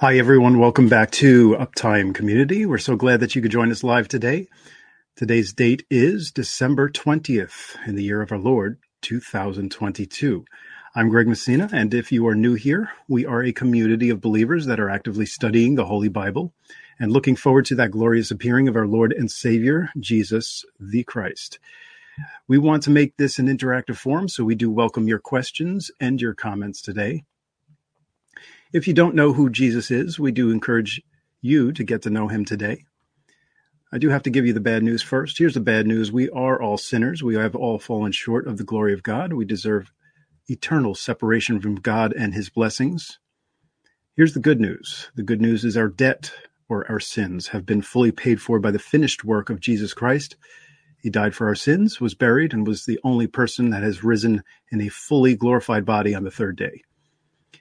Hi, everyone. Welcome back to Uptime Community. We're so glad that you could join us live today. Today's date is December 20th in the year of our Lord, 2022. I'm Greg Messina, and if you are new here, we are a community of believers that are actively studying the Holy Bible and looking forward to that glorious appearing of our Lord and Savior, Jesus the Christ. We want to make this an interactive forum, so we do welcome your questions and your comments today. If you don't know who Jesus is, we do encourage you to get to know him today. I do have to give you the bad news first. Here's the bad news. We are all sinners. We have all fallen short of the glory of God. We deserve eternal separation from God and his blessings. Here's the good news. The good news is our debt or our sins have been fully paid for by the finished work of Jesus Christ. He died for our sins, was buried, and was the only person that has risen in a fully glorified body on the third day.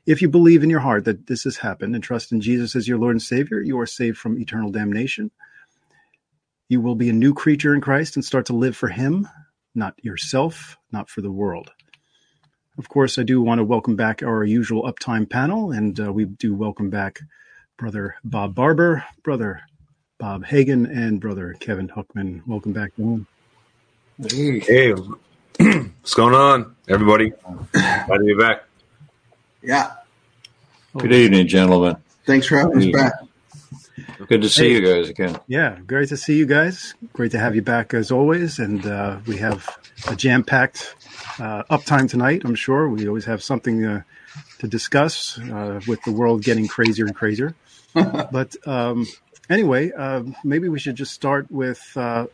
If you believe in your heart that this has happened and trust in Jesus as your Lord and Savior, you are saved from eternal damnation. You will be a new creature in Christ and start to live for Him, not yourself, not for the world. Of course, I do want to welcome back our usual uptime panel, and uh, we do welcome back Brother Bob Barber, Brother Bob Hagan, and Brother Kevin Hookman. Welcome back, gentlemen. Hey, hey, what's going on, everybody? Glad to be back. Yeah. Good evening, gentlemen. Thanks for having us back. Good to see hey. you guys again. Yeah, great to see you guys. Great to have you back as always. And uh, we have a jam packed uh, uptime tonight, I'm sure. We always have something uh, to discuss uh, with the world getting crazier and crazier. but um, anyway, uh, maybe we should just start with uh,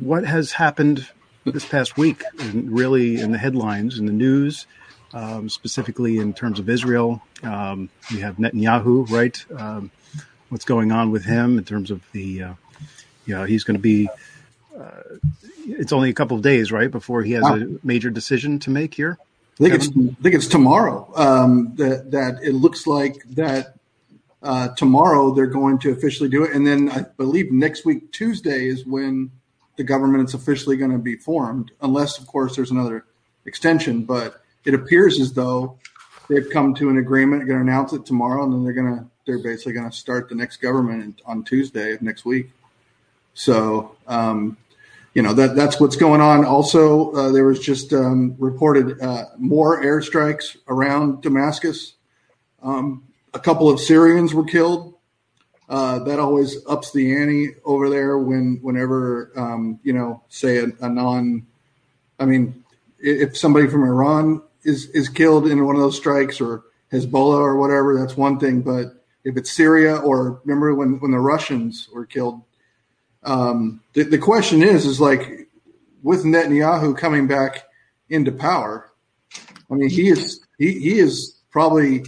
what has happened this past week, and really in the headlines, in the news um, specifically in terms of Israel. Um, we have Netanyahu, right? Um, what's going on with him in terms of the, uh, you know, he's going to be. Uh, it's only a couple of days, right, before he has wow. a major decision to make here. I think it's I think it's tomorrow. Um, that that it looks like that uh, tomorrow they're going to officially do it, and then I believe next week Tuesday is when the government is officially going to be formed, unless of course there's another extension. But it appears as though they've come to an agreement, going to announce it tomorrow, and then they're going to they're basically going to start the next government on Tuesday of next week. So, um, you know that that's what's going on. Also, uh, there was just um, reported uh, more airstrikes around Damascus. Um, a couple of Syrians were killed. Uh, that always ups the ante over there when whenever um, you know, say a, a non. I mean, if somebody from Iran is is killed in one of those strikes or Hezbollah or whatever, that's one thing. But if it's Syria or remember when when the Russians were killed, um, the, the question is is like with Netanyahu coming back into power. I mean, he is he he is probably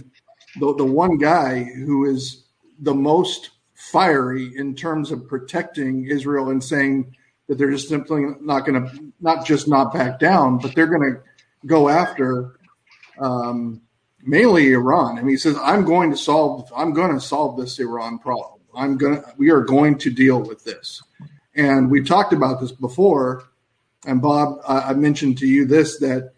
the the one guy who is the most fiery in terms of protecting Israel and saying that they're just simply not going to not just not back down, but they're going to go after um, mainly Iran. I mean, he says, "I'm going to solve. I'm going to solve this Iran problem. I'm going. to We are going to deal with this." And we've talked about this before. And Bob, I, I mentioned to you this that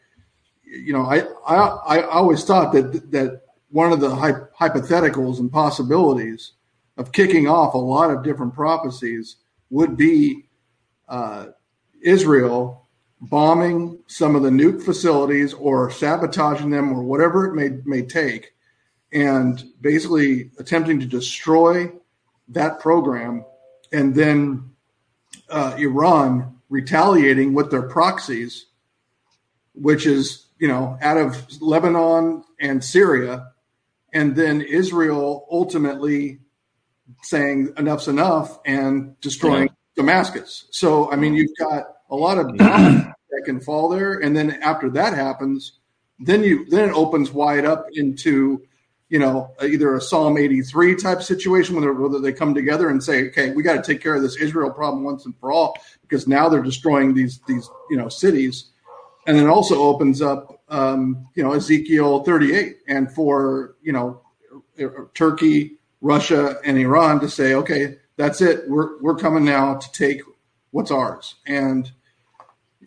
you know I I, I always thought that that one of the hypotheticals and possibilities of kicking off a lot of different prophecies would be uh, Israel bombing some of the nuke facilities or sabotaging them or whatever it may may take and basically attempting to destroy that program and then uh, Iran retaliating with their proxies which is you know out of Lebanon and Syria and then Israel ultimately saying enough's enough and destroying yeah. Damascus so i mean you've got a lot of that can fall there, and then after that happens, then you then it opens wide up into you know either a Psalm 83 type situation where, whether they come together and say, okay, we got to take care of this Israel problem once and for all because now they're destroying these these you know cities, and it also opens up um, you know Ezekiel 38 and for you know Turkey, Russia, and Iran to say, okay, that's it, we're we're coming now to take what's ours. And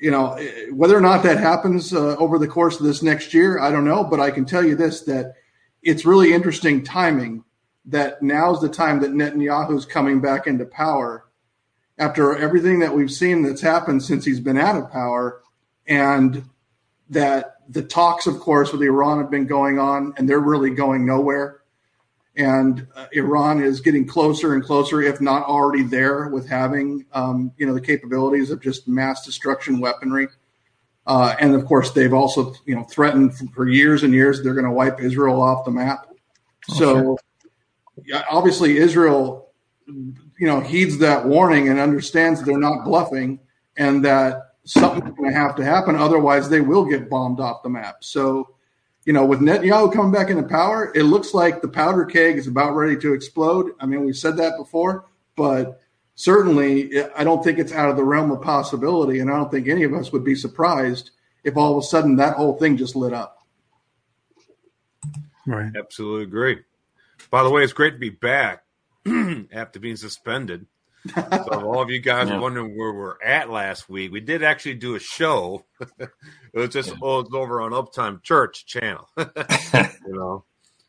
you know, whether or not that happens uh, over the course of this next year, I don't know. But I can tell you this that it's really interesting timing that now's the time that Netanyahu's coming back into power after everything that we've seen that's happened since he's been out of power, and that the talks, of course, with Iran have been going on, and they're really going nowhere. And uh, Iran is getting closer and closer, if not already there, with having um, you know the capabilities of just mass destruction weaponry. Uh, and of course, they've also you know threatened for, years and years they're going to wipe Israel off the map. Oh, so sure. yeah, obviously, Israel you know heeds that warning and understands they're not bluffing and that something's going to have to happen otherwise they will get bombed off the map so you know with netanyahu coming back into power it looks like the powder keg is about ready to explode i mean we've said that before but certainly i don't think it's out of the realm of possibility and i don't think any of us would be surprised if all of a sudden that whole thing just lit up right absolutely agree by the way it's great to be back after being suspended. so all of you guys yeah. wondering where we're at last week. We did actually do a show. it was just yeah. oh, it's over on Uptime Church channel. you know,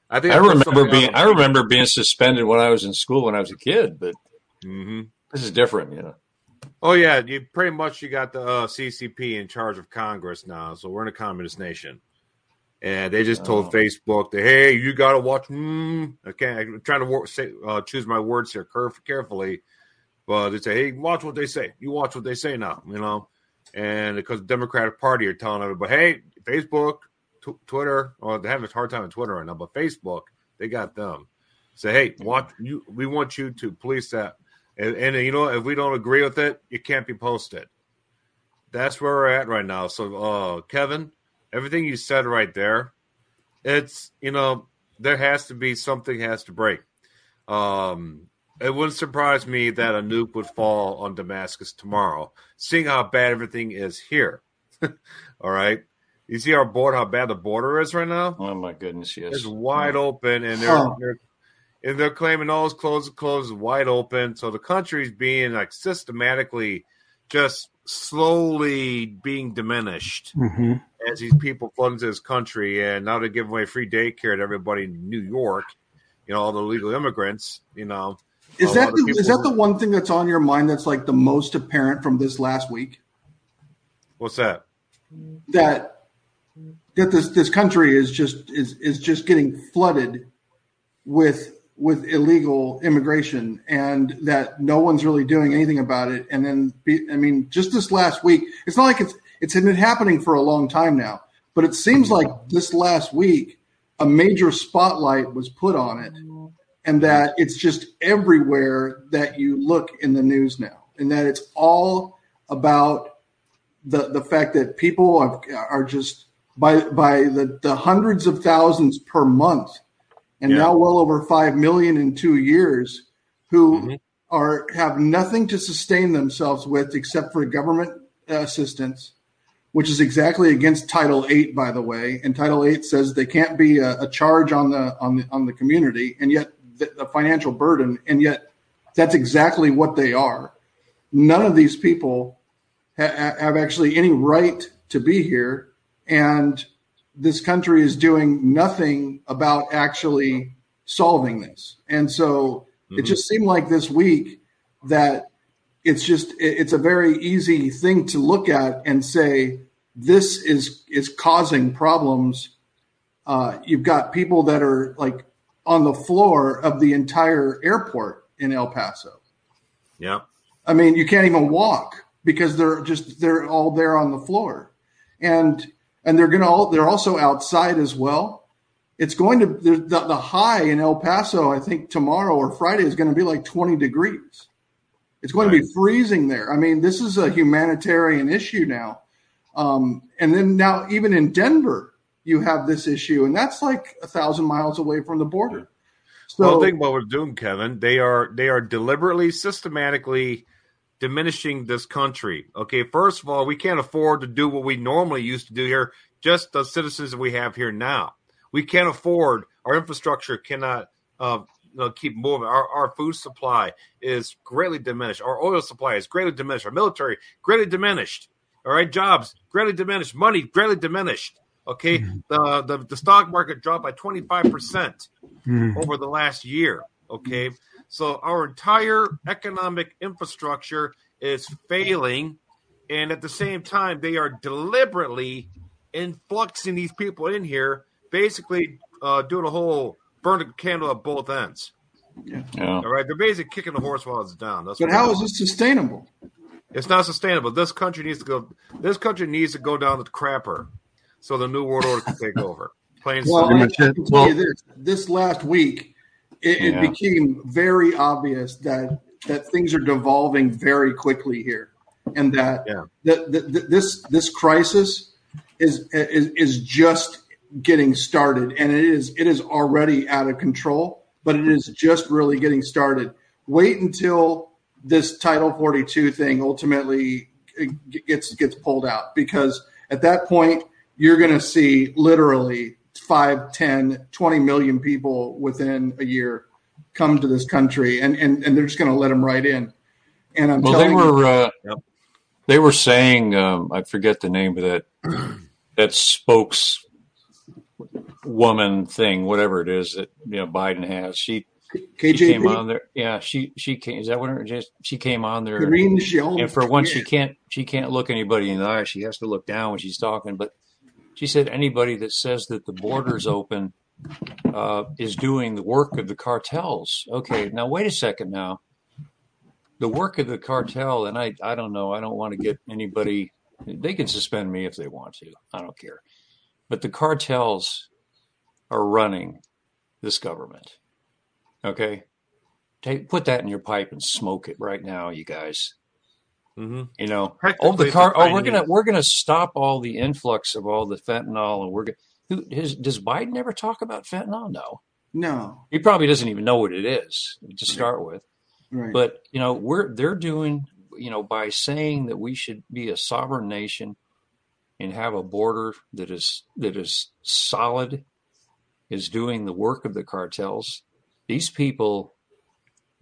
I think I remember being I remember being suspended when I was in school when I was a kid, but mm-hmm. this is different, you know. Oh yeah, you pretty much you got the uh, CCP in charge of Congress now, so we're in a communist nation and they just told oh. Facebook that hey, you got to watch. Mm, okay, I'm trying to work, say, uh, choose my words here carefully, but they say hey, watch what they say. You watch what they say now, you know. And because the Democratic Party are telling everybody, hey, Facebook, t- Twitter, or they have a hard time on Twitter right now, but Facebook, they got them. Say, hey, watch you. We want you to police that, and, and you know, if we don't agree with it, it can't be posted. That's where we're at right now. So, uh, Kevin, everything you said right there, it's you know there has to be something has to break. Um, it wouldn't surprise me that a nuke would fall on Damascus tomorrow, seeing how bad everything is here. All right. You see our border, how bad the border is right now? Oh my goodness, yes. It's wide open and they're, oh. they're and they're claiming all is closed, closed, wide open. So the country's being like systematically just slowly being diminished mm-hmm. as these people flood into this country, and now they're giving away free daycare to everybody in New York. You know, all the legal immigrants. You know, is that the, is that the one thing that's on your mind that's like the most apparent from this last week? What's that? That that this this country is just is is just getting flooded with with illegal immigration and that no one's really doing anything about it. And then, be, I mean, just this last week, it's not like it's it's been happening for a long time now, but it seems like this last week a major spotlight was put on it, and that it's just everywhere that you look in the news now, and that it's all about the the fact that people are, are just by by the, the hundreds of thousands per month and yeah. now well over 5 million in two years who mm-hmm. are have nothing to sustain themselves with except for government assistance which is exactly against title 8 by the way and title 8 says they can't be a, a charge on the on the on the community and yet the, financial burden and yet that's exactly what they are none of these people ha- have actually any right to be here and this country is doing nothing about actually solving this. And so mm-hmm. it just seemed like this week that it's just it's a very easy thing to look at and say this is is causing problems. Uh, you've got people that are like on the floor of the entire airport in El Paso. Yeah. I mean, you can't even walk because they're just they're all there on the floor. And and they're going to all they're also outside as well. It's going to the, the high in El Paso, I think tomorrow or Friday is going to be like 20 degrees. It's going right. to be freezing there. I mean, this is a humanitarian issue now. Um, and then now, even in Denver, you have this issue, and that's like a thousand miles away from the border. So, well, think what we're doing, Kevin. They are they are deliberately, systematically diminishing this country. Okay, first of all, we can't afford to do what we normally used to do here, just the citizens that we have here now. We can't afford, our infrastructure cannot uh, you know, keep moving. Our, our food supply is greatly diminished. Our oil supply is greatly diminished. Our military greatly diminished. All right, jobs greatly diminished. Money greatly diminished. Okay, mm-hmm. the, the the stock market dropped by 25 percent mm-hmm. over the last year. Okay, so our entire economic infrastructure is failing, and at the same time, they are deliberately influxing these people in here, basically uh, doing a whole burn the candle at both ends. Yeah. yeah. All right, they're basically kicking the horse while it's down. That's but how is this sustainable? It's not sustainable. This country needs to go. This country needs to go down the crapper, so the new world order can take over. Plain well, I, I can tell well, you this: this last week, it, yeah. it became very obvious that that things are devolving very quickly here, and that yeah. that, that this this crisis is, is is just getting started, and it is it is already out of control, but it is just really getting started. Wait until this Title 42 thing ultimately uh, gets gets pulled out because at that point you're going to see literally 5 10 20 million people within a year come to this country and and, and they're just going to let them right in and i'm well they were you, uh, they were saying um, i forget the name of that that spokes woman thing, whatever it is that you know Biden has. She, KJP? she came on there. Yeah, she she came. Is that what her just? She came on there. and for once, yeah. she can't she can't look anybody in the eye. She has to look down when she's talking. But she said anybody that says that the border's open uh, is doing the work of the cartels. Okay, now wait a second. Now, the work of the cartel, and I I don't know. I don't want to get anybody. They can suspend me if they want to. I don't care. But the cartels are running this government. Okay, take put that in your pipe and smoke it right now, you guys. Mm-hmm. You know, oh the car. Oh, we're gonna we're gonna stop all the influx of all the fentanyl, and we're gonna. Who his, does Biden ever talk about fentanyl? No, no. He probably doesn't even know what it is to start with. Right. But you know, we're they're doing you know by saying that we should be a sovereign nation and have a border that is that is solid is doing the work of the cartels. These people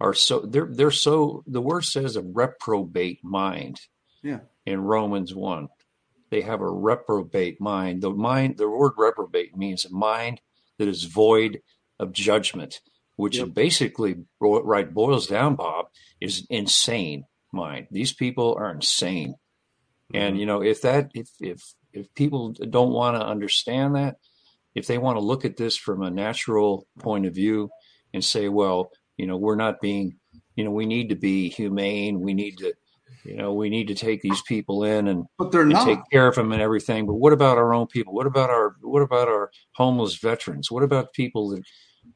are so they're they're so the word says a reprobate mind. Yeah. In Romans one, they have a reprobate mind. The mind, the word reprobate means a mind that is void of judgment, which yep. basically right boils down, Bob, is insane mind. These people are insane. Mm-hmm. And you know, if that if if if people don't want to understand that, if they want to look at this from a natural point of view and say, well, you know, we're not being, you know, we need to be humane. We need to, you know, we need to take these people in and, but they're not. take care of them and everything. But what about our own people? What about our what about our homeless veterans? What about people that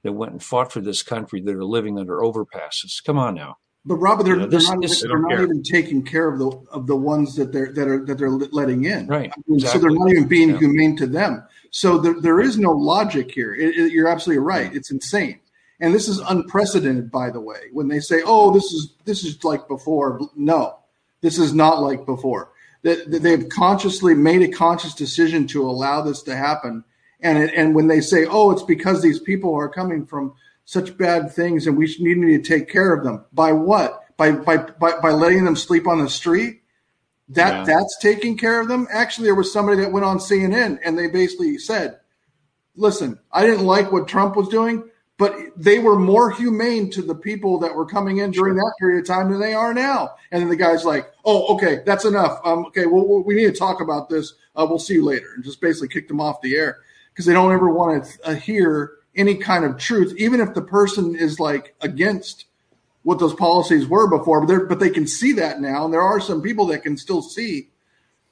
that went and fought for this country that are living under overpasses? Come on now. But Robert, they're, you know, this, they're not, this, they're not even taking care of the of the ones that they're that are that they're letting in. Right. I mean, exactly. So they're not even being yeah. humane to them. So there, there is no logic here. It, it, you're absolutely right. It's insane, and this is unprecedented, by the way. When they say, "Oh, this is this is like before," no, this is not like before. That they've consciously made a conscious decision to allow this to happen, and it, and when they say, "Oh, it's because these people are coming from such bad things, and we need to take care of them," by what? By by by, by letting them sleep on the street? that yeah. that's taking care of them. Actually, there was somebody that went on CNN and they basically said, "Listen, I didn't like what Trump was doing, but they were more humane to the people that were coming in during that period of time than they are now." And then the guy's like, "Oh, okay, that's enough. Um, okay, well, we need to talk about this. Uh, we'll see you later," and just basically kicked them off the air because they don't ever want to uh, hear any kind of truth, even if the person is like against what those policies were before, but but they can see that now, and there are some people that can still see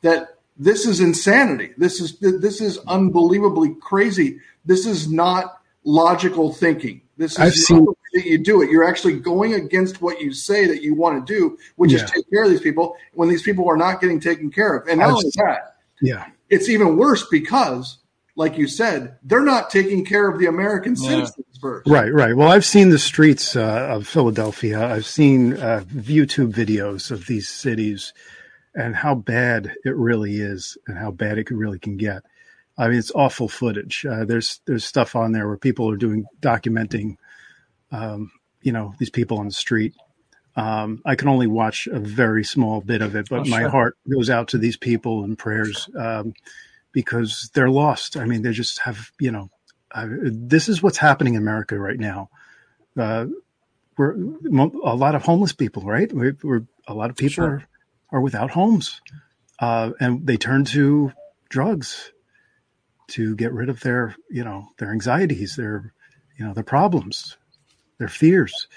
that this is insanity. This is this is unbelievably crazy. This is not logical thinking. This is seen that you do it. You're actually going against what you say that you want to do, which yeah. is take care of these people when these people are not getting taken care of. And not I've only that, yeah, it's even worse because like you said, they're not taking care of the American citizens yeah. first. Right, right. Well, I've seen the streets uh, of Philadelphia. I've seen uh, YouTube videos of these cities and how bad it really is and how bad it really can get. I mean, it's awful footage. Uh, there's there's stuff on there where people are doing documenting, um, you know, these people on the street. Um, I can only watch a very small bit of it, but oh, my heart goes out to these people and prayers. Um, because they're lost. I mean, they just have, you know, uh, this is what's happening in America right now. Uh, we're a lot of homeless people, right? We're, we're a lot of people sure. are, are without homes, uh, and they turn to drugs to get rid of their, you know, their anxieties, their, you know, their problems, their fears,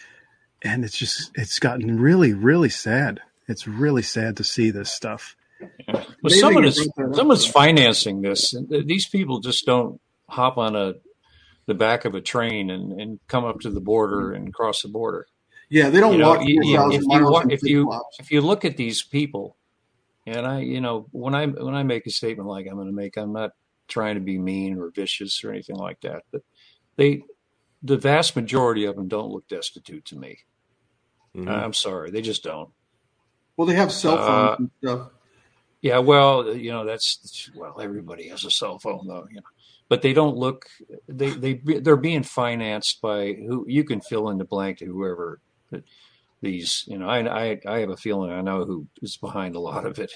and it's just it's gotten really, really sad. It's really sad to see this stuff. Yeah. Well, someone is someone's financing this. These people just don't hop on a the back of a train and, and come up to the border and cross the border. Yeah, they don't you know, walk. You, you, if you if you if you look at these people, and I, you know, when I when I make a statement like I'm going to make, I'm not trying to be mean or vicious or anything like that, but they, the vast majority of them don't look destitute to me. Mm-hmm. I'm sorry, they just don't. Well, they have cell phones uh, and stuff. Yeah, well, you know that's well, everybody has a cell phone though, you know, but they don't look. They they they're being financed by who you can fill in the blank to whoever. These, you know, I I I have a feeling I know who is behind a lot of it.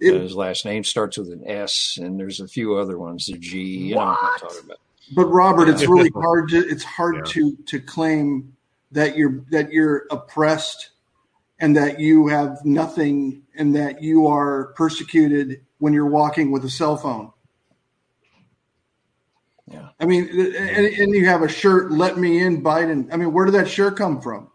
It his last name starts with an S, and there's a few other ones. The G. You what? know what I'm talking about. But Robert, it's really hard to it's hard yeah. to to claim that you're that you're oppressed and that you have nothing and that you are persecuted when you're walking with a cell phone. Yeah. I mean, and, and, you have a shirt, let me in, Biden. I mean, where did that shirt come from?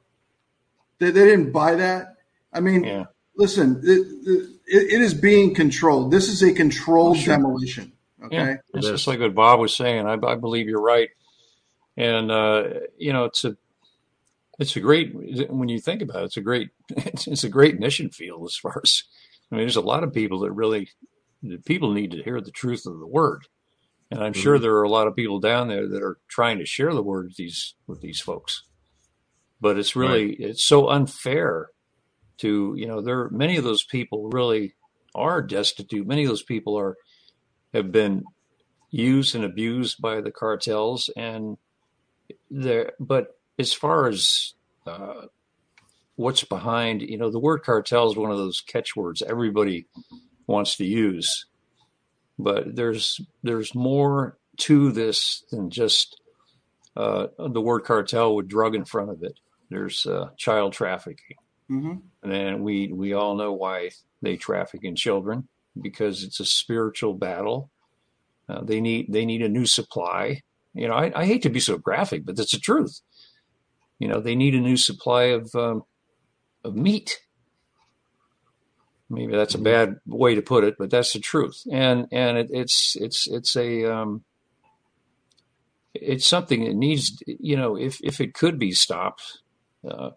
They, they didn't buy that. I mean, yeah. Listen, it, it, it is being controlled. This is a controlled oh, sure. demolition. Okay. Yeah. It's just like what Bob was saying. I, I believe you're right. And, uh, you know, it's a, it's a great when you think about it. It's a great it's, it's a great mission field as far as I mean. There's a lot of people that really people need to hear the truth of the word, and I'm mm-hmm. sure there are a lot of people down there that are trying to share the word with these with these folks. But it's really right. it's so unfair to you know there many of those people really are destitute. Many of those people are have been used and abused by the cartels and there but as far as uh, what's behind, you know, the word cartel is one of those catchwords everybody wants to use, but there's there's more to this than just uh, the word cartel with drug in front of it. There's uh, child trafficking, mm-hmm. and we we all know why they traffic in children because it's a spiritual battle. Uh, they need they need a new supply. You know, I, I hate to be so graphic, but that's the truth you know, they need a new supply of um, of meat. Maybe that's a bad way to put it, but that's the truth. And and it, it's it's it's a um, it's something that needs you know if if it could be stopped, uh,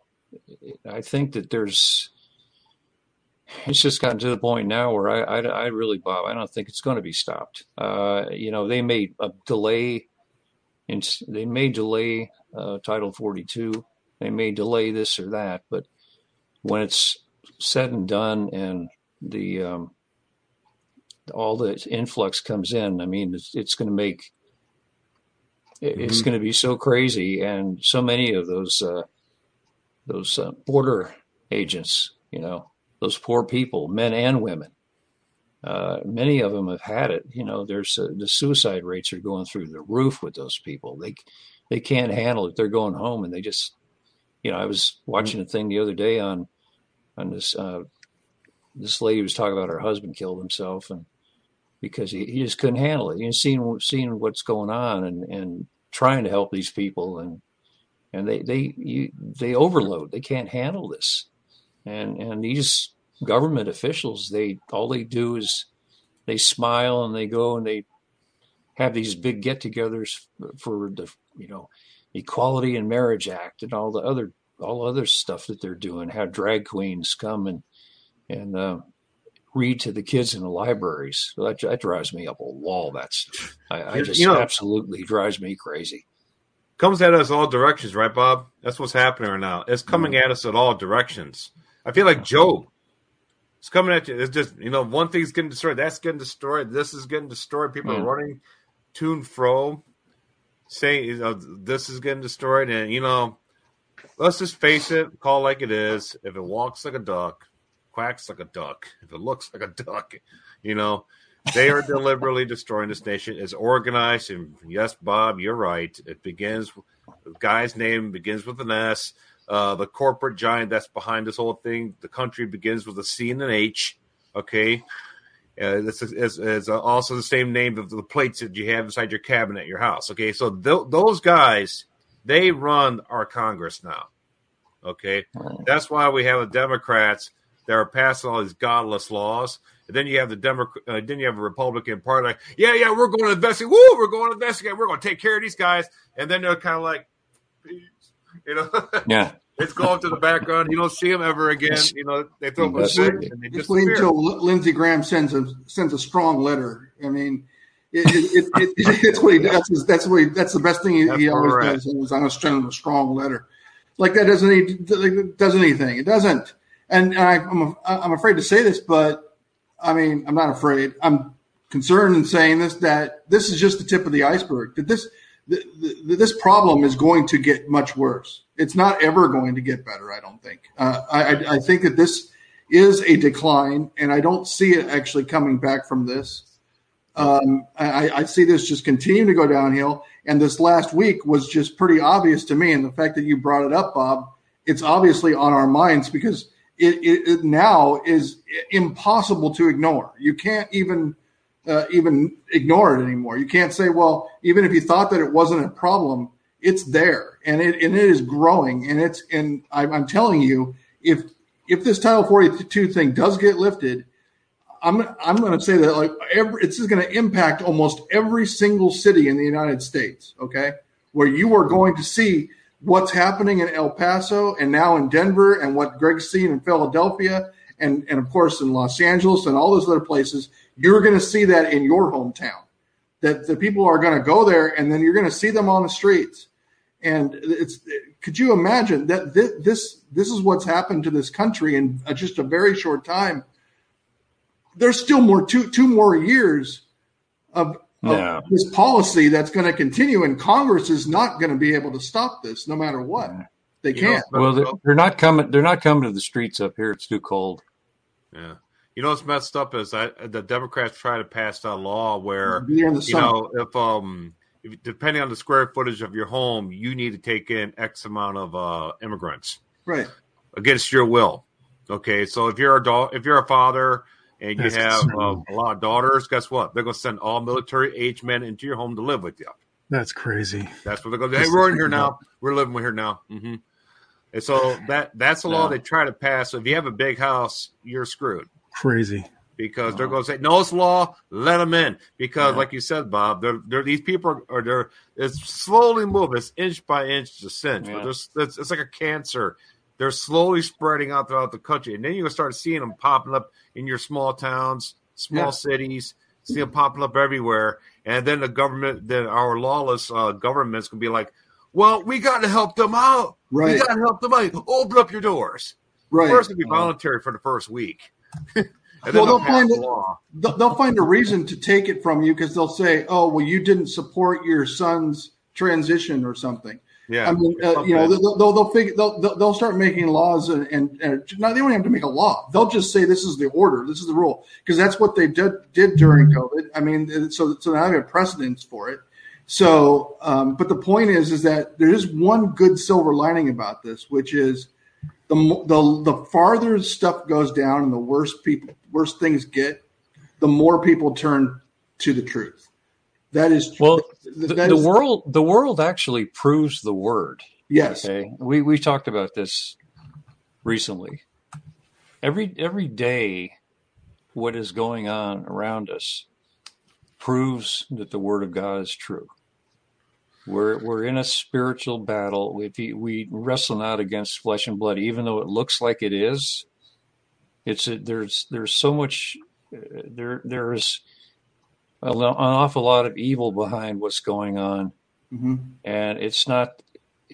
I think that there's it's just gotten to the point now where I, I, I, really, Bob, I don't think it's going to be stopped. Uh, you know, they made a delay, and they may delay uh, Title 42. They may delay this or that, but when it's said and done and the um, all the influx comes in, I mean, it's, it's going to make it's mm-hmm. going to be so crazy, and so many of those uh, those uh, border agents, you know, those poor people, men and women. Uh, many of them have had it. You know, there's uh, the suicide rates are going through the roof with those people. They they can't handle it. They're going home and they just, you know, I was watching a thing the other day on, on this, uh, this lady was talking about her husband killed himself and because he, he just couldn't handle it. You know, seeing, seeing what's going on and, and trying to help these people and, and they, they, you, they overload. They can't handle this. And, and these government officials, they, all they do is they smile and they go and they have these big get-togethers for the you know Equality and Marriage Act and all the other all other stuff that they're doing. Have drag queens come and and uh, read to the kids in the libraries. that, that drives me up a wall. That's I, I just you know, absolutely drives me crazy. Comes at us all directions, right, Bob? That's what's happening right now. It's coming mm-hmm. at us at all directions. I feel like Job. It's coming at you. It's just you know one thing's getting destroyed. That's getting destroyed. This is getting destroyed. People are running to and fro saying you know, this is getting destroyed, and you know, let's just face it, call like it is. If it walks like a duck, quacks like a duck. If it looks like a duck, you know, They are deliberately destroying this nation. It's organized, and yes, Bob, you're right. It begins. The guy's name begins with an S. Uh, the corporate giant that's behind this whole thing. The country begins with a C and an H. Okay, uh, this is, is, is, also the same name of the plates that you have inside your cabinet your house. Okay, so th- those guys they run our Congress now. Okay, that's why we have the Democrats that are passing all these godless laws. And then you have the Democrat, uh, then you have a Republican party like, yeah, yeah, we're going to investigate. Woo, we're going to investigate. We're going to take care of these guys. And then they're kind of like, Peace. you know, yeah. It's going to the background. You don't see them ever again. You know, they throw them a and they just wait until Lindsey Graham sends a sends a strong letter. I mean, it, it, it, it's what he does. That's what he, that's the best thing he, he always does. Is I'm going to send him a strong letter. Like that doesn't like, does anything. It doesn't. And, and I, I'm I'm afraid to say this, but I mean I'm not afraid. I'm concerned in saying this that this is just the tip of the iceberg. That this this problem is going to get much worse. It's not ever going to get better. I don't think. Uh, I, I think that this is a decline, and I don't see it actually coming back from this. Um, I, I, see this just continuing to go downhill. And this last week was just pretty obvious to me. And the fact that you brought it up, Bob, it's obviously on our minds because it, it, now is impossible to ignore. You can't even uh, even ignore it anymore. You can't say, well, even if you thought that it wasn't a problem, it's there and it and it is growing. And it's and I'm, I'm telling you, if if this Title 42 thing does get lifted, I'm I'm going to say that like every, it's going to impact almost every single city in the United States. Okay, where you are going to see what's happening in El Paso and now in Denver and what Greg's seen in Philadelphia and and of course in Los Angeles and all those other places you're going to see that in your hometown. That the people are going to go there, and then you're going to see them on the streets. And it's could you imagine that this this, this is what's happened to this country in uh, just a very short time? There's still more two two more years of, yeah. of this policy that's going to continue, and Congress is not going to be able to stop this, no matter what. They can't. well, they're, they're not coming. They're not coming to the streets up here. It's too cold. Yeah. You know what's messed up is I, the Democrats try to pass a law where you know if um if, depending on the square footage of your home, you need to take in X amount of uh, immigrants, right, against your will. Okay, so if you're a da- if you're a father and you That's have uh, a lot of daughters, guess what? They're going to send all military age men into your home to live with you. That's crazy. That's what they're going to. Do. Hey, we're in here now. We're living here now. Mm-hmm. And so that that's a law they try to pass. So if you have a big house, you're screwed. Crazy. Because they're going to say no, it's law. Let them in. Because, yeah. like you said, Bob, they're, they're these people are they're it's slowly moving. It's inch by inch to cinch. Yeah. But there's it's, it's like a cancer. They're slowly spreading out throughout the country, and then you're gonna start seeing them popping up in your small towns, small yeah. cities. See them popping up everywhere, and then the government, then our lawless uh, government's gonna be like, "Well, we got to help them out. Right. We got to help them out. Open up your doors." Right. First, it'll be voluntary for the first week. well, they'll find they'll find a reason to take it from you because they'll say, "Oh, well, you didn't support your son's transition or something." Yeah, I mean, uh, you know, they'll they'll, they'll, figure, they'll, they'll start making laws, and, and, and now they don't have to make a law. They'll just say this is the order, this is the rule, because that's what they did did during COVID. I mean, so so now they have precedents for it. So, um, but the point is, is that there is one good silver lining about this, which is the, the the farther stuff goes down and the worse people worse things get, the more people turn to the truth. That is well. The, is, world the world actually proves the word. Yes. Okay. We we talked about this recently. Every every day, what is going on around us proves that the word of God is true. We're we're in a spiritual battle. We we wrestle not against flesh and blood, even though it looks like it is. It's a, there's there's so much uh, there there's an awful lot of evil behind what's going on, mm-hmm. and it's not.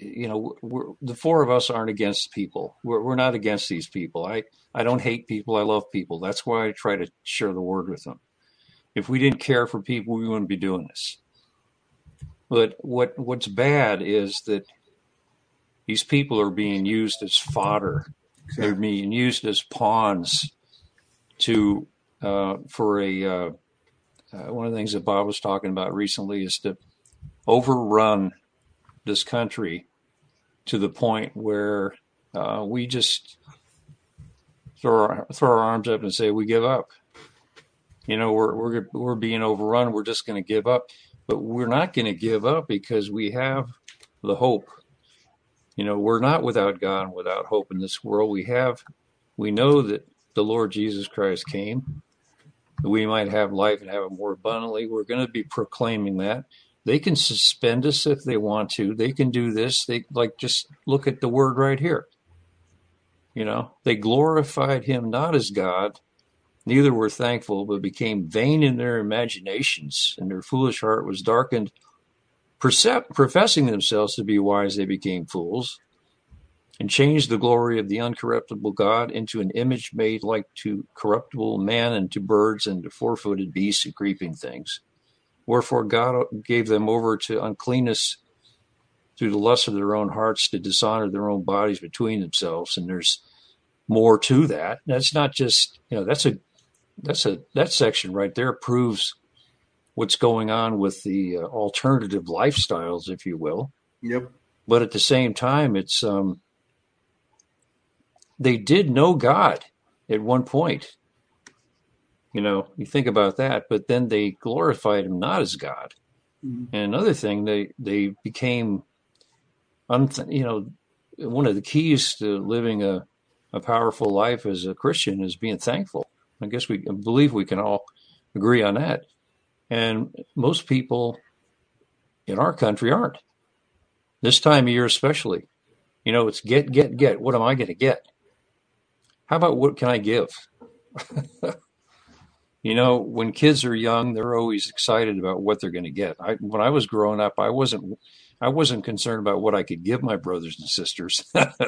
You know, the four of us aren't against people. We're we're not against these people. I I don't hate people. I love people. That's why I try to share the word with them. If we didn't care for people, we wouldn't be doing this. But what what's bad is that these people are being used as fodder. Exactly. They're being used as pawns to uh, for a uh, uh, one of the things that Bob was talking about recently is to overrun this country to the point where uh, we just throw our, throw our arms up and say we give up. You know, we're we're we're being overrun. We're just going to give up, but we're not going to give up because we have the hope. You know, we're not without God and without hope in this world. We have, we know that the Lord Jesus Christ came. That we might have life and have it more abundantly. We're going to be proclaiming that. They can suspend us if they want to. They can do this. They like just look at the word right here. You know, they glorified him not as God, neither were thankful, but became vain in their imaginations, and their foolish heart was darkened. Professing themselves to be wise, they became fools, and changed the glory of the uncorruptible God into an image made like to corruptible man and to birds and to four footed beasts and creeping things. Wherefore God gave them over to uncleanness through the lust of their own hearts to dishonor their own bodies between themselves. And there's more to that. That's not just, you know, that's a, that's a, that section right there proves what's going on with the uh, alternative lifestyles, if you will. Yep. But at the same time, it's, um, they did know God at one point. You know, you think about that, but then they glorified him not as God. Mm-hmm. And another thing, they they became, you know, one of the keys to living a, a powerful life as a Christian is being thankful. I guess we I believe we can all agree on that. And most people in our country aren't. This time of year, especially, you know, it's get, get, get. What am I going to get? How about what can I give? You know, when kids are young, they're always excited about what they're going to get. I, when I was growing up, I wasn't I wasn't concerned about what I could give my brothers and sisters.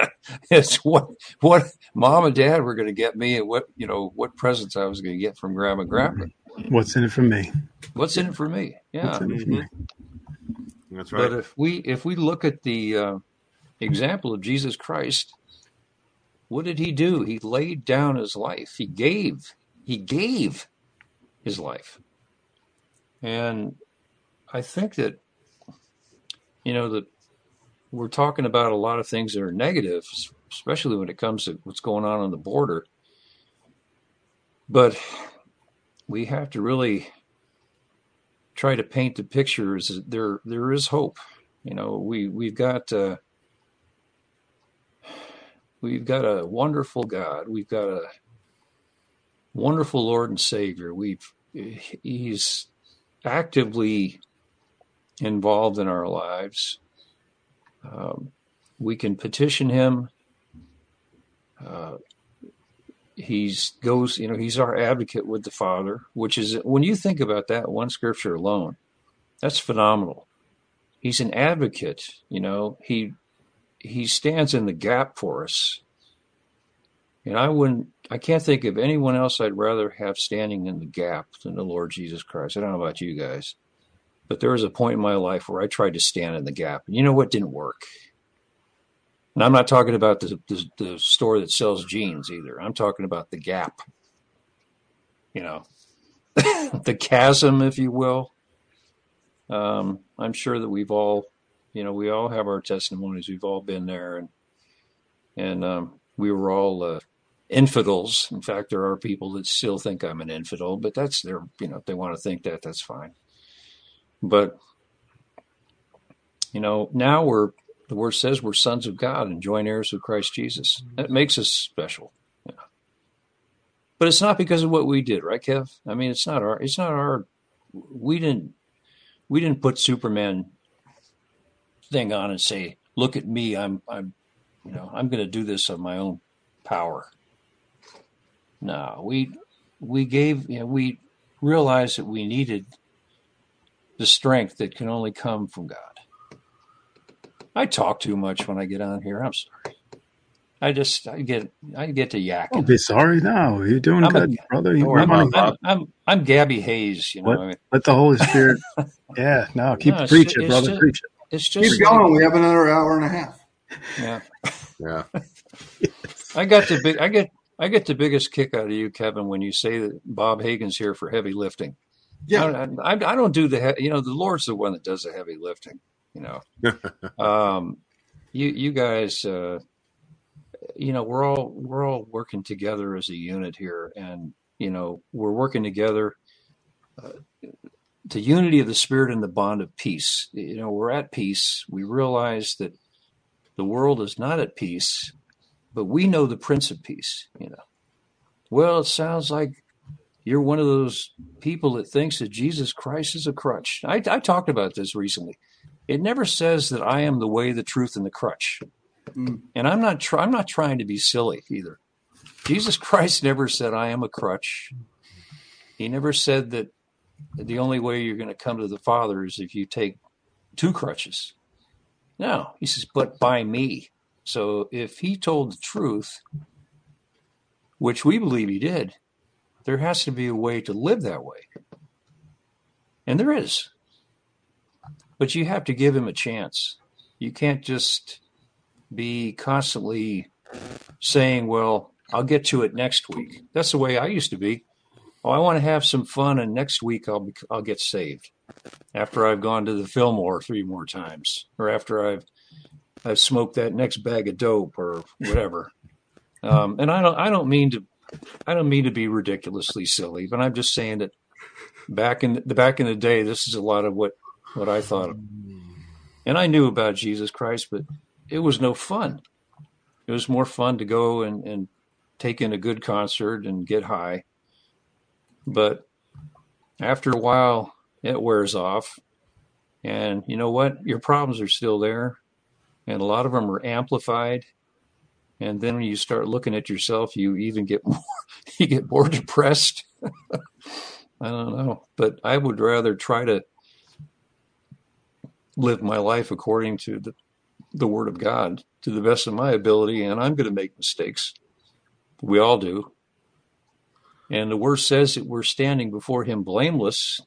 it's what what mom and dad were going to get me, and what you know what presents I was going to get from grandma and grandpa. What's in it for me? What's in it for me? Yeah, mm-hmm. me? that's right. But if we if we look at the uh, example of Jesus Christ, what did he do? He laid down his life. He gave. He gave his life. And I think that, you know, that we're talking about a lot of things that are negative, especially when it comes to what's going on on the border. But we have to really try to paint the picture as there there is hope. You know, we we've got uh, we've got a wonderful God. We've got a wonderful Lord and Savior. We've He's actively involved in our lives. Um, we can petition Him. Uh, he's goes, you know, He's our advocate with the Father, which is when you think about that one scripture alone, that's phenomenal. He's an advocate. You know, he he stands in the gap for us. And I wouldn't, I can't think of anyone else I'd rather have standing in the gap than the Lord Jesus Christ. I don't know about you guys, but there was a point in my life where I tried to stand in the gap. And you know what didn't work? And I'm not talking about the, the, the store that sells jeans either. I'm talking about the gap. You know, the chasm, if you will. Um, I'm sure that we've all, you know, we all have our testimonies. We've all been there, and and um, we were all uh, infidels. In fact, there are people that still think I'm an infidel, but that's their, you know, if they want to think that, that's fine. But, you know, now we're, the word says we're sons of God and joint heirs with Christ Jesus. That makes us special. Yeah. But it's not because of what we did, right, Kev? I mean, it's not our, it's not our, we didn't, we didn't put Superman thing on and say, look at me, I'm, I'm, you know, I'm going to do this of my own power. No, we we gave you know, we realized that we needed the strength that can only come from God. I talk too much when I get on here. I'm sorry. I just I get I get to yakking. Don't be sorry now. You're doing I'm good, a, brother. You I'm, I'm, I'm, I'm, Gabby Hayes. You know, let, let the Holy Spirit. yeah, no, keep no, preaching, brother. Just, preach it. It's just keep going. we have another hour and a half. Yeah, yeah. I got the big. I get I get the biggest kick out of you, Kevin, when you say that Bob Hagan's here for heavy lifting. Yeah, I, I, I don't do the you know the Lord's the one that does the heavy lifting. You know, um, you you guys, uh, you know, we're all we're all working together as a unit here, and you know, we're working together. Uh, the unity of the spirit and the bond of peace. You know, we're at peace. We realize that the world is not at peace, but we know the Prince of Peace. You know, well, it sounds like you're one of those people that thinks that Jesus Christ is a crutch. I, I talked about this recently. It never says that I am the way, the truth, and the crutch. Mm. And I'm not try, I'm not trying to be silly either. Jesus Christ never said I am a crutch. He never said that the only way you're going to come to the Father is if you take two crutches. No, he says, but by me. So if he told the truth, which we believe he did, there has to be a way to live that way. And there is. But you have to give him a chance. You can't just be constantly saying, well, I'll get to it next week. That's the way I used to be oh, I want to have some fun, and next week I'll be, I'll get saved after I've gone to the Fillmore three more times, or after I've I've smoked that next bag of dope or whatever. Um, and I don't I don't mean to I don't mean to be ridiculously silly, but I'm just saying that back in the back in the day, this is a lot of what what I thought of. And I knew about Jesus Christ, but it was no fun. It was more fun to go and, and take in a good concert and get high but after a while, it wears off. And you know what? Your problems are still there. And a lot of them are amplified. And then when you start looking at yourself, you even get more, you get more depressed. I don't know. But I would rather try to live my life according to the, the word of God to the best of my ability. And I'm going to make mistakes. We all do. And the word says that we're standing before him blameless.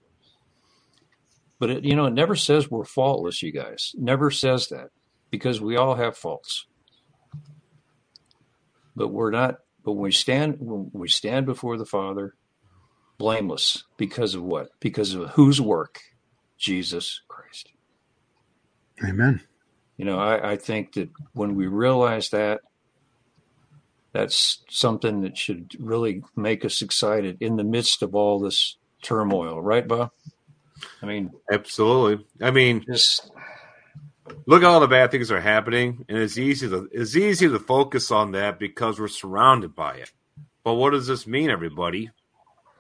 But it, you know, it never says we're faultless, you guys. It never says that because we all have faults. But we're not, but when we stand, when we stand before the Father, blameless because of what? Because of whose work? Jesus Christ. Amen. You know, I, I think that when we realize that, that's something that should really make us excited in the midst of all this turmoil, right, Bob? I mean, absolutely. I mean, just look at all the bad things that are happening, and it's easy to it's easy to focus on that because we're surrounded by it. But what does this mean, everybody?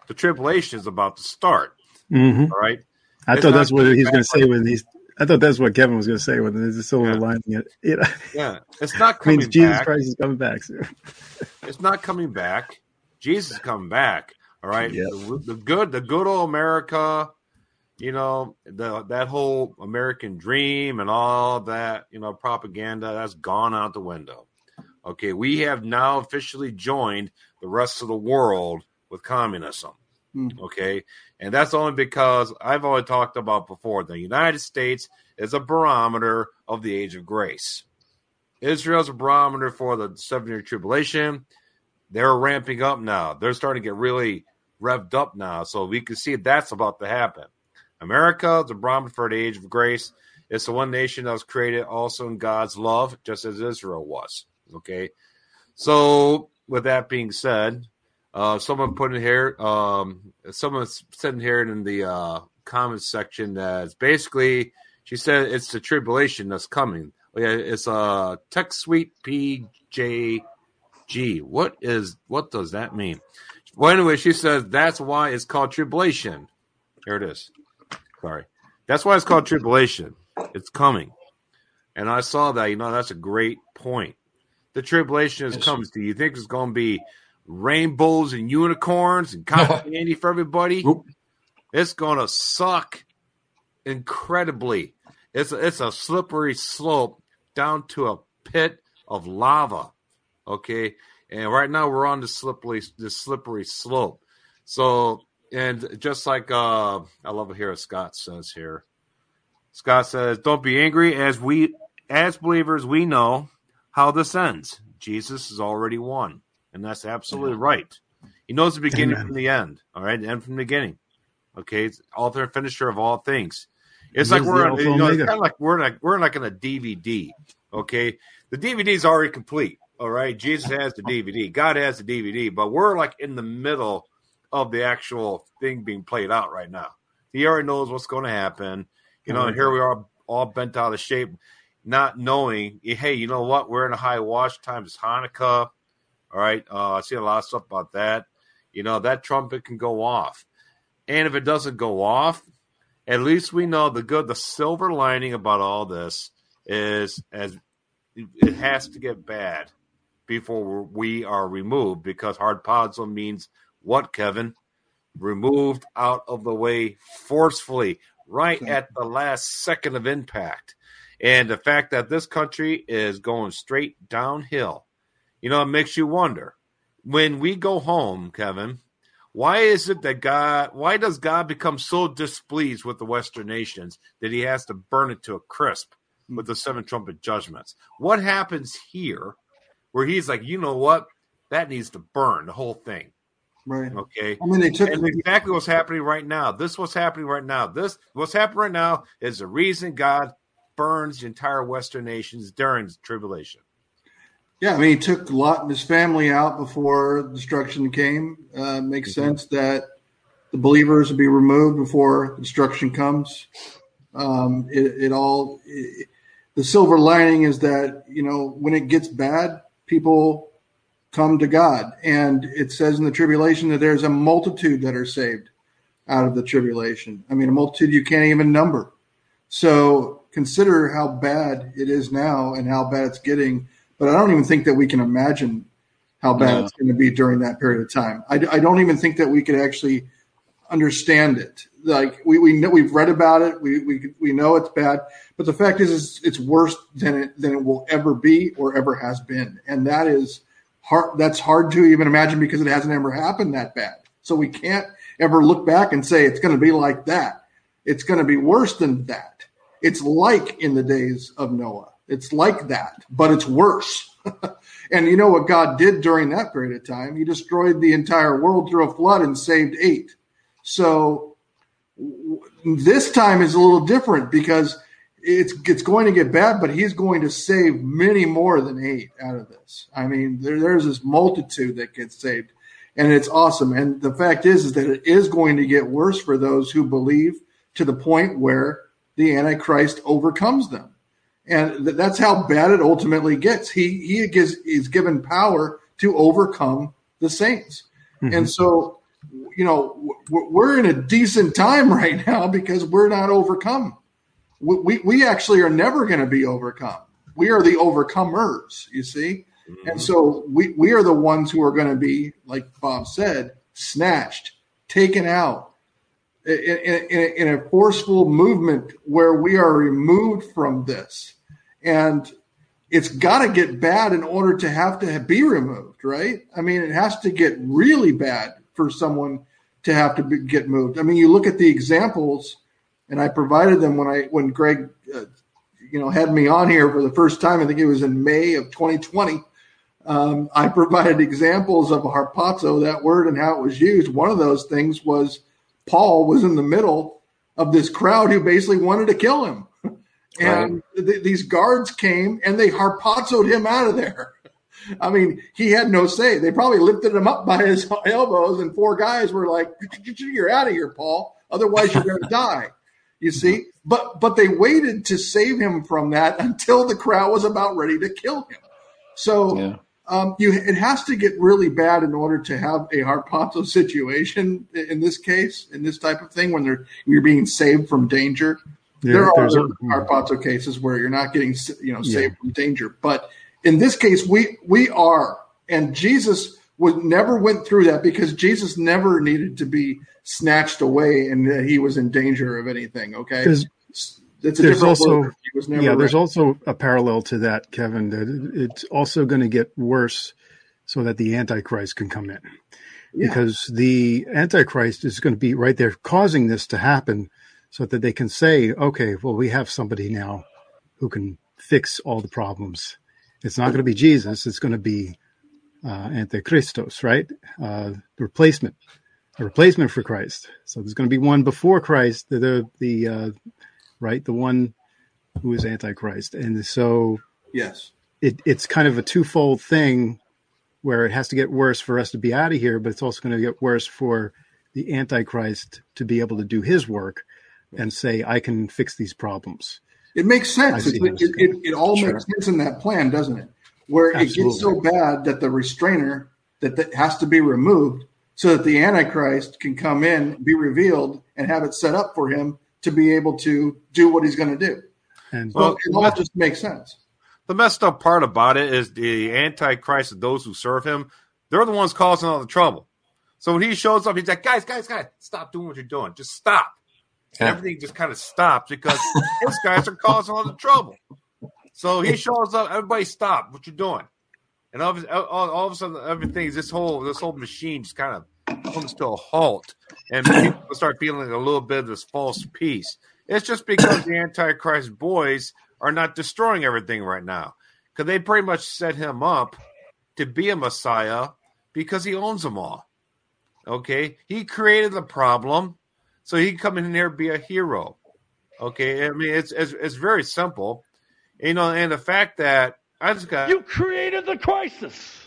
The tribulation is about to start. Mm-hmm. All right. I it's thought that's what he's going to say when he's I thought that's what Kevin was going to say when there's a silver yeah. lining. It, it yeah, it's not coming means Jesus back. Christ is coming back. It's not coming back. Jesus is coming back. All right, yep. the, the, good, the good old America. You know the that whole American dream and all that. You know propaganda that's gone out the window. Okay, we have now officially joined the rest of the world with communism. Mm. Okay. And that's only because I've always talked about before the United States is a barometer of the age of grace. Israel's a barometer for the seven year tribulation. They're ramping up now. They're starting to get really revved up now. So we can see that's about to happen. America is a barometer for the age of grace. It's the one nation that was created also in God's love, just as Israel was. Okay. So, with that being said, uh, someone put in here, um, someone said in here in the uh, comments section that it's basically, she said it's the tribulation that's coming. Oh, yeah, it's a uh, Tech Suite PJG. What is what does that mean? Well, anyway, she says that's why it's called tribulation. Here it is. Sorry, that's why it's called tribulation. It's coming, and I saw that. You know, that's a great point. The tribulation is coming. Do you think it's going to be rainbows and unicorns and cotton candy for everybody. It's gonna suck incredibly. It's a, it's a slippery slope down to a pit of lava. Okay, and right now we're on the slippery the slippery slope. So and just like uh, I love to hear what Scott says here. Scott says, "Don't be angry, as we as believers we know how this ends. Jesus has already won." And that's absolutely right. He knows the beginning Amen. from the end. All right, the end from the beginning. Okay, it's author and finisher of all things. It's like we're on, you know, it's kind of like we're like we're like in a DVD. Okay, the DVD is already complete. All right, Jesus has the DVD, God has the DVD, but we're like in the middle of the actual thing being played out right now. He already knows what's going to happen. You know, and here we are all bent out of shape, not knowing, hey, you know what? We're in a high wash time. It's Hanukkah. All right. Uh, I see a lot of stuff about that. You know, that trumpet can go off. And if it doesn't go off, at least we know the good, the silver lining about all this is as it has to get bad before we are removed because hard harpazo means what, Kevin? Removed out of the way forcefully, right at the last second of impact. And the fact that this country is going straight downhill, you know, it makes you wonder. When we go home, Kevin, why is it that God, why does God become so displeased with the Western nations that he has to burn it to a crisp hmm. with the seven trumpet judgments? What happens here where he's like, you know what? That needs to burn the whole thing. Right. Okay. I mean, they took and exactly what's happening right now. This what's happening right now. This what's happening right now is the reason God burns the entire Western nations during the tribulation. Yeah, I mean, he took Lot and his family out before destruction came. Uh, makes mm-hmm. sense that the believers will be removed before destruction comes. Um, it, it all. It, the silver lining is that you know when it gets bad, people come to God. And it says in the tribulation that there's a multitude that are saved out of the tribulation. I mean, a multitude you can't even number. So consider how bad it is now and how bad it's getting. But I don't even think that we can imagine how bad no. it's going to be during that period of time. I, I, don't even think that we could actually understand it. Like we, we know, we've read about it. We, we, we know it's bad, but the fact is, it's, it's worse than it, than it will ever be or ever has been. And that is, hard that's hard to even imagine because it hasn't ever happened that bad. So we can't ever look back and say it's going to be like that. It's going to be worse than that. It's like in the days of Noah. It's like that, but it's worse. and you know what God did during that period of time? He destroyed the entire world through a flood and saved eight. So this time is a little different because it's it's going to get bad, but he's going to save many more than eight out of this. I mean, there, there's this multitude that gets saved, and it's awesome. And the fact is, is that it is going to get worse for those who believe to the point where the Antichrist overcomes them, and th- that's how bad it ultimately gets. He he gives is given power to overcome the saints, mm-hmm. and so you know we're in a decent time right now because we're not overcome we, we actually are never going to be overcome. We are the overcomers, you see? Mm-hmm. And so we, we are the ones who are going to be, like Bob said, snatched, taken out in, in, in, a forceful movement where we are removed from this. And it's got to get bad in order to have to be removed, right? I mean, it has to get really bad for someone to have to be, get moved. I mean, you look at the examples and I provided them when I when Greg, uh, you know, had me on here for the first time. I think it was in May of 2020. Um, I provided examples of harpazo, that word, and how it was used. One of those things was Paul was in the middle of this crowd who basically wanted to kill him, and right. th- these guards came and they harpazoed him out of there. I mean, he had no say. They probably lifted him up by his elbows, and four guys were like, "You're out of here, Paul. Otherwise, you're going to die." You see, but but they waited to save him from that until the crowd was about ready to kill him. So yeah. Um, you it has to get really bad in order to have a harpazo situation in this case, in this type of thing, when they're you're being saved from danger. Yeah, there are other harpazo cases where you're not getting you know saved yeah. from danger, but in this case, we we are, and Jesus would never went through that because Jesus never needed to be snatched away and that he was in danger of anything. Okay. A there's also yeah. There's also a parallel to that, Kevin. That it's also going to get worse, so that the Antichrist can come in, yeah. because the Antichrist is going to be right there causing this to happen, so that they can say, okay, well, we have somebody now who can fix all the problems. It's not going to be Jesus. It's going to be uh, Antichristos, right? Uh, the replacement a replacement for Christ. So there's going to be one before Christ, the the, the uh, right, the one who is Antichrist, and so yes, it, it's kind of a twofold thing where it has to get worse for us to be out of here, but it's also going to get worse for the Antichrist to be able to do his work and say, I can fix these problems. It makes sense. It, it, it, it, all sure. makes sense in that plan, doesn't it? Where Absolutely. it gets so bad that the restrainer that, that has to be removed so that the Antichrist can come in, be revealed, and have it set up for him to be able to do what he's going to do. And well, it all just makes sense. The messed up part about it is the Antichrist and those who serve him, they're the ones causing all the trouble. So when he shows up, he's like, guys, guys, guys, stop doing what you're doing. Just stop. Yeah. Everything just kind of stops because those guys are causing all the trouble. So he shows up, everybody stop what you're doing. And all of, all, all of a sudden, everything, this whole this whole machine just kind of comes to a halt, and people start feeling a little bit of this false peace. It's just because the Antichrist boys are not destroying everything right now, because they pretty much set him up to be a Messiah because he owns them all. Okay, he created the problem, so he can come in here and be a hero. Okay, I mean it's it's, it's very simple, you know, and the fact that I just got you created the crisis.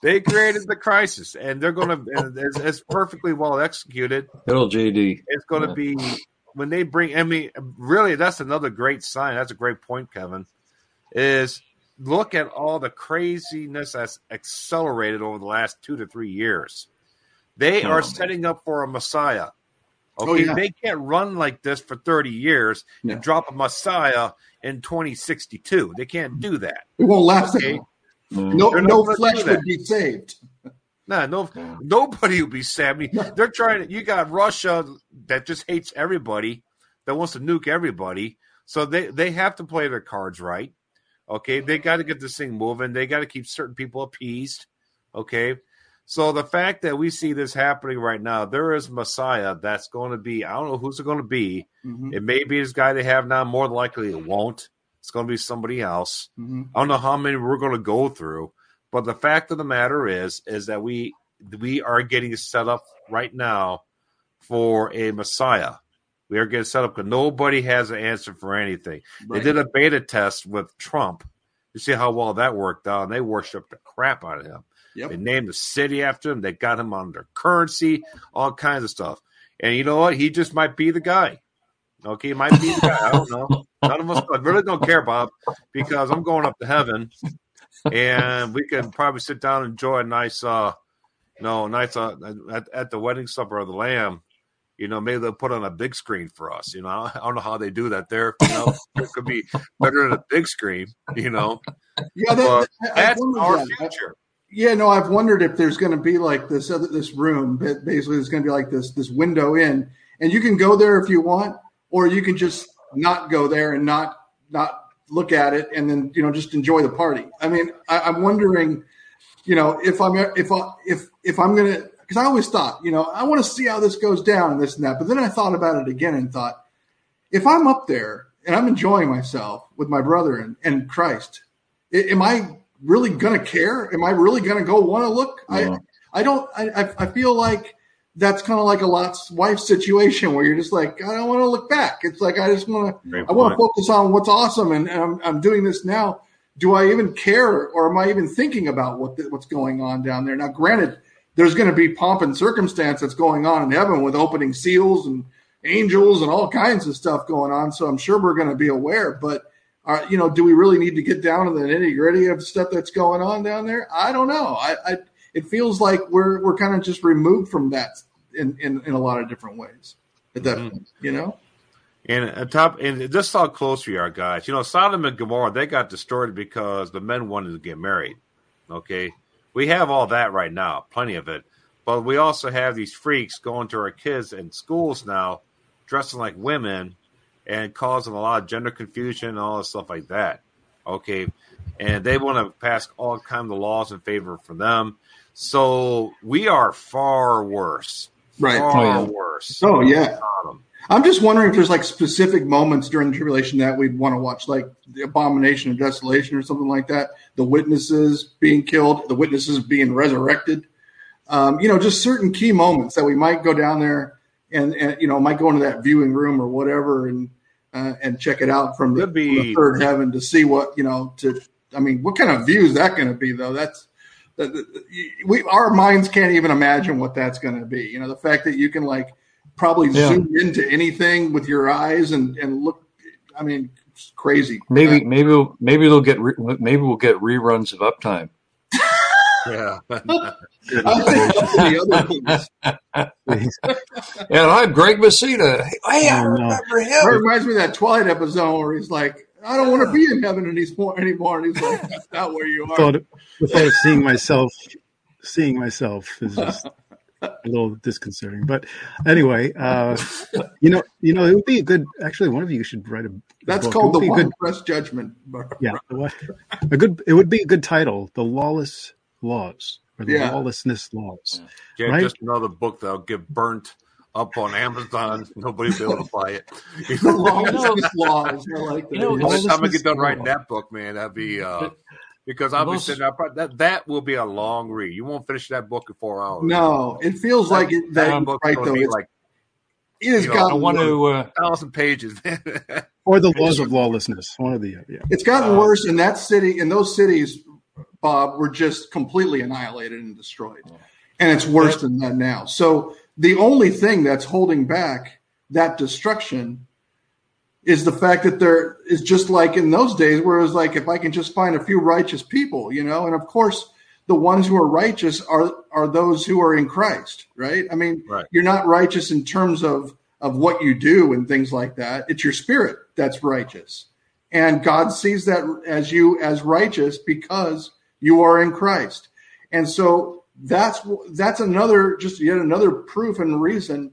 They created the crisis, and they're going to. It's, it's, perfectly well executed. Little JD. It's going to yeah. be when they bring. I mean, really, that's another great sign. That's a great point, Kevin. Is look at all the craziness that's accelerated over the last two to three years. They oh, are man. setting up for a Messiah. Oh, okay, oh, yeah. they can't run like this for 30 years yeah. and drop a Messiah in 2062. They can't mm-hmm. do that. It won't last. Okay? No, no flesh would be saved. Nah, no, nobody will be saved. I mean, they're trying to. You got Russia that just hates everybody, that wants to nuke everybody. So they they have to play their cards right. Okay, they got to get this thing moving. They got to keep certain people appeased. Okay, so the fact that we see this happening right now, there is Messiah that's going to be, I don't know who's it going to be. Mm-hmm. It may be this guy they have now. More than likely, it won't. It's going to be somebody else. Mm-hmm. I don't know how many we're going to go through, but the fact of the matter is, is that we we are getting set up right now for a Messiah. We are getting set up because nobody has an answer for anything. Right. They did a beta test with Trump. You see how well that worked out, and they worshipped the crap out of him. Yep. They named the city after him. They got him on their currency, all kinds of stuff. And you know what? He just might be the guy. Okay, he might be the guy. I don't know. None of us I really don't care, Bob, because I'm going up to heaven, and we can probably sit down and enjoy a nice, uh, you know, nice uh, at, at the wedding supper of the Lamb. You know, maybe they'll put on a big screen for us. You know, I don't know how they do that there. You know, it could be better than a big screen. You know, yeah, that, that's our that. future. Yeah, no, I've wondered if there's going to be like this other this room. But basically, there's going to be like this this window in, and you can go there if you want, or you can just not go there and not not look at it, and then you know just enjoy the party. I mean, I, am wondering, you know, if I'm if I if if I'm gonna because I always thought, you know, I want to see how this goes down and this and that, but then I thought about it again and thought, if I'm up there and I'm enjoying myself with my brother and, and Christ, am I really going to care? Am I really going to go want to look? Yeah. I, I don't, I, I feel like that's kind of like a Lot's wife situation where you're just like, I don't want to look back. It's like, I just want to, I want to focus on what's awesome. And, and I'm, I'm, doing this now. Do I even care or am I even thinking about what the, what's going on down there? Now, granted, there's going to be pomp and circumstance that's going on in heaven with opening seals and angels and all kinds of stuff going on. So I'm sure we're going to be aware, but are, you know, do we really need to get down to the nitty gritty of stuff that's going on down there? I don't know. I, I it feels like we're we're kind of just removed from that in, in, in a lot of different ways at that mm-hmm. point, you know. And on top, and just how close we are, guys. You know, Sodom and Gomorrah they got destroyed because the men wanted to get married. Okay, we have all that right now, plenty of it. But we also have these freaks going to our kids in schools now, dressing like women and causing a lot of gender confusion and all this stuff like that. Okay. And they want to pass all kinds of laws in favor for them. So we are far worse. Right. Far oh, yeah. worse. Oh, yeah. I'm just wondering if there's like specific moments during the tribulation that we'd want to watch, like the abomination of desolation or something like that. The witnesses being killed, the witnesses being resurrected. Um, you know, just certain key moments that we might go down there and, and you know might go into that viewing room or whatever and uh, and check it out from the, be, from the, third heaven to see what you know. To I mean, what kind of view is that going to be though? That's that, we our minds can't even imagine what that's going to be. You know, the fact that you can like probably yeah. zoom into anything with your eyes and and look. I mean, it's crazy. Maybe maybe we'll, maybe they'll get re- maybe we'll get reruns of Uptime. Yeah. and I'm Greg Messina. Hey, I remember him. It reminds me of that Twilight episode where he's like, I don't want to be in heaven anymore. anymore. And he's like, that's not where you are. Thought, thought of seeing myself, seeing myself is just a little disconcerting. But anyway, uh, you know, you know, it would be a good. Actually, one of you should write a. That's book. called the One Press Judgment. Yeah, a good. It would be a good title, "The Lawless Laws" or "The yeah. Lawlessness Laws." Yeah, right? just another book that'll get burnt up on Amazon. Nobody will be able to buy it. the lawlessness laws. I like that. You know, by the time I get done writing that book, man, that'd be. Uh, because I'll be sitting there. That that will be a long read. You won't finish that book in four hours. No, it feels that, like it, that. that right though, like it has got. I want to uh, thousand pages, or the laws of lawlessness. One of the yeah. It's gotten uh, worse in that city. In those cities, Bob, were just completely annihilated and destroyed, and it's worse than that now. So the only thing that's holding back that destruction is the fact that there is just like in those days where it was like if I can just find a few righteous people, you know, and of course the ones who are righteous are are those who are in Christ, right? I mean, right. you're not righteous in terms of of what you do and things like that. It's your spirit that's righteous. And God sees that as you as righteous because you are in Christ. And so that's that's another just yet another proof and reason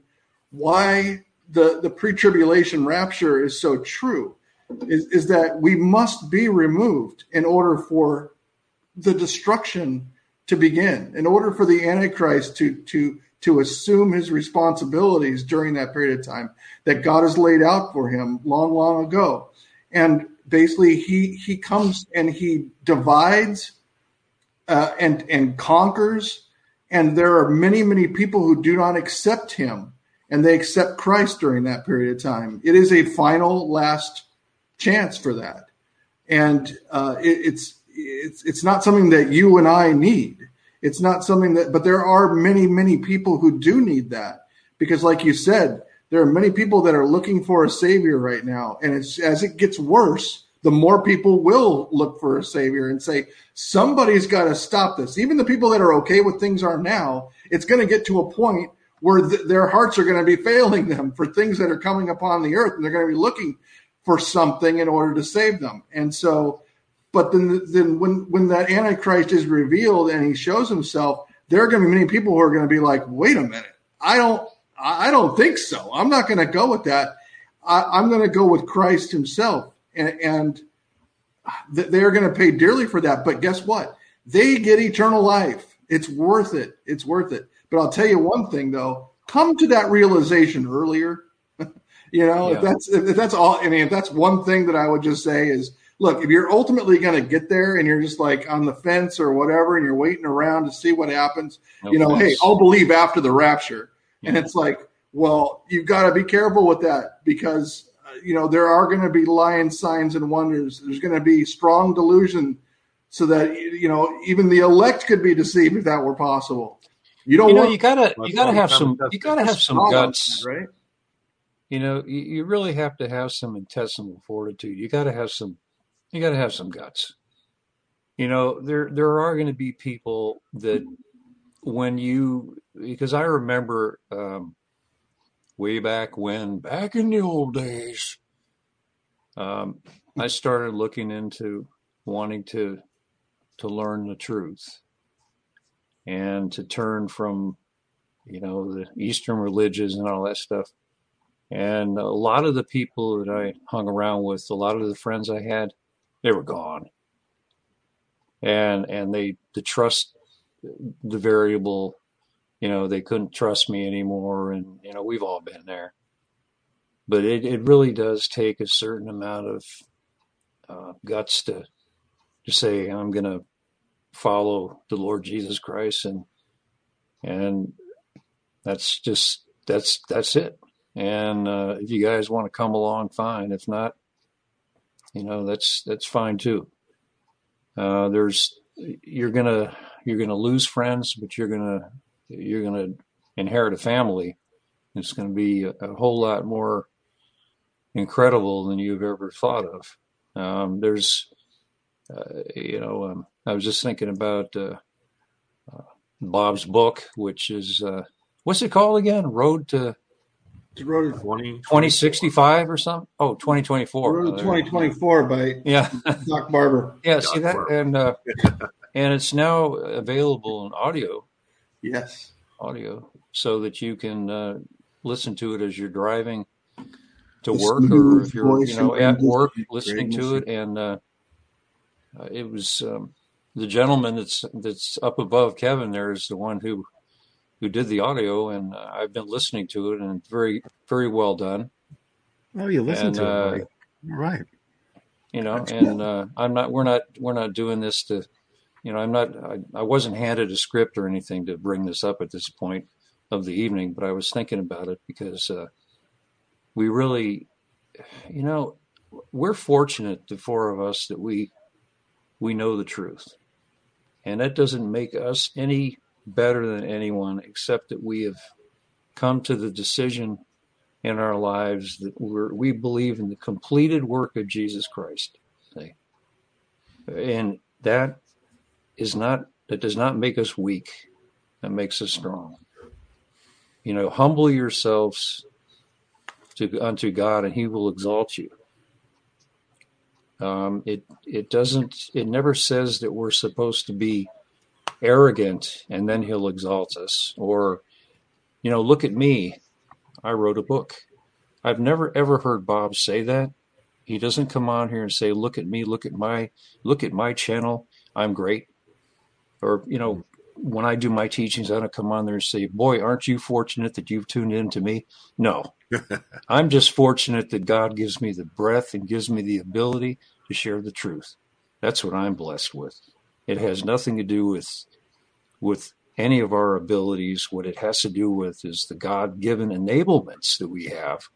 why the, the pre tribulation rapture is so true is, is that we must be removed in order for the destruction to begin, in order for the Antichrist to, to, to assume his responsibilities during that period of time that God has laid out for him long, long ago. And basically, he, he comes and he divides uh, and, and conquers. And there are many, many people who do not accept him and they accept Christ during that period of time. It is a final last chance for that, and uh, it, it's it's it's not something that you and I need. It's not something that, but there are many many people who do need that because, like you said, there are many people that are looking for a savior right now, and it's as it gets worse. The more people will look for a savior and say, somebody's got to stop this. Even the people that are okay with things are now, it's going to get to a point where th- their hearts are going to be failing them for things that are coming upon the earth, and they're going to be looking for something in order to save them. And so, but then, then when when that Antichrist is revealed and he shows himself, there are going to be many people who are going to be like, "Wait a minute, I don't, I don't think so. I'm not going to go with that. I, am going to go with Christ Himself." And, and they're going to pay dearly for that. But guess what? They get eternal life. It's worth it. It's worth it. But I'll tell you one thing though, come to that realization earlier. you know, yeah. if that's if that's all I mean, if that's one thing that I would just say is look, if you're ultimately going to get there and you're just like on the fence or whatever and you're waiting around to see what happens, no you know, hey, I'll believe after the rapture. Yeah. And it's like, well, you've got to be careful with that because you know there are going to be lying signs and wonders. There's going to be strong delusion so that you know even the elect could be deceived if that were possible. You don't. You know, want, you gotta you gotta have some you gotta have some guts, right? You know, you, you really have to have some intestinal fortitude. You gotta have some. You gotta have some guts. You know, there there are going to be people that when you because I remember um, way back when, back in the old days, um, I started looking into wanting to to learn the truth and to turn from, you know, the Eastern religions and all that stuff. And a lot of the people that I hung around with, a lot of the friends I had, they were gone. And and they the trust the variable, you know, they couldn't trust me anymore and you know, we've all been there. But it, it really does take a certain amount of uh, guts to to say I'm gonna follow the Lord Jesus Christ and and that's just that's that's it. And uh, if you guys want to come along, fine. If not, you know that's that's fine too. Uh, there's you're gonna you're gonna lose friends, but you're gonna you're gonna inherit a family. It's going to be a, a whole lot more incredible than you've ever thought of. Um, there's, uh, you know, um, I was just thinking about uh, uh, Bob's book, which is uh, what's it called again? Road to Road to 20, 2065 or something? Oh, 2024. Road to 2024 by yeah. Doc Barber. Yeah, Doc see that? Barber. And uh, and it's now available in audio. Yes. Audio, so that you can uh, listen to it as you're driving to work or if you're you know at work listening to it and uh, uh, it was um, the gentleman that's that's up above Kevin there is the one who who did the audio, and uh, I've been listening to it, and very very well done. Oh, you listen to uh, it, right? You know, and uh, I'm not. We're not. We're not doing this to. You know, I'm not. I, I wasn't handed a script or anything to bring this up at this point of the evening, but I was thinking about it because uh, we really, you know, we're fortunate, the four of us, that we we know the truth, and that doesn't make us any better than anyone, except that we have come to the decision in our lives that we're, we believe in the completed work of Jesus Christ. See? And that is not that does not make us weak. That makes us strong. You know, humble yourselves to unto God, and He will exalt you. Um, it it doesn't. It never says that we're supposed to be arrogant and then he'll exalt us. Or, you know, look at me. I wrote a book. I've never ever heard Bob say that. He doesn't come on here and say, "Look at me, look at my look at my channel. I'm great." Or, you know, when I do my teachings, I don't come on there and say, "Boy, aren't you fortunate that you've tuned in to me?" No. I'm just fortunate that God gives me the breath and gives me the ability to share the truth. That's what I'm blessed with. It has nothing to do with with any of our abilities. What it has to do with is the God given enablements that we have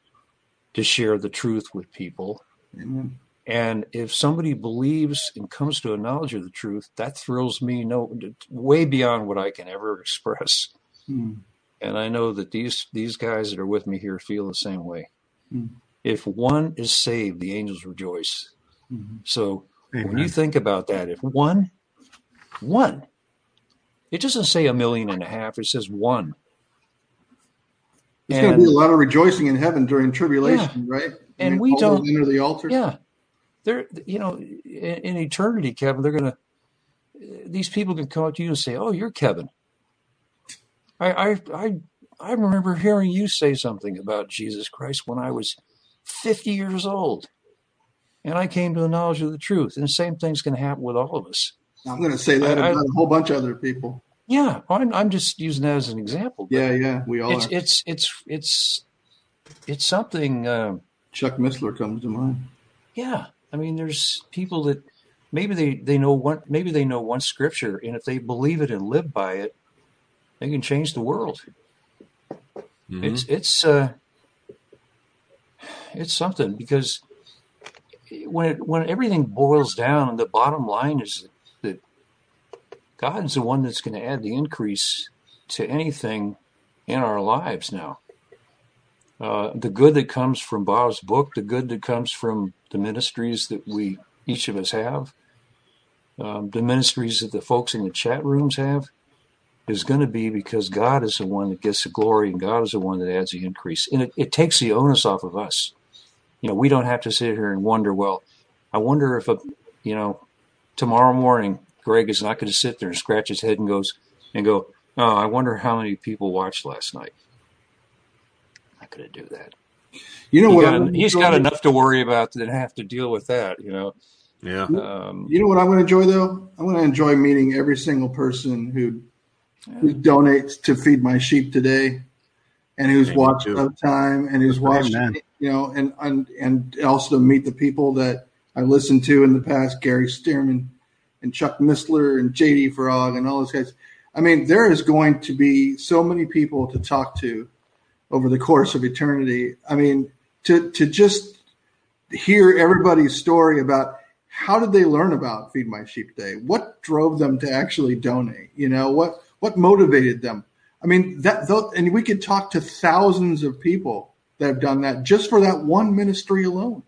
to share the truth with people. Amen. And if somebody believes and comes to a knowledge of the truth, that thrills me no way beyond what I can ever express. Mm. And I know that these these guys that are with me here feel the same way. Mm. If one is saved, the angels rejoice. Mm-hmm. So Amen. when you think about that, if one one. It doesn't say a million and a half. It says one. There's going to be a lot of rejoicing in heaven during tribulation, yeah. right? And, and we don't enter the altar. Yeah, they're you know in, in eternity, Kevin. They're going to these people can come up to you and say, "Oh, you're Kevin." I I I I remember hearing you say something about Jesus Christ when I was 50 years old, and I came to the knowledge of the truth. And the same thing's going to happen with all of us. I'm going to say that I, about I, a whole bunch of other people. Yeah, I'm, I'm just using that as an example. Yeah, yeah, we all. It's are. it's it's it's it's something. Uh, Chuck Missler comes to mind. Yeah, I mean, there's people that maybe they they know one maybe they know one scripture, and if they believe it and live by it, they can change the world. Mm-hmm. It's it's uh, it's something because when it when everything boils down, the bottom line is that God is the one that's going to add the increase to anything in our lives now. Uh, the good that comes from Bob's book, the good that comes from the ministries that we each of us have, um, the ministries that the folks in the chat rooms have, is going to be because God is the one that gets the glory and God is the one that adds the increase. And it, it takes the onus off of us. You know, we don't have to sit here and wonder, well, I wonder if a, you know, tomorrow morning Greg is not going to sit there and scratch his head and goes and go, "Oh, I wonder how many people watched last night." I'm not going to do that. You know he what? Got, he's got enough to worry about than have to deal with that. You know. Yeah. Um, you know what I'm going to enjoy though? I'm going to enjoy meeting every single person who yeah. who donates to feed my sheep today, and who's Maybe watched of time and who's watched, you know, and, and and also to meet the people that I listened to in the past, Gary Stearman and Chuck Missler and JD Farag and all those guys. I mean, there is going to be so many people to talk to over the course of eternity. I mean, to to just hear everybody's story about how did they learn about Feed My Sheep Day? What drove them to actually donate? You know, what what motivated them? I mean, that though, and we could talk to thousands of people that have done that just for that one ministry alone.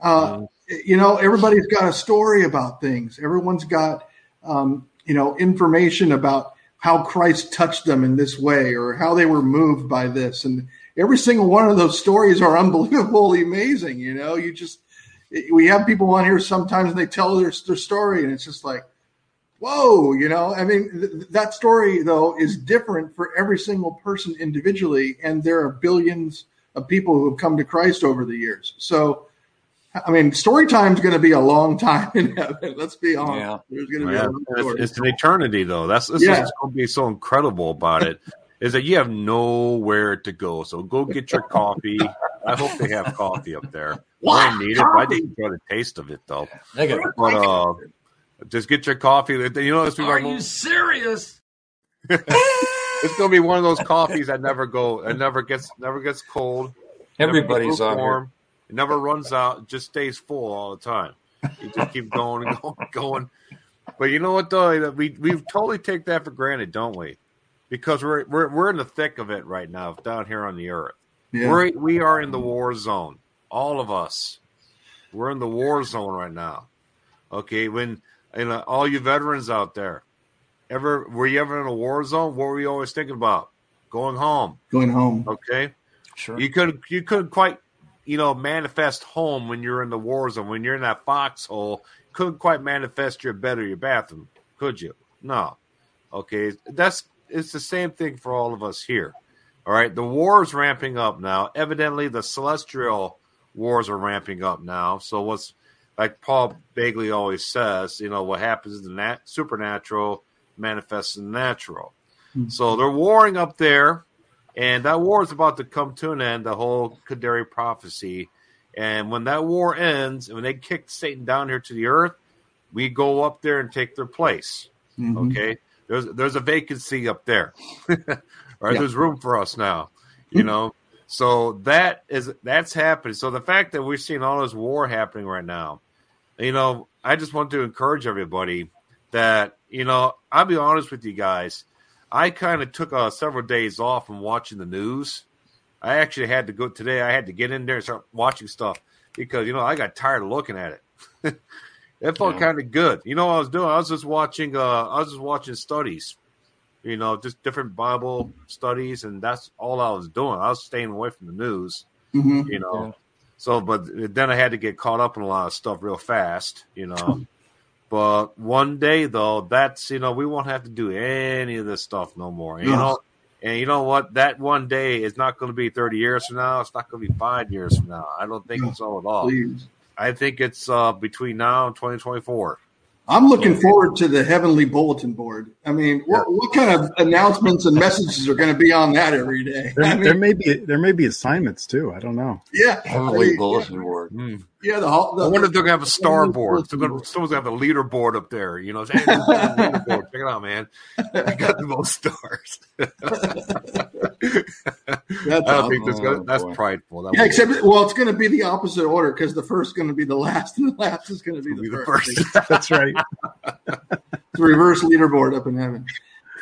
Uh, you know, everybody's got a story about things. Everyone's got, um, you know, information about how Christ touched them in this way or how they were moved by this. And every single one of those stories are unbelievably amazing. You know, you just, we have people on here sometimes and they tell their, their story and it's just like, whoa, you know, I mean, th- that story though is different for every single person individually. And there are billions of people who have come to Christ over the years. So, I mean, story time is going to be a long time in heaven. Let's be honest. Yeah. There's going to yeah. be it's, it's, an eternity, though. That's, that's yeah. what's going to be so incredible about it is that you have nowhere to go. So go get your coffee. I hope they have coffee up there. I don't need it. I didn't enjoy the taste of it though. But uh, just get your coffee. You know, this. are you serious? it's gonna be one of those coffees that never go. It never gets never gets cold. Everybody's on warm. It never runs out. It just stays full all the time. You just keep going and going, and going. But you know what though? We we totally take that for granted, don't we? Because we're we're we're in the thick of it right now down here on the earth. Yeah. We're we are in the war zone. All of us. We're in the war zone right now. Okay, when and uh, all you veterans out there, ever were you ever in a war zone? What were you always thinking about? Going home. Going home. Okay. Sure. You could you couldn't quite you know, manifest home when you're in the war zone. When you're in that foxhole, couldn't quite manifest your bed or your bathroom, could you? No. Okay, that's it's the same thing for all of us here. All right, the war is ramping up now. Evidently, the celestial wars are ramping up now. So what's like Paul Begley always says, you know, what happens in the nat- supernatural manifests in the natural. Mm-hmm. So they're warring up there and that war is about to come to an end, the whole Kaduri prophecy. And when that war ends, and when they kick Satan down here to the earth, we go up there and take their place. Mm-hmm. Okay. There's there's a vacancy up there. right? Yeah. There's room for us now. You mm-hmm. know? So that is that's happening. So the fact that we're seeing all this war happening right now, you know, I just want to encourage everybody that, you know, I'll be honest with you guys I kind of took uh, several days off from watching the news. I actually had to go today. I had to get in there and start watching stuff because you know I got tired of looking at it. it felt yeah. kind of good. You know what I was doing? I was just watching. Uh, I was just watching studies. You know, just different Bible studies, and that's all I was doing. I was staying away from the news. Mm-hmm. You know, yeah. so but then I had to get caught up in a lot of stuff real fast. You know. But one day though, that's you know, we won't have to do any of this stuff no more. And, you know, and you know what? That one day is not going to be thirty years from now. It's not going to be five years from now. I don't think so at all. Please. I think it's uh, between now and twenty twenty four. I'm looking forward to the heavenly bulletin board. I mean, what, what kind of announcements and messages are going to be on that every day? There, I mean, there, may be there may be assignments too. I don't know. Yeah, heavenly I mean, bulletin yeah. board. Mm. Yeah, the, the, I wonder if they're going to have a star board. Gonna, someone's going to have a leaderboard up there. You know, hey, check it out, man. You got the most stars. that's I don't think oh, that's, gonna, that's prideful. That yeah, except well, it's going to be the opposite order because the first is going to be the last, and the last is going to be, the, first. the first. that's right. it's a reverse leaderboard up in heaven.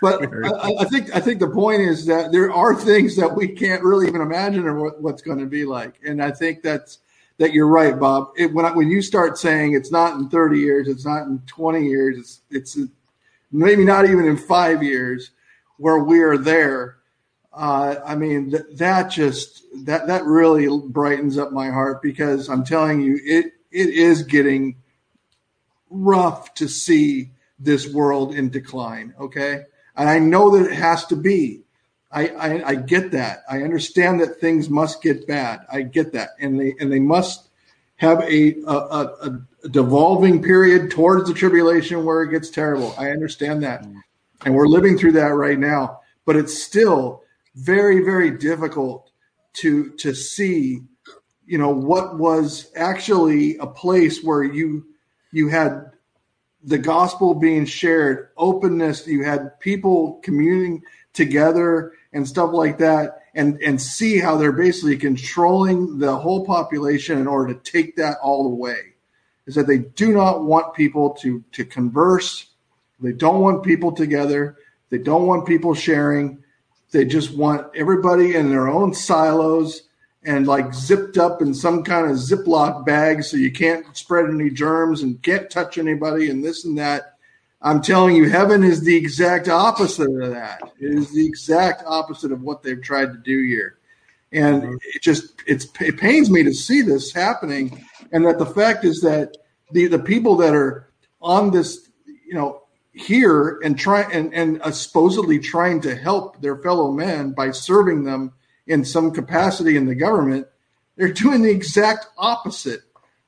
But I, I, think I think the point is that there are things that we can't really even imagine what, what's going to be like, and I think that's that you're right, Bob. It, when I, when you start saying it's not in 30 years, it's not in 20 years, it's it's maybe not even in five years where we are there. Uh, I mean, th- that just that that really brightens up my heart because I'm telling you, it it is getting rough to see this world in decline. Okay, and I know that it has to be. I, I, I get that. I understand that things must get bad. I get that, and they and they must have a a, a, a devolving period towards the tribulation where it gets terrible. I understand that, and we're living through that right now. But it's still very very difficult to to see, you know, what was actually a place where you you had the gospel being shared, openness. You had people communing together and stuff like that, and and see how they're basically controlling the whole population in order to take that all away. Is that they do not want people to to converse. They don't want people together. They don't want people sharing. They just want everybody in their own silos and like zipped up in some kind of Ziploc bag so you can't spread any germs and can't touch anybody and this and that. I'm telling you, heaven is the exact opposite of that. It is the exact opposite of what they've tried to do here. And it just it's it pains me to see this happening, and that the fact is that the the people that are on this, you know, here and try and and supposedly trying to help their fellow men by serving them in some capacity in the government, they're doing the exact opposite.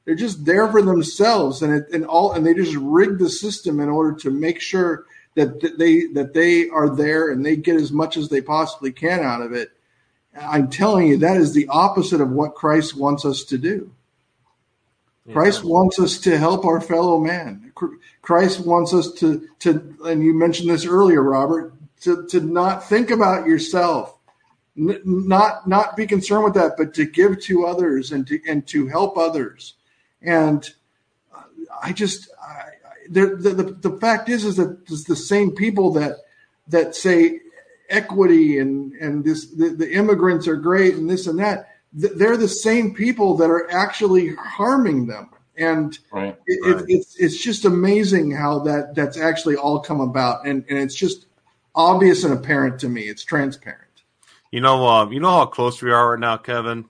They're just there for themselves, and it, and all, and they just rig the system in order to make sure that they that they are there and they get as much as they possibly can out of it. I'm telling you, that is the opposite of what Christ wants us to do. Yeah. Christ wants us to help our fellow man. Christ wants us to to, and you mentioned this earlier, Robert, to to not think about yourself not not be concerned with that, but to give to others and to and to help others. And I just I, the, the the fact is is that it's the same people that that say equity and and this the, the immigrants are great and this and that. They're the same people that are actually harming them and right, it, right. It, it's it's just amazing how that that's actually all come about and and it's just obvious and apparent to me it's transparent you know, um, you know how close we are right now, Kevin.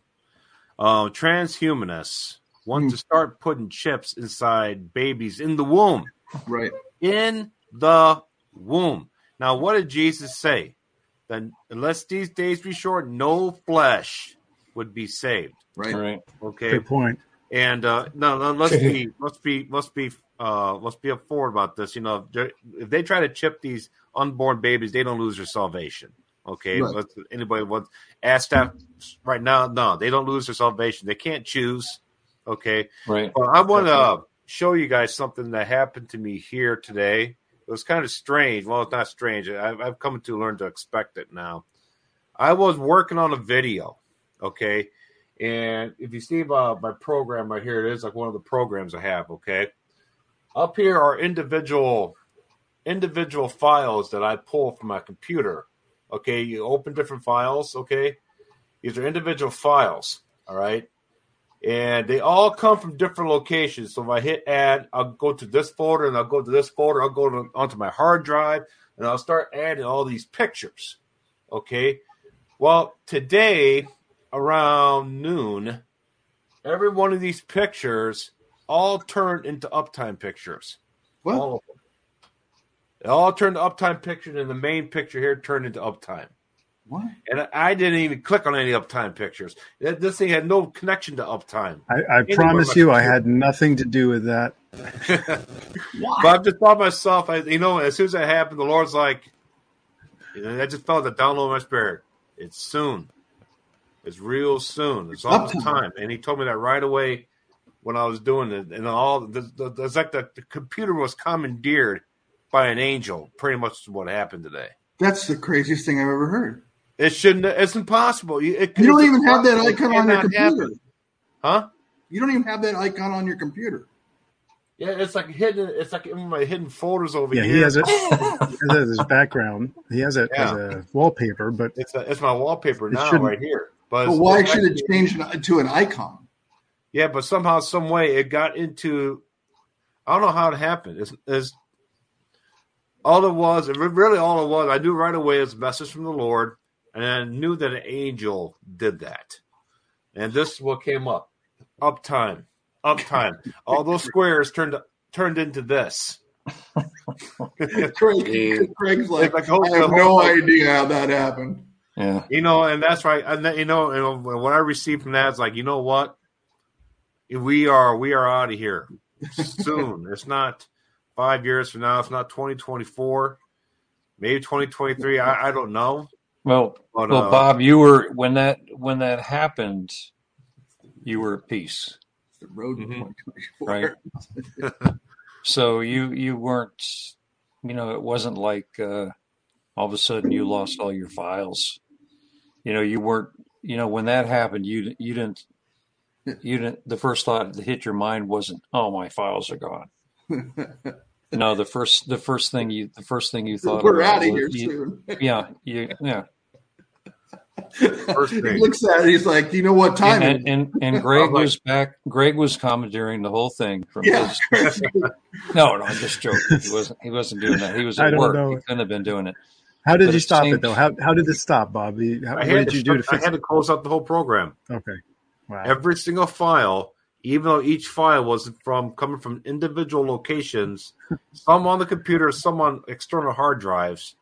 Uh, transhumanists want mm. to start putting chips inside babies in the womb. Right. In the womb. Now, what did Jesus say? That unless these days be short, no flesh would be saved. Right. Right. Okay. Good point. And uh, no, no, let's be, let's be, let's be, uh, let's be forward about this. You know, if they try to chip these unborn babies, they don't lose their salvation. Okay, right. anybody wants ask that right now? No, they don't lose their salvation. They can't choose. Okay, right. But I want to show you guys something that happened to me here today. It was kind of strange. Well, it's not strange. I've, I've come to learn to expect it now. I was working on a video. Okay, and if you see my, my program right here, it is like one of the programs I have. Okay, up here are individual individual files that I pull from my computer Okay, you open different files. Okay, these are individual files. All right, and they all come from different locations. So if I hit add, I'll go to this folder and I'll go to this folder. I'll go to, onto my hard drive and I'll start adding all these pictures. Okay, well today around noon, every one of these pictures all turned into uptime pictures. What? All of them. It all turned to uptime pictures, and the main picture here turned into uptime. What? And I didn't even click on any uptime pictures. This thing had no connection to uptime. I, I promise you, I had nothing to do with that. but I just thought myself, I, you know, as soon as that happened, the Lord's like, you know, I just felt the download in my spirit. It's soon. It's real soon. It's all the time. And he told me that right away when I was doing it. And all the, the, the, it's like the, the computer was commandeered by an angel. Pretty much what happened today. That's the craziest thing I've ever heard. It shouldn't. It's impossible. It, you don't even have that icon on your computer, happen. huh? You don't even have that icon on your computer. Yeah, it's like hidden. It's like in my hidden folders over yeah, here. he has it. he has his background. He has it yeah. as a wallpaper, but it's a, it's my wallpaper now right here. But, but why should it change to an icon? Yeah, but somehow, some way, it got into. I don't know how it happened. It's, it's all it was, really all it was, I knew right away it was a message from the Lord, and I knew that an angel did that. And this is what came up. Uptime. Uptime. all those squares turned turned into this. Craig, Craig's like, like I have no idea how that happened. Yeah. You know, and that's right. And then, you know, and what I received from that is like, you know what? We are we are out of here soon. it's not five years from now. It's not 2024, maybe 2023. I, I don't know. Well, but, well, uh, Bob, you were when that when that happened, you were at peace. The road mm-hmm. right? So you you weren't, you know, it wasn't like uh, all of a sudden you lost all your files. You know, you weren't. You know, when that happened, you you didn't. You didn't. The first thought that hit your mind wasn't, "Oh, my files are gone." no, the first the first thing you the first thing you thought we're out of here you, soon. Yeah, you, yeah. First thing. He looks at it. He's like, "You know what time?" And and, and Greg was back. Greg was commandeering the whole thing from yeah. his. no, no, I'm just joking. He wasn't. He wasn't doing that. He was at work. Know. He couldn't have been doing it. How did but you stop it though? How how did this stop, Bobby? How, what did you do to fix I had to close out the whole program. Okay. Wow. Every single file, even though each file was from coming from individual locations, some on the computer, some on external hard drives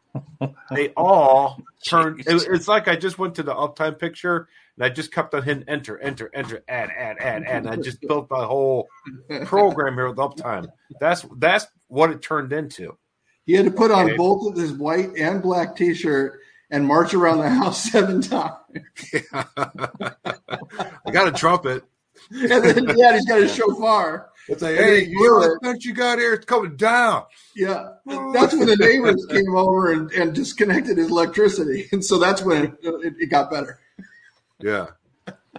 they all turned. It, it's like I just went to the uptime picture and I just kept on hitting enter, enter, enter, add, add, add, add. And I just built the whole program here with uptime. That's that's what it turned into. He had to put on okay. both of his white and black T-shirt and march around the house seven times. I got a trumpet. and then yeah, he's got a shofar. It's like, hey, you know you got here? It's coming down. Yeah, that's when the neighbors came over and, and disconnected his electricity, and so that's when it, it got better. Yeah,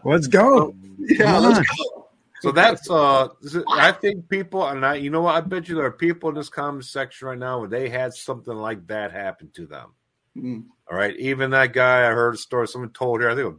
let's go. Yeah, let's go. So that's uh, I think people, and I, you know what, I bet you there are people in this comment section right now where they had something like that happen to them. Mm. All right, even that guy I heard a story someone told here. I think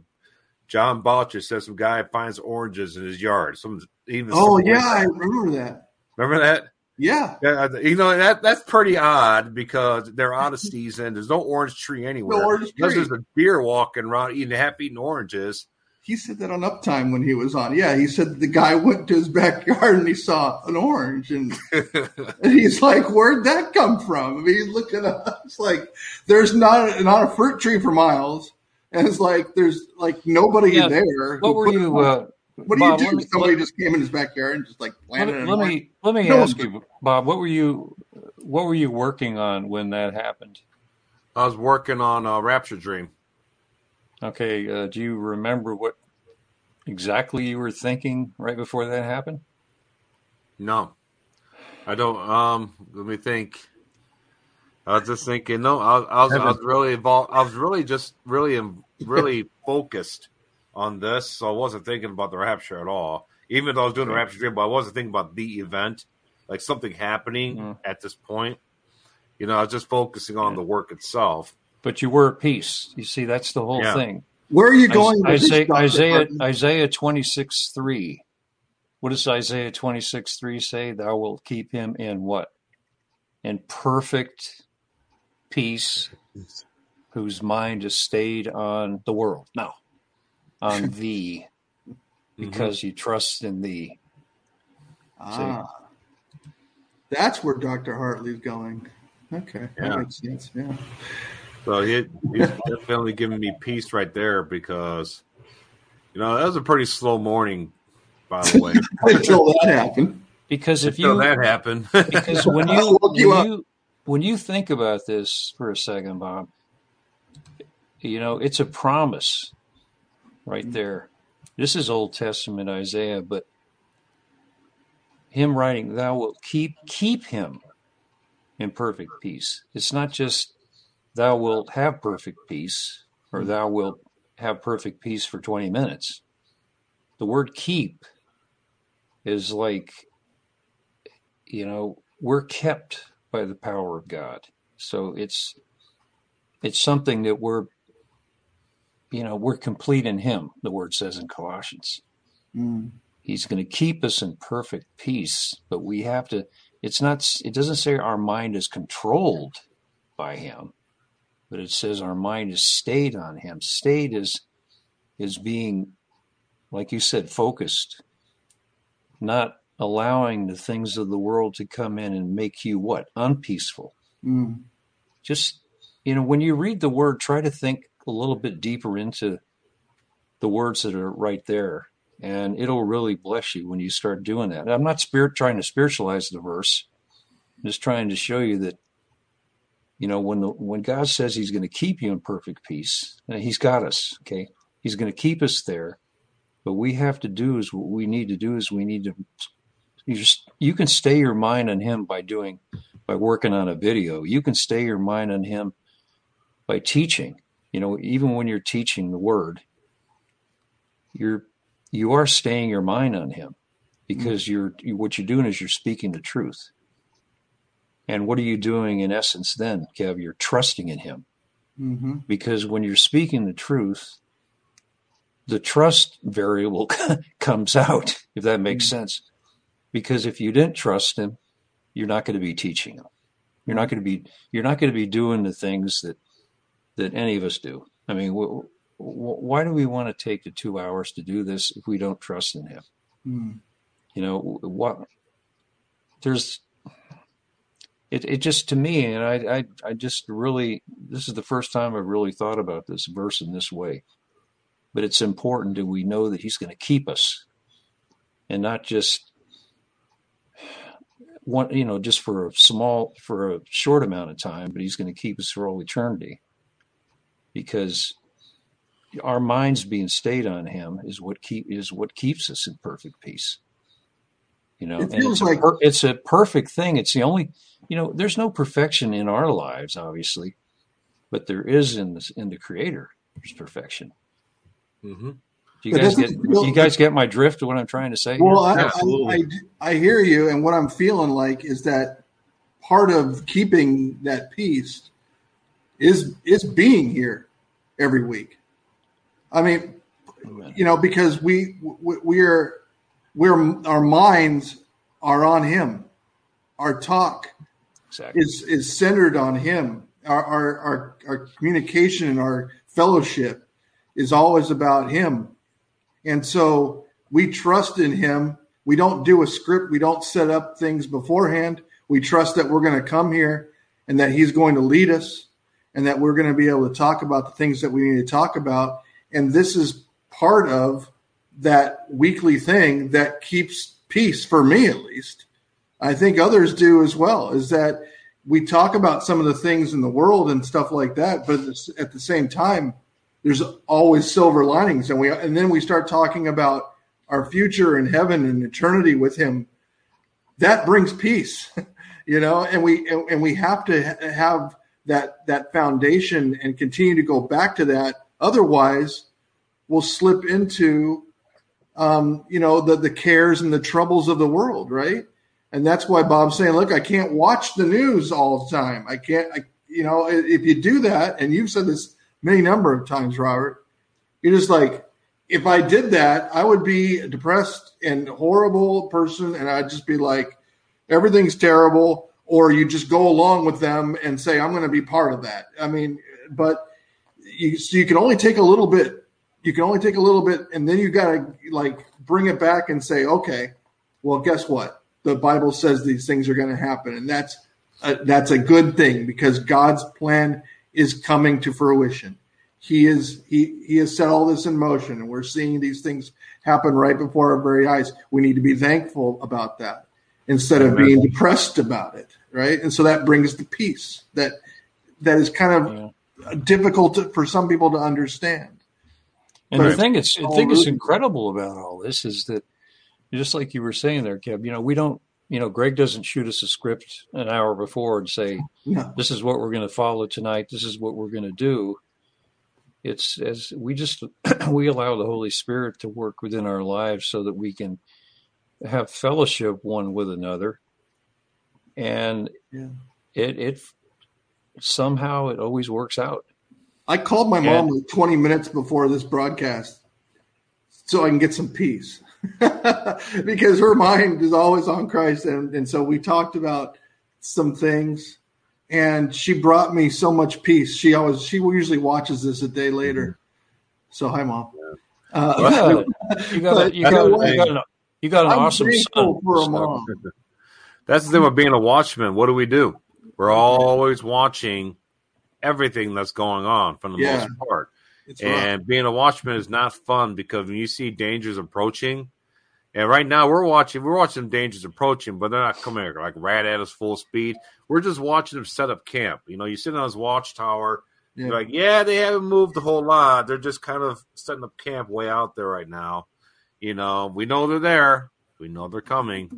John Botcher says some guy finds oranges in his yard. Some even. Oh yeah, I remember that. Remember that? Yeah. yeah. You know that that's pretty odd because they're out of season. There's no orange tree anywhere. No orange tree. There's a deer walking around eating half eating oranges. He said that on Uptime when he was on. Yeah, he said the guy went to his backyard and he saw an orange, and, and he's like, "Where'd that come from?" I mean, he's looking up. It's like there's not not a fruit tree for miles and it's like there's like nobody yeah. there. What were you? Uh, what do Bob, you do? Me, Somebody let, just came in his backyard and just like planted. Let, let me let me no ask you, Bob. What were you? What were you working on when that happened? I was working on a Rapture Dream. Okay. Uh, do you remember what exactly you were thinking right before that happened? No, I don't. Um, let me think. I was just thinking, no, I, I was, I was really involved. I was really just really, really focused on this. So I wasn't thinking about the rapture at all. Even though I was doing the rapture dream, but I wasn't thinking about the event, like something happening mm. at this point. You know, I was just focusing on yeah. the work itself. But you were at peace. You see, that's the whole yeah. thing. Where are you going? Isaiah, Isaiah, Isaiah 26, 3. What does Isaiah 26, 3 say? Thou wilt keep him in what? In perfect peace, whose mind is stayed on the world. No, on thee, mm-hmm. because mm-hmm. he trusts in thee. Ah, See? that's where Doctor Hartley's going. Okay, yeah. that makes sense. Yeah. So he, he's definitely giving me peace right there because, you know, that was a pretty slow morning, by the way. Until that happened. Because if Until you that happened, because when you when you when you think about this for a second, Bob, you know, it's a promise right mm-hmm. there. This is Old Testament Isaiah, but him writing, Thou wilt keep keep him in perfect peace. It's not just thou wilt have perfect peace or mm-hmm. thou wilt have perfect peace for 20 minutes. The word keep is like, you know, we're kept by the power of God. So it's it's something that we're you know we're complete in Him. The word says in Colossians. Mm. He's going to keep us in perfect peace, but we have to. It's not. It doesn't say our mind is controlled by Him, but it says our mind is stayed on Him. Stayed is is being, like you said, focused, not allowing the things of the world to come in and make you what? Unpeaceful. Mm. Just, you know, when you read the word, try to think a little bit deeper into the words that are right there. And it'll really bless you when you start doing that. I'm not spirit trying to spiritualize the verse. I'm just trying to show you that, you know, when the when God says He's going to keep you in perfect peace, He's got us. Okay, He's going to keep us there. But we have to do is what we need to do is we need to you just you can stay your mind on him by doing by working on a video. You can stay your mind on him by teaching. You know, even when you're teaching the word, you're you are staying your mind on him because mm-hmm. you're you, what you're doing is you're speaking the truth. And what are you doing in essence then, Kev? You're trusting in him. Mm-hmm. Because when you're speaking the truth, the trust variable comes out, if that makes mm-hmm. sense. Because if you didn't trust him, you're not going to be teaching him. You're not going to be you're not going to be doing the things that that any of us do. I mean, wh- wh- why do we want to take the two hours to do this if we don't trust in him? Mm. You know what? There's it, it just to me, and I, I, I just really, this is the first time I've really thought about this verse in this way. But it's important that we know that He's going to keep us, and not just one, you know, just for a small, for a short amount of time, but He's going to keep us for all eternity, because our minds being stayed on Him is what keep is what keeps us in perfect peace. You know, it and it's, like- a per, it's a perfect thing. It's the only you know, there's no perfection in our lives, obviously, but there is in the in the Creator. There's perfection. Mm-hmm. Do you guys get you guys get my drift of what I'm trying to say? Well, I, I, I, I hear you, and what I'm feeling like is that part of keeping that peace is is being here every week. I mean, Amen. you know, because we, we we're we're our minds are on Him. Our talk exactly. is is centered on Him. Our, our our our communication and our fellowship is always about Him, and so we trust in Him. We don't do a script. We don't set up things beforehand. We trust that we're going to come here and that He's going to lead us, and that we're going to be able to talk about the things that we need to talk about. And this is part of that weekly thing that keeps peace for me, at least I think others do as well, is that we talk about some of the things in the world and stuff like that, but at the same time, there's always silver linings, and we and then we start talking about our future in heaven and eternity with Him. That brings peace, you know, and we and we have to have that that foundation and continue to go back to that. Otherwise, we'll slip into, um, you know, the the cares and the troubles of the world, right? and that's why Bob's saying, "Look, I can't watch the news all the time. I can't, I, you know, if you do that, and you've said this many number of times, Robert, you're just like, if I did that, I would be a depressed and horrible person, and I'd just be like, everything's terrible." Or you just go along with them and say, "I'm going to be part of that." I mean, but you, so you can only take a little bit. You can only take a little bit, and then you got to like bring it back and say, "Okay, well, guess what? the Bible says these things are going to happen, and that's a, that's a good thing because God's plan is coming to fruition. He is he he has set all this in motion, and we're seeing these things happen right before our very eyes. We need to be thankful about that instead of being depressed about it, right? And so that brings the peace that that is kind of yeah. difficult to, for some people to understand. And but the thing it's the thing that's incredible about all this is that just like you were saying there, Kev, you know, we don't, you know, Greg doesn't shoot us a script an hour before and say, no. this is what we're going to follow tonight. This is what we're going to do. It's as we just, we allow the Holy Spirit to work within our lives so that we can have fellowship one with another. And yeah. it, it somehow it always works out. I called my mom like 20 minutes before this broadcast so I can get some peace. because her mind is always on Christ. And, and so we talked about some things and she brought me so much peace. She always, she usually watches this a day later. So hi mom. Uh, you got, a, you, got, you, got an, you got an I'm awesome son. For a mom. That's the thing with being a watchman. What do we do? We're always watching everything that's going on for the yeah. most part. It's and rough. being a watchman is not fun because when you see dangers approaching, and right now we're watching we're watching dangers approaching, but they're not coming like right at us full speed. We're just watching them set up camp. You know, you sit on this watchtower, yeah. you're like, yeah, they haven't moved a whole lot. They're just kind of setting up camp way out there right now. You know, we know they're there. We know they're coming.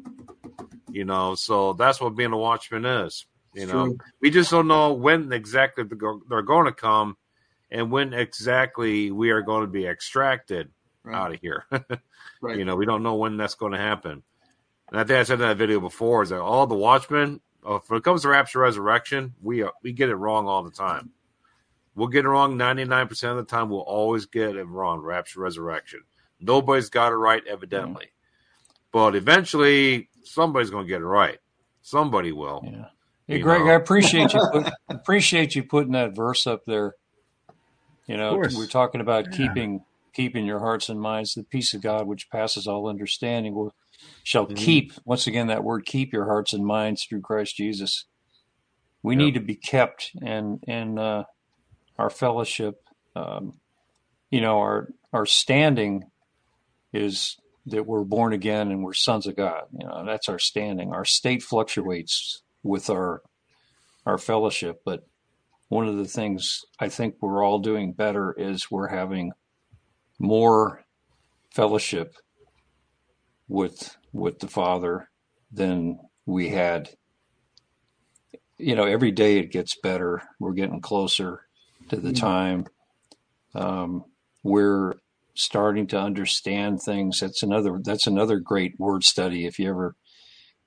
You know, so that's what being a watchman is. You know, True. we just don't know when exactly they're going to come and when exactly we are going to be extracted right. out of here. right. You know, we don't know when that's going to happen. And I think I said in that video before is that all the watchmen, uh, when it comes to rapture resurrection, we uh, we get it wrong all the time. We'll get it wrong 99% of the time. We'll always get it wrong, rapture resurrection. Nobody's got it right, evidently. Mm-hmm. But eventually, somebody's going to get it right. Somebody will. Yeah. Hey, Greg, know. I appreciate you put, appreciate you putting that verse up there. You know, we're talking about yeah. keeping keeping your hearts and minds, the peace of God which passes all understanding will shall mm-hmm. keep once again that word keep your hearts and minds through Christ Jesus. We yep. need to be kept and and uh, our fellowship, um, you know, our our standing is that we're born again and we're sons of God. You know, that's our standing. Our state fluctuates with our our fellowship. But one of the things I think we're all doing better is we're having more fellowship with with the Father than we had. You know, every day it gets better. We're getting closer to the mm-hmm. time. Um, we're starting to understand things. That's another. That's another great word study. If you ever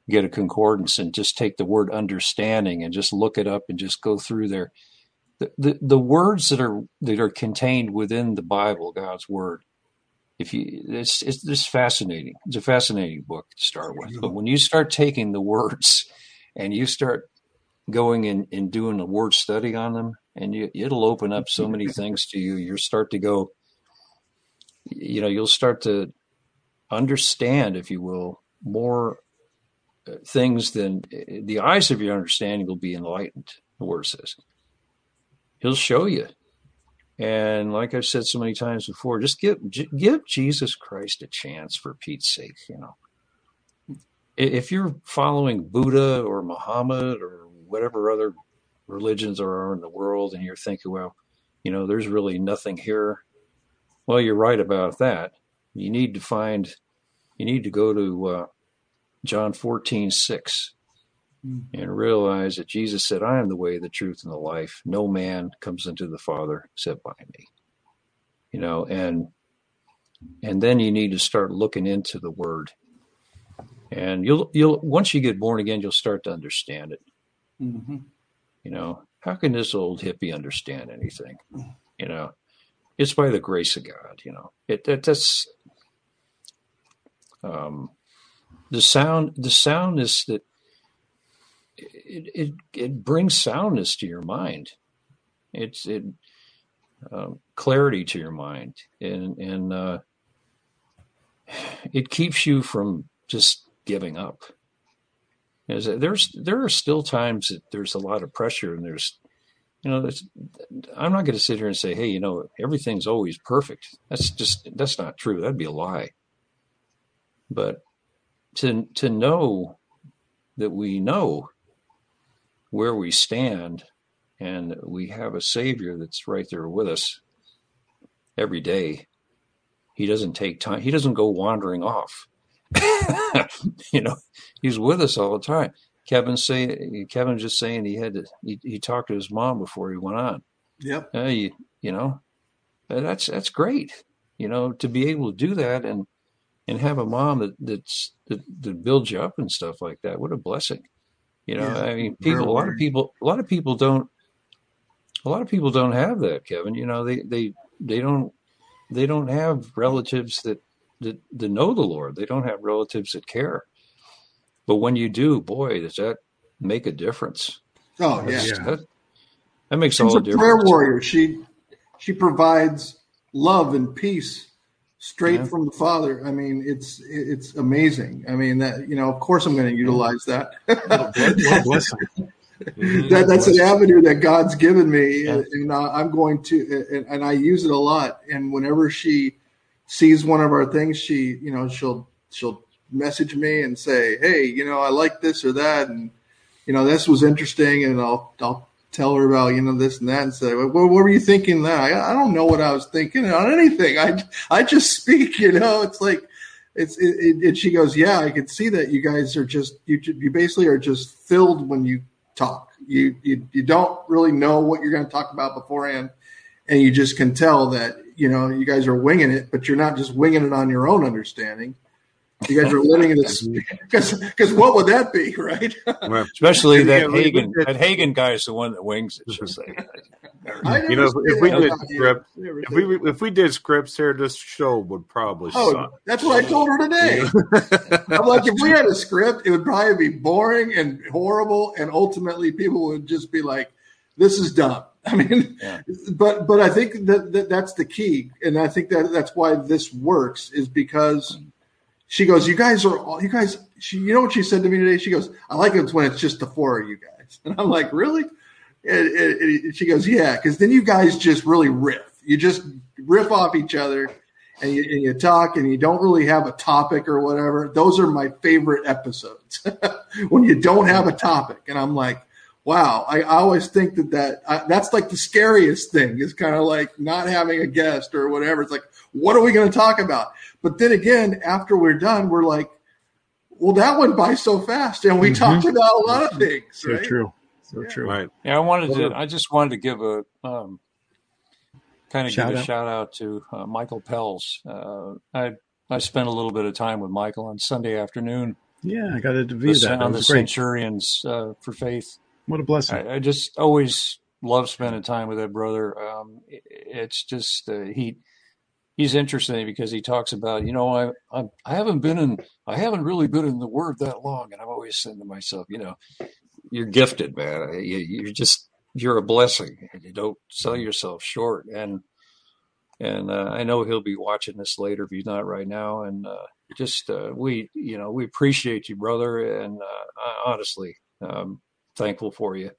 get a concordance and just take the word understanding and just look it up and just go through there. The, the, the words that are that are contained within the Bible, God's word, if you it's it's just fascinating. It's a fascinating book to start with. But when you start taking the words and you start going and, and doing a word study on them, and you, it'll open up so many things to you. You'll start to go, you know, you'll start to understand, if you will, more things, then the eyes of your understanding will be enlightened, the word says. He'll show you. And like I've said so many times before, just give give Jesus Christ a chance for Pete's sake, you know. If you're following Buddha or Muhammad or whatever other religions there are in the world and you're thinking, well, you know, there's really nothing here. Well, you're right about that. You need to find, you need to go to uh, John 14, 6, mm. and realize that Jesus said, I am the way, the truth, and the life. No man comes into the Father except by me. You know, and and then you need to start looking into the word. And you'll you'll once you get born again, you'll start to understand it. Mm-hmm. You know, how can this old hippie understand anything? You know, it's by the grace of God. You know, it, it that's um, the sound the soundness that it, it it brings soundness to your mind. It's it um, clarity to your mind. And and uh, it keeps you from just giving up. There's there's there are still times that there's a lot of pressure and there's you know i'm not going to sit here and say hey you know everything's always perfect. That's just that's not true. That'd be a lie. But to to know that we know where we stand and we have a savior that's right there with us every day. He doesn't take time. He doesn't go wandering off. You know he's with us all the time. Kevin say kevin just saying he had to he, he talked to his mom before he went on. Yep. Uh, you, you know that's that's great you know to be able to do that and and have a mom that that's that, that builds you up and stuff like that. What a blessing. You know, yeah, I mean, people. A lot of people. A lot of people don't. A lot of people don't have that, Kevin. You know, they they they don't they don't have relatives that that, that know the Lord. They don't have relatives that care. But when you do, boy, does that make a difference? Oh yeah, that, that, makes She's all the difference. Prayer warrior. She she provides love and peace straight yeah. from the father. I mean, it's it's amazing. I mean, that you know, of course, I'm going to utilize that. that that's an avenue that God's given me, yeah. and, and uh, I'm going to, and, and, I use it a lot. And whenever she sees one of our things, she, you know, she'll she'll message me and say, "Hey, you know, I like this or that," and you know, this was interesting, and I'll I'll tell her about you know this and that and say well, what were you thinking that I, I, don't know what i was thinking on anything i i just speak you know it's like it's it, it, and she goes, yeah, I can see that you guys are just you you basically are just filled when you talk. You you you don't really know what you're going to talk about beforehand, and you just can tell that you know you guys are winging it, but you're not just winging it on your own understanding. You guys are living in this because because what would that be, right? Especially that yeah, Hagin that Hagin guy is the one that wings it. Just like, you know, if we did script, if we if we did scripts here, this show would probably. Oh, suck. that's what I told her today. I'm like, if we had a script, it would probably be boring and horrible, and ultimately people would just be like, "This is dumb." I mean, yeah. but but I think that, that that's the key, and I think that that's why this works is because mm. She goes, "You guys are all you guys." She, you know what she said to me today? She goes, "I like it when it's just the four of you guys," and I'm like, "Really?" And, and, and she goes, "Yeah," because then you guys just really riff. You just riff off each other, and you, and you talk, and you don't really have a topic or whatever. Those are my favorite episodes when you don't have a topic, and I'm like, wow, I, I always think that that that's like the scariest thing is kind of like not having a guest or whatever. It's like, what are we going to talk about? But then again, after we're done, we're like, well, that went by so fast, and we mm-hmm. talked about a lot of things. So right? true, so yeah. true. Right. Yeah, I wanted to. I just wanted to give a um, kind of shout give a out. shout out to uh, Michael Pels. Uh, I I spent a little bit of time with Michael on Sunday afternoon. Yeah, I got to view the, that. On the great. Centurions uh, for Faith. What a blessing! I, I, just always love spending time with that brother. Um, it, it's just uh, he he's interesting because he talks about you know I, I I haven't been in I haven't really been in the Word that long, and I'm always saying to myself, you know, you're gifted, man. You, you're just you're a blessing, and you don't sell yourself short. And and uh, I know he'll be watching this later if he's not right now. And uh, just uh, we you know we appreciate you, brother, and uh, honestly. Um, thankful for you.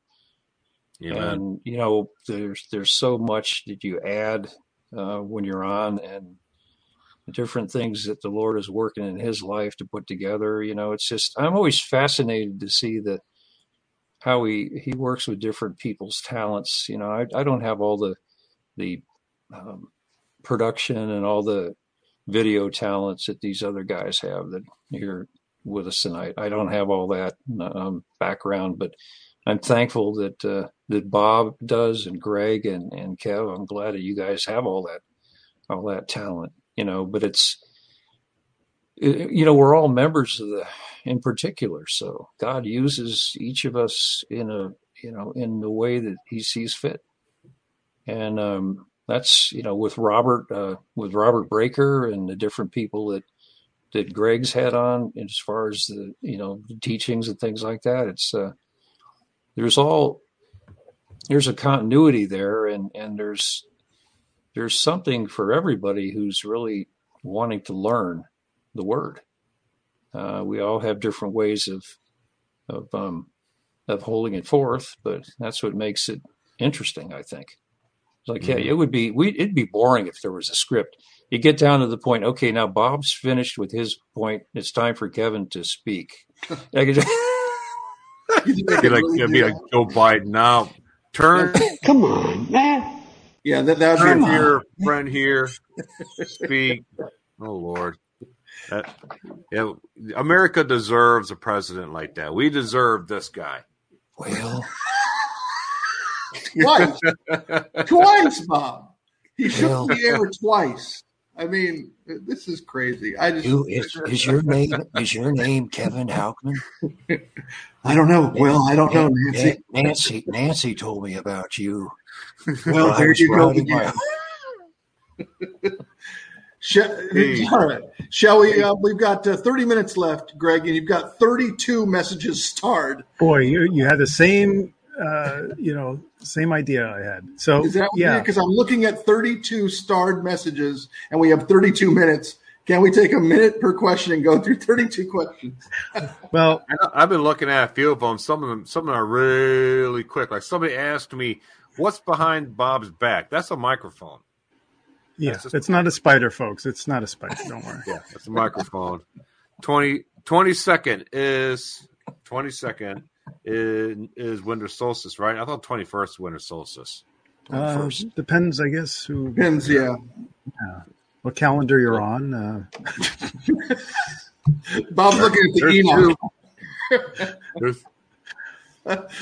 Yeah. And you know, there's there's so much that you add uh, when you're on, and different things that the Lord is working in His life to put together. You know, it's just I'm always fascinated to see that how he he works with different people's talents. You know, I I don't have all the the um, production and all the video talents that these other guys have that here with us tonight. I don't have all that um, background, but I'm thankful that uh, that Bob does and Greg and and Kev. I'm glad that you guys have all that all that talent. You know, but it's you know we're all members of the in particular. So God uses each of us in a you know in the way that He sees fit, and um, that's you know with Robert uh, with Robert Breaker and the different people that that Greg's had on as far as the you know the teachings and things like that. It's uh, there's all there's a continuity there, and and there's there's something for everybody who's really wanting to learn the word. Uh, we all have different ways of of um, of holding it forth, but that's what makes it interesting. I think. It's like, mm-hmm. yeah, it would be we it'd be boring if there was a script you get down to the point. Okay, now Bob's finished with his point. It's time for Kevin to speak. be like, it'd be like Joe Biden now. Turn. Come on, man. Yeah, that that's friend here, friend here. Speak. Oh Lord. That, yeah, America deserves a president like that. We deserve this guy. Well, twice, twice, Bob. He shook well, the air twice. I mean, this is crazy. I just you, is, is, your name is your name Kevin Haukman? I don't know. Well, I don't know, Nancy. Nancy Nancy told me about you. Well, there you go. My... Shall, all right. Shall we? Uh, we've got uh, 30 minutes left, Greg, and you've got 32 messages starred. Boy, you you had the same uh, you know, same idea I had. So yeah, because I'm looking at 32 starred messages, and we have 32 minutes. Can we take a minute per question and go through 32 questions? well, I've been looking at a few of them. Some of them, some of them are really quick. Like somebody asked me, "What's behind Bob's back?" That's a microphone. Yeah, it's not a spider, folks. It's not a spider. Don't worry. yeah, it's a microphone. 20, 20 second is 20 second is, is winter solstice, right? I thought twenty first winter solstice. Uh, depends, I guess. Who depends? Yeah. Yeah. what calendar you're on. Uh... Bob's looking at the Enoch. There's,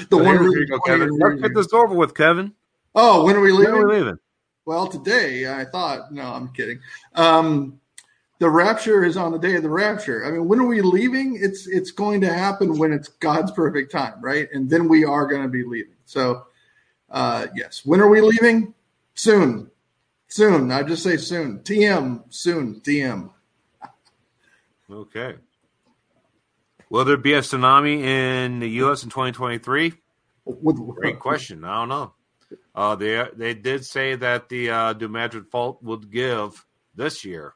the one. Here you go, Kevin. Let's get this over with, Kevin. Oh, when are we leaving? When are we leaving? Well, today I thought. No, I'm kidding. Um, the rapture is on the day of the rapture. I mean, when are we leaving? It's it's going to happen when it's God's perfect time, right? And then we are going to be leaving. So, uh, yes, when are we leaving? Soon, soon. I just say soon. TM soon. TM. Okay. Will there be a tsunami in the U.S. in 2023? Great question. I don't know. Uh, they they did say that the uh, New Madrid fault would give this year.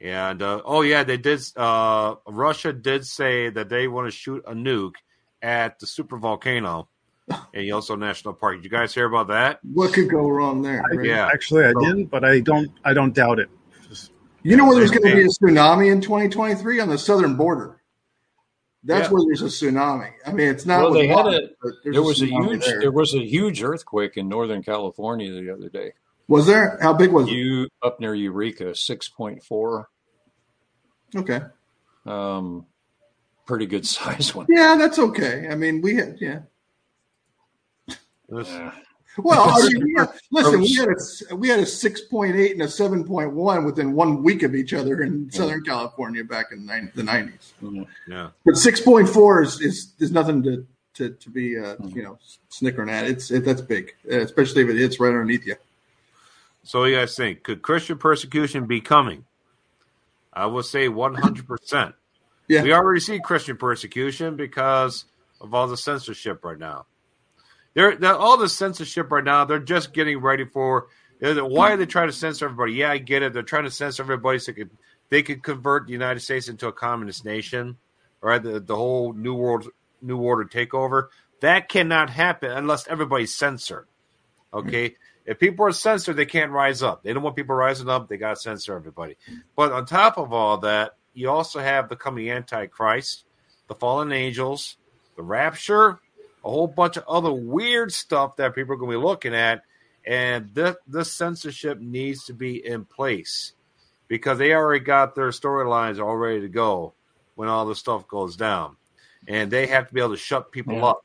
And uh, oh yeah, they did. Uh, Russia did say that they want to shoot a nuke at the super volcano in Yellowstone National Park. Did you guys hear about that? What could go wrong there? Right? Yeah, actually, I didn't, but I don't. I don't doubt it. Just, you know where there's going to be a tsunami in 2023 on the southern border. That's yeah. where there's a tsunami. I mean, it's not. Well, they had a. There was a, a huge. There. there. was a huge earthquake in Northern California the other day. Was there? How big was you, it? Up near Eureka, six point four. Okay. Um, pretty good size one. Yeah, that's okay. I mean, we had yeah. yeah. Well, I mean, had, listen, we had a we had a six point eight and a seven point one within one week of each other in Southern California back in the nineties. Mm-hmm. Yeah, but six point four is, is is nothing to to to be uh, mm-hmm. you know snickering at. It's it, that's big, especially if it hits right underneath you. So, what do you guys think? Could Christian persecution be coming? I will say 100%. Yeah. We already see Christian persecution because of all the censorship right now. They're, they're, all the censorship right now. They're just getting ready for. Why are they trying to censor everybody? Yeah, I get it. They're trying to censor everybody so they could, they could convert the United States into a communist nation, right? The, the whole new world new order takeover. That cannot happen unless everybody's censored. Okay, if people are censored, they can't rise up. They don't want people rising up. They got to censor everybody. But on top of all that, you also have the coming Antichrist, the fallen angels, the rapture, a whole bunch of other weird stuff that people are going to be looking at. And this, this censorship needs to be in place because they already got their storylines all ready to go when all this stuff goes down. And they have to be able to shut people yeah. up.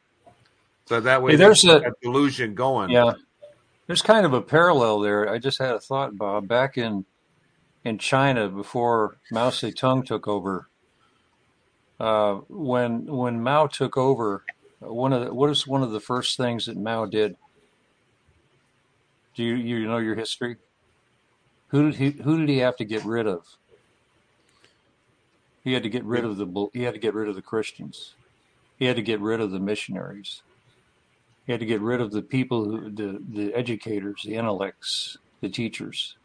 So that way, hey, there's a delusion going. Yeah, there's kind of a parallel there. I just had a thought, Bob. Back in in China before Mao Zedong took over, uh, when when Mao took over, one of the, what is one of the first things that Mao did? Do you you know your history? Who did he who did he have to get rid of? He had to get rid of the he had to get rid of the Christians. He had to get rid of the missionaries. He had to get rid of the people, who, the the educators, the intellects, the teachers.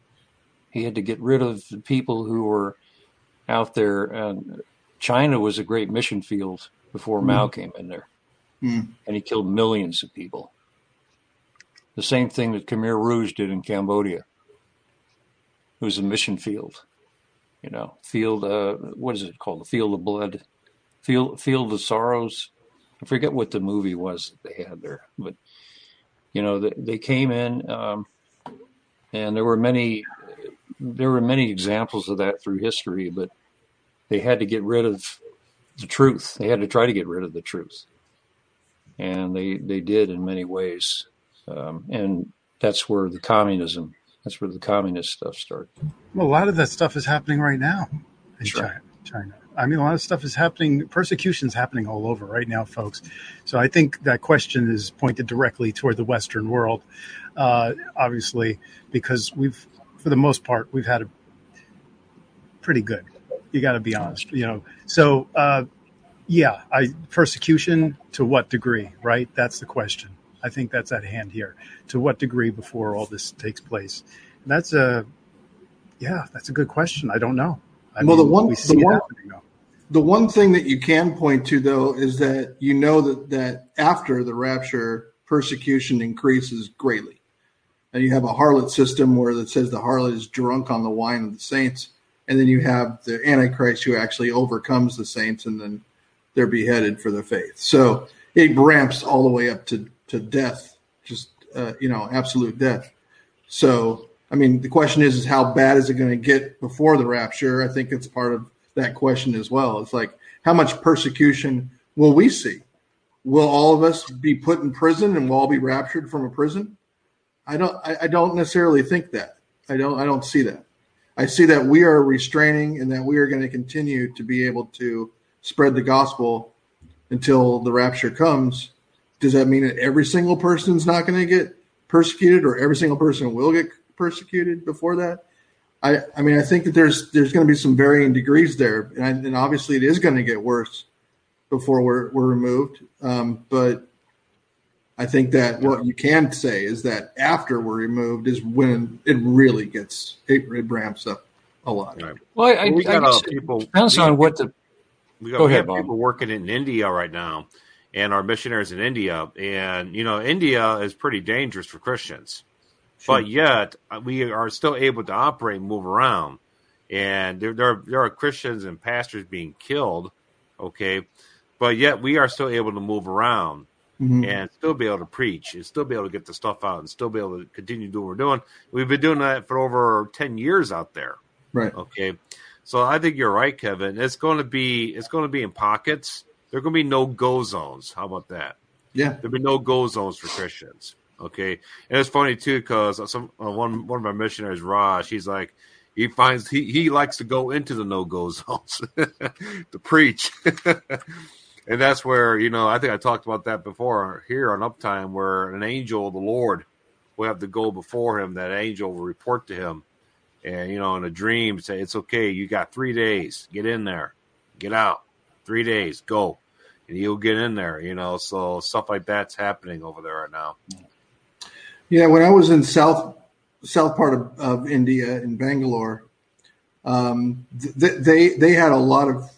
He had to get rid of the people who were out there. And China was a great mission field before mm. Mao came in there, mm. and he killed millions of people. The same thing that Khmer Rouge did in Cambodia. It was a mission field, you know, field. Uh, what is it called? The field of blood, field field of sorrows I forget what the movie was that they had there, but you know, they, they came in, um, and there were many, there were many examples of that through history, but they had to get rid of the truth. They had to try to get rid of the truth, and they they did in many ways, um, and that's where the communism, that's where the communist stuff started. Well, a lot of that stuff is happening right now in sure. China. China. I mean, a lot of stuff is happening. Persecution is happening all over right now, folks. So I think that question is pointed directly toward the Western world, uh, obviously, because we've, for the most part, we've had a pretty good. You got to be honest, you know. So, uh, yeah, I persecution to what degree, right? That's the question. I think that's at hand here. To what degree before all this takes place? That's a, yeah, that's a good question. I don't know. I well, mean, the one, we see the one, the one thing that you can point to though is that you know that that after the rapture persecution increases greatly. And you have a harlot system where it says the harlot is drunk on the wine of the saints. And then you have the antichrist who actually overcomes the saints and then they're beheaded for their faith. So it ramps all the way up to to death just uh, you know absolute death. So I mean, the question is, is how bad is it going to get before the rapture? I think it's part of that question as well. It's like, how much persecution will we see? Will all of us be put in prison and we'll all be raptured from a prison? I don't. I, I don't necessarily think that. I don't. I don't see that. I see that we are restraining and that we are going to continue to be able to spread the gospel until the rapture comes. Does that mean that every single person is not going to get persecuted or every single person will get persecuted before that? I, I mean, I think that there's there's going to be some varying degrees there, and, and obviously it is going to get worse before we're we're removed. Um, but I think that what you can say is that after we're removed is when it really gets it, it ramps up a lot. Right. Well, I, we got I uh, people depends on what the we got, Go we ahead, people working in India right now, and our missionaries in India, and you know, India is pretty dangerous for Christians, sure. but yet uh, we are still able to operate, and move around, and there there are, there are Christians and pastors being killed, okay, but yet we are still able to move around mm-hmm. and still be able to preach and still be able to get the stuff out and still be able to continue doing what we're doing. We've been doing that for over 10 years out there. Right. Okay. So I think you're right, Kevin. It's going to be it's going to be in pockets. There are going to be no go zones. How about that? Yeah. There'll be no go zones for Christians. Okay. And it's funny too because some uh, one one of our missionaries, Raj, he's like he finds he, he likes to go into the no go zones to preach. and that's where you know I think I talked about that before here on Uptime, where an angel of the Lord will have to go before him. That angel will report to him, and you know, in a dream, say it's okay. You got three days. Get in there. Get out. Three days. Go, and you'll get in there. You know, so stuff like that's happening over there right now. Yeah, when I was in south south part of, of India in Bangalore, um, th- they they had a lot of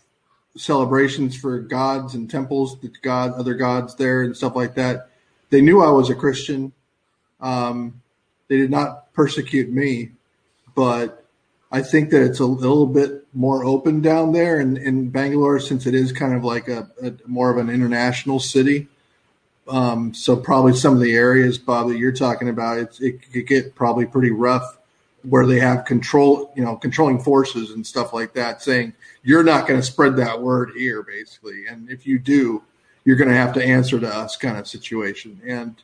celebrations for gods and temples, the god, other gods there and stuff like that. They knew I was a Christian. Um, they did not persecute me, but I think that it's a little bit more open down there in, in Bangalore since it is kind of like a, a more of an international city. Um, so probably some of the areas, Bob, that you're talking about, it's, it could get probably pretty rough where they have control, you know, controlling forces and stuff like that, saying you're not going to spread that word here, basically. And if you do, you're going to have to answer to us, kind of situation. And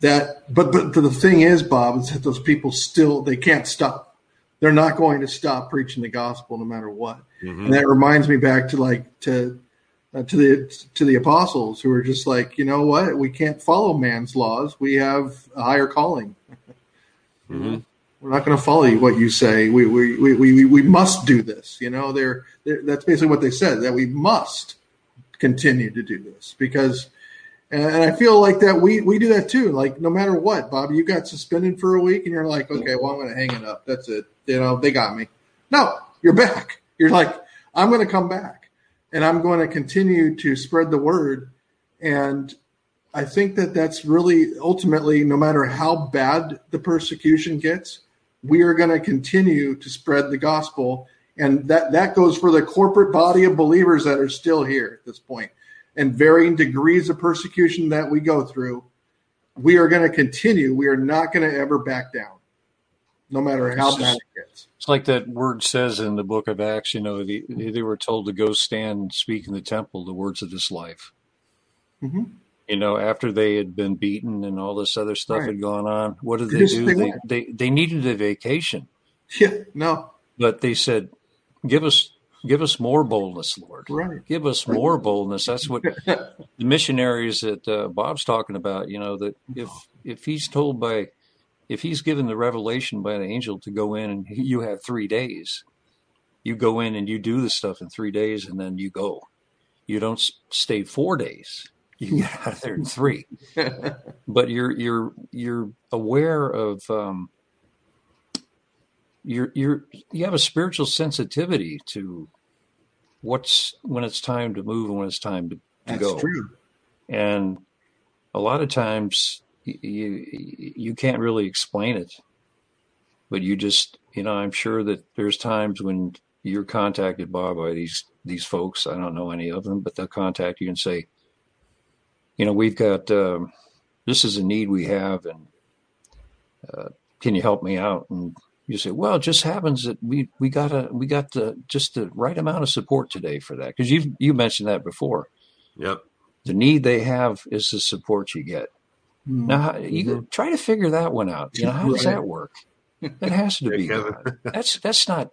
that, but but the thing is, Bob, is that those people still they can't stop. They're not going to stop preaching the gospel no matter what. Mm-hmm. And that reminds me back to like to uh, to the to the apostles who are just like, you know what, we can't follow man's laws. We have a higher calling. Mm-hmm we're not going to follow you what you say. We, we, we, we, we must do this. You know, they're, they're, that's basically what they said that we must continue to do this because, and I feel like that we, we do that too. Like no matter what, Bobby, you got suspended for a week and you're like, okay, well, I'm going to hang it up. That's it. You know, they got me. No, you're back. You're like, I'm going to come back and I'm going to continue to spread the word. And I think that that's really ultimately, no matter how bad the persecution gets, we are going to continue to spread the gospel. And that, that goes for the corporate body of believers that are still here at this point and varying degrees of persecution that we go through. We are going to continue. We are not going to ever back down, no matter how bad it gets. It's like that word says in the book of Acts, you know, the, they were told to go stand and speak in the temple the words of this life. Mm-hmm you know, after they had been beaten and all this other stuff right. had gone on, what did they do? They, they, they, they needed a vacation. Yeah, no. But they said, give us give us more boldness, Lord. Right. Give us more boldness. That's what the missionaries that uh, Bob's talking about. You know that if if he's told by if he's given the revelation by the angel to go in and you have three days, you go in and you do the stuff in three days and then you go. You don't stay four days you get out of there in three. but you're you're you're aware of um, you're you're you have a spiritual sensitivity to what's when it's time to move and when it's time to, to That's go. True. And a lot of times you you can't really explain it, but you just you know I'm sure that there's times when you're contacted by by these these folks. I don't know any of them, but they'll contact you and say, you know, we've got um, this is a need we have, and uh, can you help me out? And you say, well, it just happens that we we got a we got the just the right amount of support today for that because you you mentioned that before. Yep. The need they have is the support you get. Mm-hmm. Now you mm-hmm. try to figure that one out. You know how does that work? It has to be God. That's that's not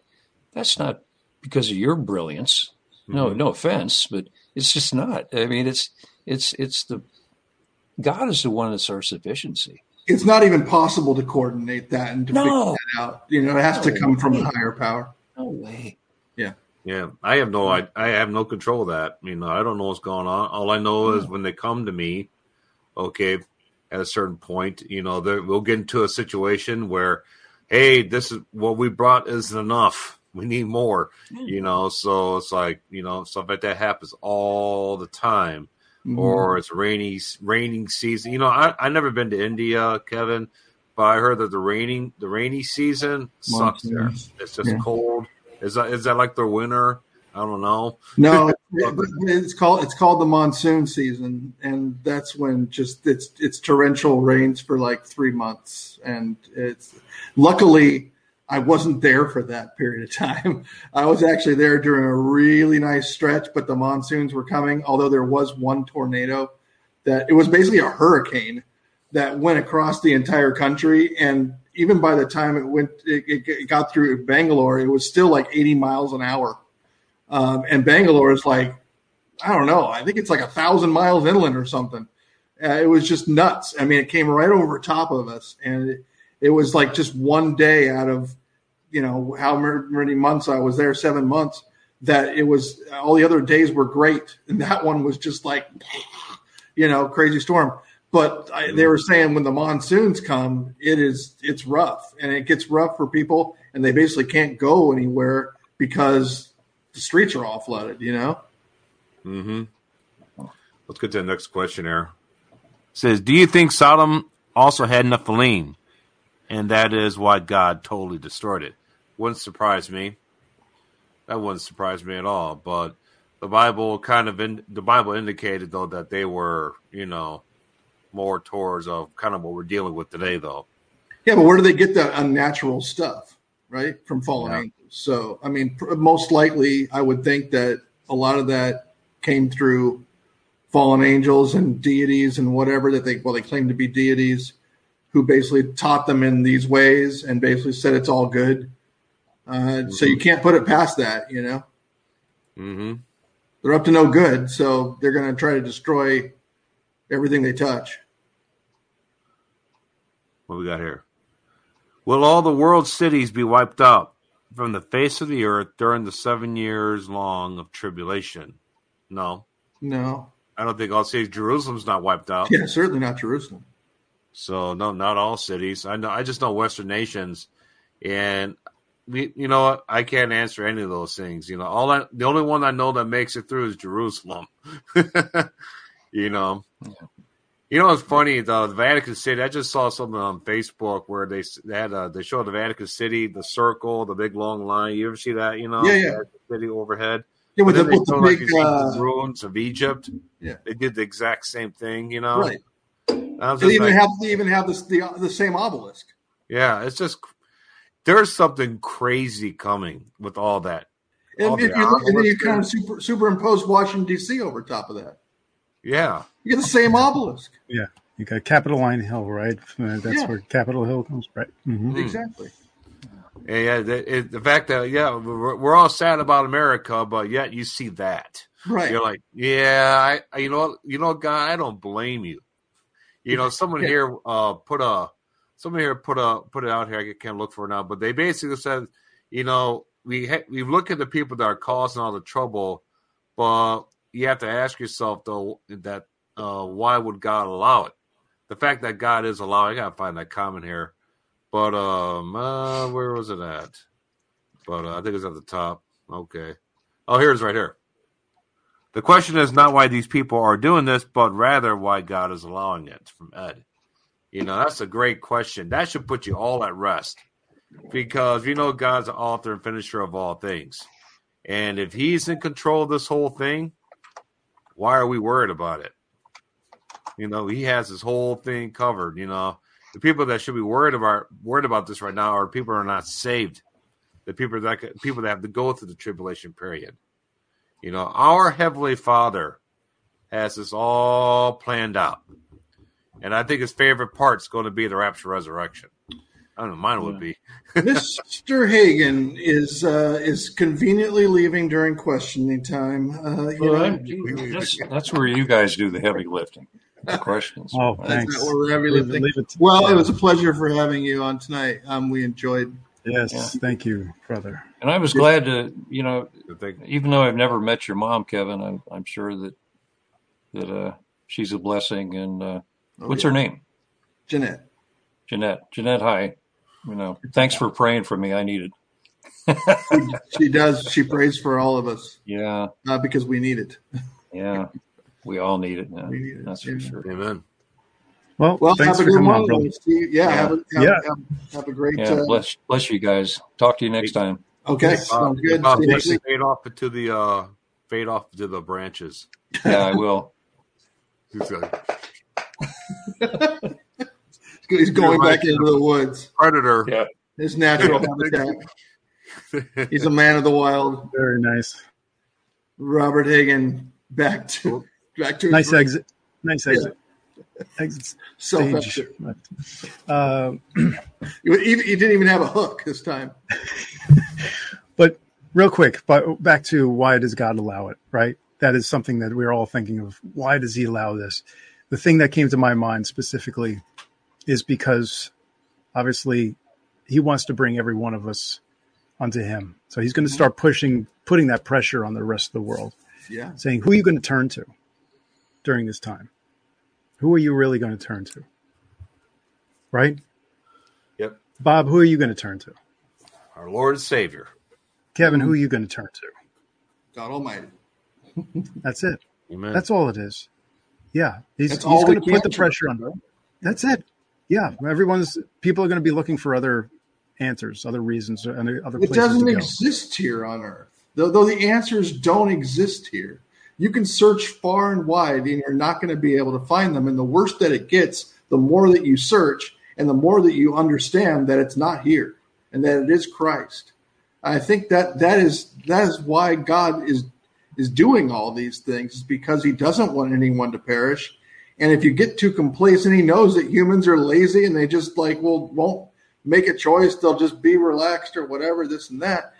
that's not because of your brilliance. No, mm-hmm. no offense, but it's just not. I mean, it's it's it's the God is the one that's our sufficiency. It's not even possible to coordinate that and to no. figure that out. You know, it has no to come way. from a higher power. No way. Yeah. Yeah, I have no, I, I have no control of that. You know, I don't know what's going on. All I know is when they come to me, okay, at a certain point, you know, we'll get into a situation where, hey, this is what we brought isn't enough. We need more, you know. So it's like, you know, stuff like that happens all the time mm-hmm. or it's rainy raining season. You know, I I never been to India, Kevin, but I heard that the raining the rainy season sucks there. It's just yeah. cold. Is that is that like the winter? I don't know. No, it's called it's called the monsoon season, and that's when just it's it's torrential rains for like three months, and it's luckily I wasn't there for that period of time. I was actually there during a really nice stretch, but the monsoons were coming. Although there was one tornado that it was basically a hurricane that went across the entire country, and even by the time it went, it, it got through Bangalore, it was still like 80 miles an hour. Um, and Bangalore is like, I don't know, I think it's like a thousand miles inland or something. Uh, it was just nuts. I mean, it came right over top of us, and it, it was like just one day out of you know how many months I was there, seven months. That it was all the other days were great, and that one was just like you know crazy storm. But I, they were saying when the monsoons come, it is it's rough, and it gets rough for people, and they basically can't go anywhere because the streets are all flooded. You know. Mm-hmm. Let's get to the next question here. It says, do you think Sodom also had Nephilim? and that is why God totally destroyed it. Wouldn't surprise me. That wouldn't surprise me at all. But the Bible kind of in, the Bible indicated though that they were, you know, more towards of kind of what we're dealing with today, though. Yeah, but where do they get that unnatural stuff, right? From fallen yeah. angels. So, I mean, most likely, I would think that a lot of that came through fallen angels and deities and whatever that they well they claim to be deities who basically taught them in these ways and basically said it's all good. Uh, mm-hmm. So you can't put it past that, you know. Mm-hmm. They're up to no good, so they're going to try to destroy everything they touch. What we got here? Will all the world's cities be wiped out from the face of the earth during the seven years long of tribulation? No. No. I don't think all cities. Jerusalem's not wiped out. Yeah, certainly not Jerusalem. So no, not all cities. I know. I just know Western nations, and we, you know, I can't answer any of those things. You know, all I, the only one I know that makes it through is Jerusalem. you know, yeah. You know, it's funny though. The Vatican City. I just saw something on Facebook where they, they had uh, they showed the Vatican City, the circle, the big long line. You ever see that? You know, yeah, yeah. City overhead. Yeah, with the, with the big like uh, ruins of Egypt. Yeah, they did the exact same thing. You know, right. They even like, have they even have this, the the same obelisk. Yeah, it's just there's something crazy coming with all that. And, all if you look, and then you kind of super, superimpose Washington D.C. over top of that. Yeah, you get the same obelisk. Yeah, you got Capitoline Hill, right? That's yeah. where Capitol Hill comes, right? Mm-hmm. Exactly. Yeah, yeah the, it, the, fact that yeah, we're, we're, all sad about America, but yet you see that, right? You're like, yeah, I, you know, you know, guy, I don't blame you. You know, someone yeah. here uh, put a someone here put a put it out here. I can't look for it now, but they basically said, you know, we ha- we look at the people that are causing all the trouble, but you have to ask yourself though that uh, why would God allow it? The fact that God is allowing, I gotta find that comment here, but um, uh, where was it at? But uh, I think it's at the top. Okay. Oh, here's right here. The question is not why these people are doing this, but rather why God is allowing it from Ed. You know, that's a great question. That should put you all at rest because you know God's the author and finisher of all things. And if he's in control of this whole thing, why are we worried about it? You know, he has his whole thing covered, you know. the people that should be worried about worried about this right now are people who are not saved. The people that people that have to go through the tribulation period. You know, our heavenly Father has this all planned out, and I think his favorite part is going to be the rapture resurrection. I don't know. Mine would be. Mr. Hagin is uh, is conveniently leaving during questioning time. Uh, well, know, that's, that's, where you guys do the heavy lifting. The questions. Oh, thanks. Heavy lifting. Leave it, well, it was a pleasure for having you on tonight. Um, we enjoyed. Yes, yeah. thank you, brother. And I was glad to, you know, even though I've never met your mom, Kevin, I'm, I'm sure that that uh, she's a blessing. And uh, oh, what's yeah. her name? Jeanette. Jeanette. Jeanette, hi. You know, thanks for praying for me. I need it. she, does. She prays for all of us. Yeah. Not because we need it. yeah. We all need it now. Need it. That's for sure. Amen. Well, well have a good one. Yeah, yeah. Have, a, have, yeah. Have, have, a great. Yeah, uh, bless, bless you guys. Talk to you next time. Okay, uh, sounds good. Bob, fade off to the uh, fade off to the branches. Yeah, I will. He's going back into the woods. Predator. Yeah. His natural habitat. He's a man of the wild. Very nice. Robert Hagin back to back to nice exit. Nice exit. Yeah. Exit stage. Uh, you, you didn't even have a hook this time. but real quick, but back to why does God allow it? Right. That is something that we're all thinking of. Why does He allow this? The thing that came to my mind specifically is because obviously he wants to bring every one of us onto him. So he's going to start pushing, putting that pressure on the rest of the world. Yeah. Saying, who are you going to turn to during this time? Who are you really going to turn to? Right? Yep. Bob, who are you going to turn to? Our Lord and Savior. Kevin, who are you going to turn to? God Almighty. That's it. Amen. That's all it is. Yeah. He's, he's going to put the pressure on. Them. That's it. Yeah, everyone's people are going to be looking for other answers, other reasons, and other. It doesn't exist here on Earth, though. Though the answers don't exist here, you can search far and wide, and you're not going to be able to find them. And the worse that it gets, the more that you search, and the more that you understand that it's not here, and that it is Christ. I think that that is that is why God is is doing all these things, is because He doesn't want anyone to perish and if you get too complacent, he knows that humans are lazy and they just like, well, won't make a choice. They'll just be relaxed or whatever, this and that.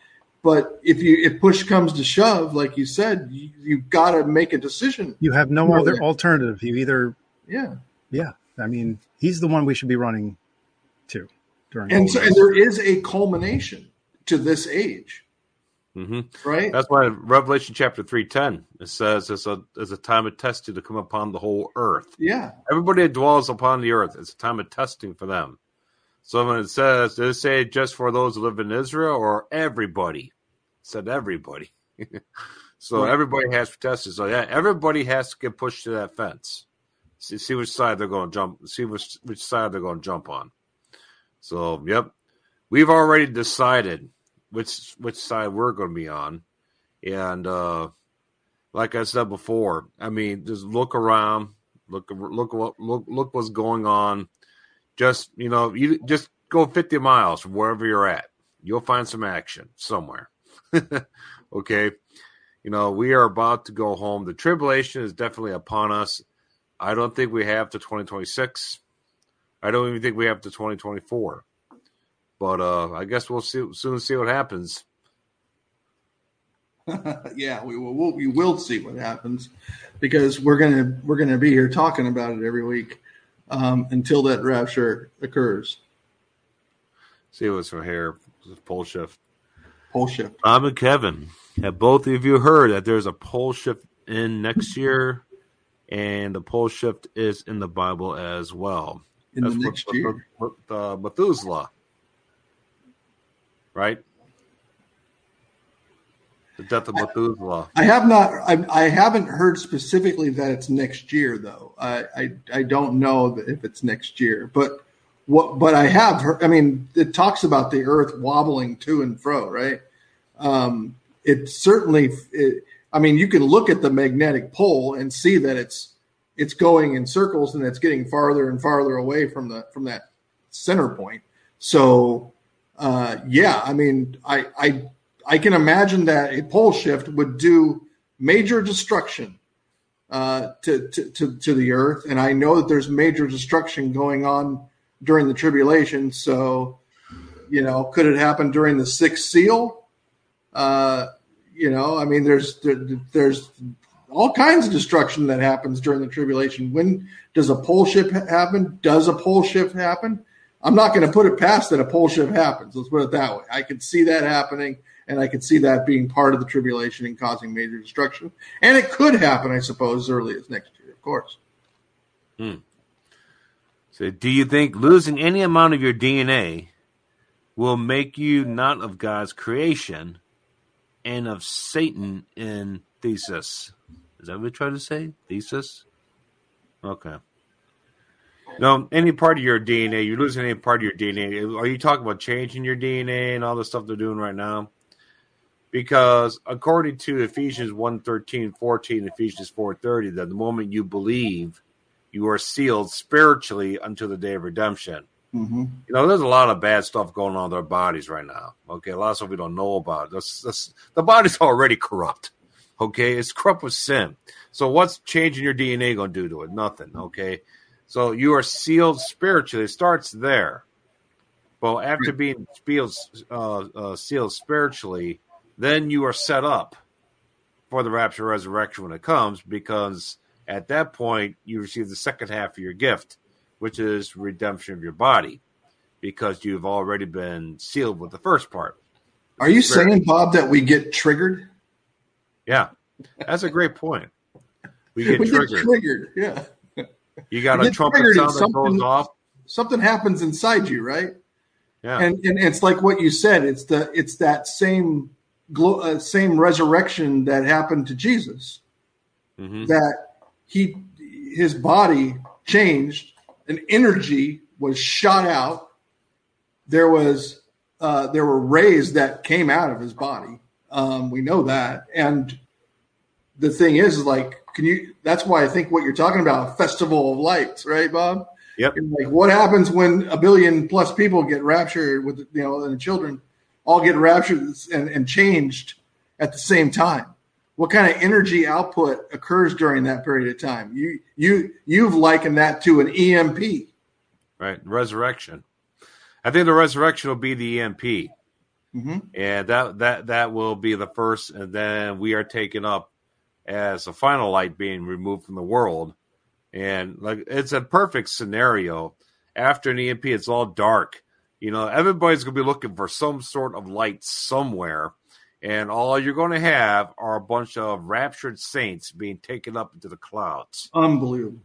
But if you if push comes to shove, like you said, you, you've got to make a decision. You have no other alternative. You either, yeah, yeah. I mean, he's the one we should be running to during. And so, and there is a culmination to this age. Mm-hmm. Right. That's why Revelation chapter three ten it says it's a it's a time of testing to come upon the whole earth. Yeah. Everybody that dwells upon the earth, it's a time of testing for them. So when it says, does it say just for those who live in Israel or everybody? Said everybody. so right. everybody has to test it. So yeah, everybody has to get pushed to that fence. See, see which side they're going to jump. See which which side they're going to jump on. So yep, we've already decided which which side we're going to be on. And uh, like I said before, I mean, just look around, look look what look look what's going on. Just you know, you just go 50 miles from wherever you're at. You'll find some action somewhere. okay, you know, we are about to go home. The tribulation is definitely upon us. I don't think we have to 2026. I don't even think we have to 2024. But uh, I guess we'll see, soon see what happens. yeah, we will. We'll, we will see what happens because we're gonna we're gonna be here talking about it every week um, until that rapture occurs. See what's from here. Pole shift. Pole shift. I'm and Kevin. Have both of you heard that there's a pole shift in next year, and the pole shift is in the Bible as well. In That's the next year, what, uh, Methuselah right? The death of Methuselah. I have not. I, I haven't heard specifically that it's next year, though. I, I I don't know if it's next year, but what? But I have heard. I mean, it talks about the Earth wobbling to and fro, right? Um, it certainly. It, I mean, you can look at the magnetic pole and see that it's it's going in circles and it's getting farther and farther away from the from that center point. So, uh, yeah, I mean, I, I, I can imagine that a pole shift would do major destruction uh, to, to, to, to the earth. And I know that there's major destruction going on during the tribulation. So, you know, could it happen during the sixth seal? Uh, you know, I mean, there's there, there's all kinds of destruction that happens during the tribulation. When does a pole shift happen? Does a pole shift happen? I'm not going to put it past that a pole shift happens. Let's put it that way. I could see that happening, and I could see that being part of the tribulation and causing major destruction. And it could happen, I suppose, as early as next year, of course. Hmm. So, do you think losing any amount of your DNA will make you not of God's creation and of Satan in thesis? Is that what we try to say? Thesis? Okay. No, any part of your DNA, you're losing any part of your DNA. Are you talking about changing your DNA and all the stuff they're doing right now? Because according to Ephesians 1 13, 14, Ephesians 4 30, that the moment you believe, you are sealed spiritually until the day of redemption. Mm-hmm. You know, there's a lot of bad stuff going on in their bodies right now. Okay, a lot of stuff we don't know about. That's, that's, the body's already corrupt. Okay, it's corrupt with sin. So what's changing your DNA going to do to it? Nothing. Okay, so you are sealed spiritually. It starts there. Well, after being sealed, uh, uh, sealed spiritually, then you are set up for the rapture resurrection when it comes, because at that point you receive the second half of your gift, which is redemption of your body, because you've already been sealed with the first part. Are you saying, Bob, that we get triggered? Yeah, that's a great point. We get we triggered. Get triggered. Yeah. You got a trumpet sound that goes off. Something happens inside you, right? Yeah. And and it's like what you said. It's the it's that same glo- uh, same resurrection that happened to Jesus. Mm-hmm. That he his body changed, an energy was shot out. There was uh, there were rays that came out of his body. Um, we know that, and the thing is, is like, can you? That's why I think what you're talking about, festival of lights, right, Bob? Yep. Like, what happens when a billion plus people get raptured with you know, and the children all get raptured and, and changed at the same time? What kind of energy output occurs during that period of time? You you you've likened that to an EMP, right? Resurrection. I think the resurrection will be the EMP. Mm-hmm. And that that that will be the first, and then we are taken up as a final light being removed from the world. And like it's a perfect scenario. After an EMP, it's all dark. You know, everybody's gonna be looking for some sort of light somewhere. And all you're going to have are a bunch of raptured saints being taken up into the clouds. Unbelievable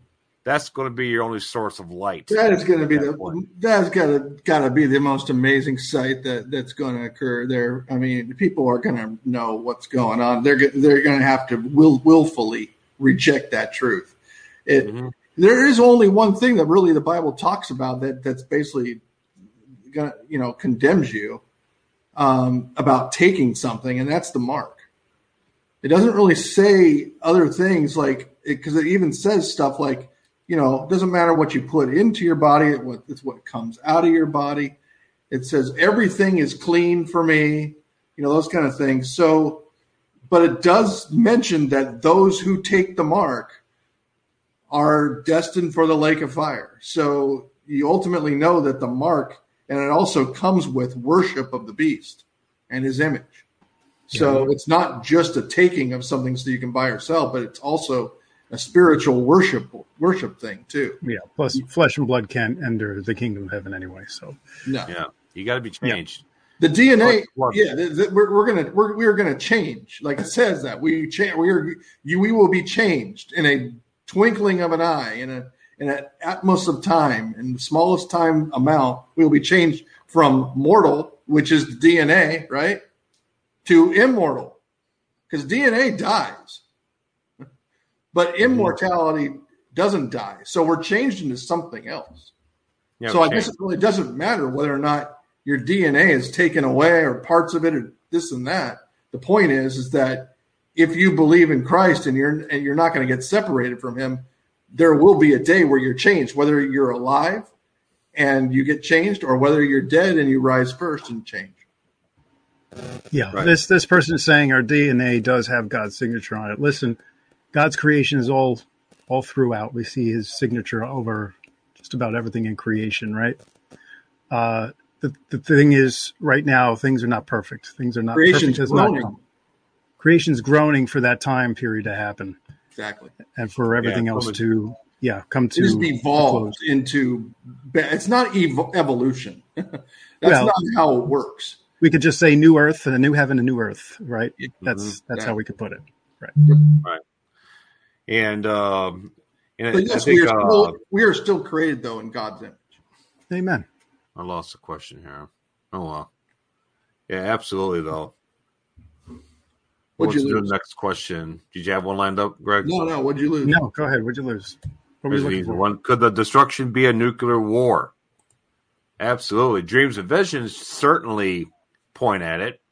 that's going to be your only source of light. That is going to be the point. that's got to got to be the most amazing sight that that's going to occur there. I mean, people are going to know what's going on. They're they're going to have to will willfully reject that truth. It mm-hmm. there is only one thing that really the Bible talks about that that's basically going to you know condemns you um, about taking something, and that's the mark. It doesn't really say other things like because it, it even says stuff like you know, it doesn't matter what you put into your body, it's what comes out of your body. It says everything is clean for me, you know, those kind of things. So, but it does mention that those who take the mark are destined for the lake of fire. So you ultimately know that the mark, and it also comes with worship of the beast and his image. So yeah. it's not just a taking of something so you can buy or sell, but it's also a spiritual worship worship thing too. Yeah. Plus, flesh and blood can't enter the kingdom of heaven anyway. So no. Yeah. You got to be changed. Yeah. The DNA, yeah, the, the, we're, we're gonna we're, we're gonna change. Like it says that we change. We are you. We will be changed in a twinkling of an eye, in a in an atmos of time, in the smallest time amount. We will be changed from mortal, which is the DNA, right, to immortal, because DNA dies but mm-hmm. immortality doesn't die. So we're changed into something else. Yeah, so I guess it really doesn't matter whether or not your DNA is taken away or parts of it or this and that. The point is, is that if you believe in Christ and you're and you're not going to get separated from Him, there will be a day where you're changed, whether you're alive and you get changed, or whether you're dead and you rise first and change. Yeah, right. this this person is saying our DNA does have God's signature on it. Listen, God's creation is all all throughout. We see His signature over just about everything in creation, right? Uh, the the thing is, right now things are not perfect. Things are not creation's perfect. Groaning. Not, creation's groaning for that time period to happen. Exactly, and for everything yeah, else to yeah come to just evolved into. It's not ev- evolution. That's well, not how it works we could just say new earth and a new heaven, and new earth, right? That's mm-hmm. that's yeah. how we could put it, right? Right. And um, and but yes, think, we, are uh, we are still created though in God's image. Amen. I lost the question here. Oh well. Yeah, absolutely though. What'd What's you lose? the next question? Did you have one lined up, Greg? No, no. What'd you lose? No, go ahead. What'd you lose? What one. Could the destruction be a nuclear war? Absolutely. Dreams and visions certainly point at it,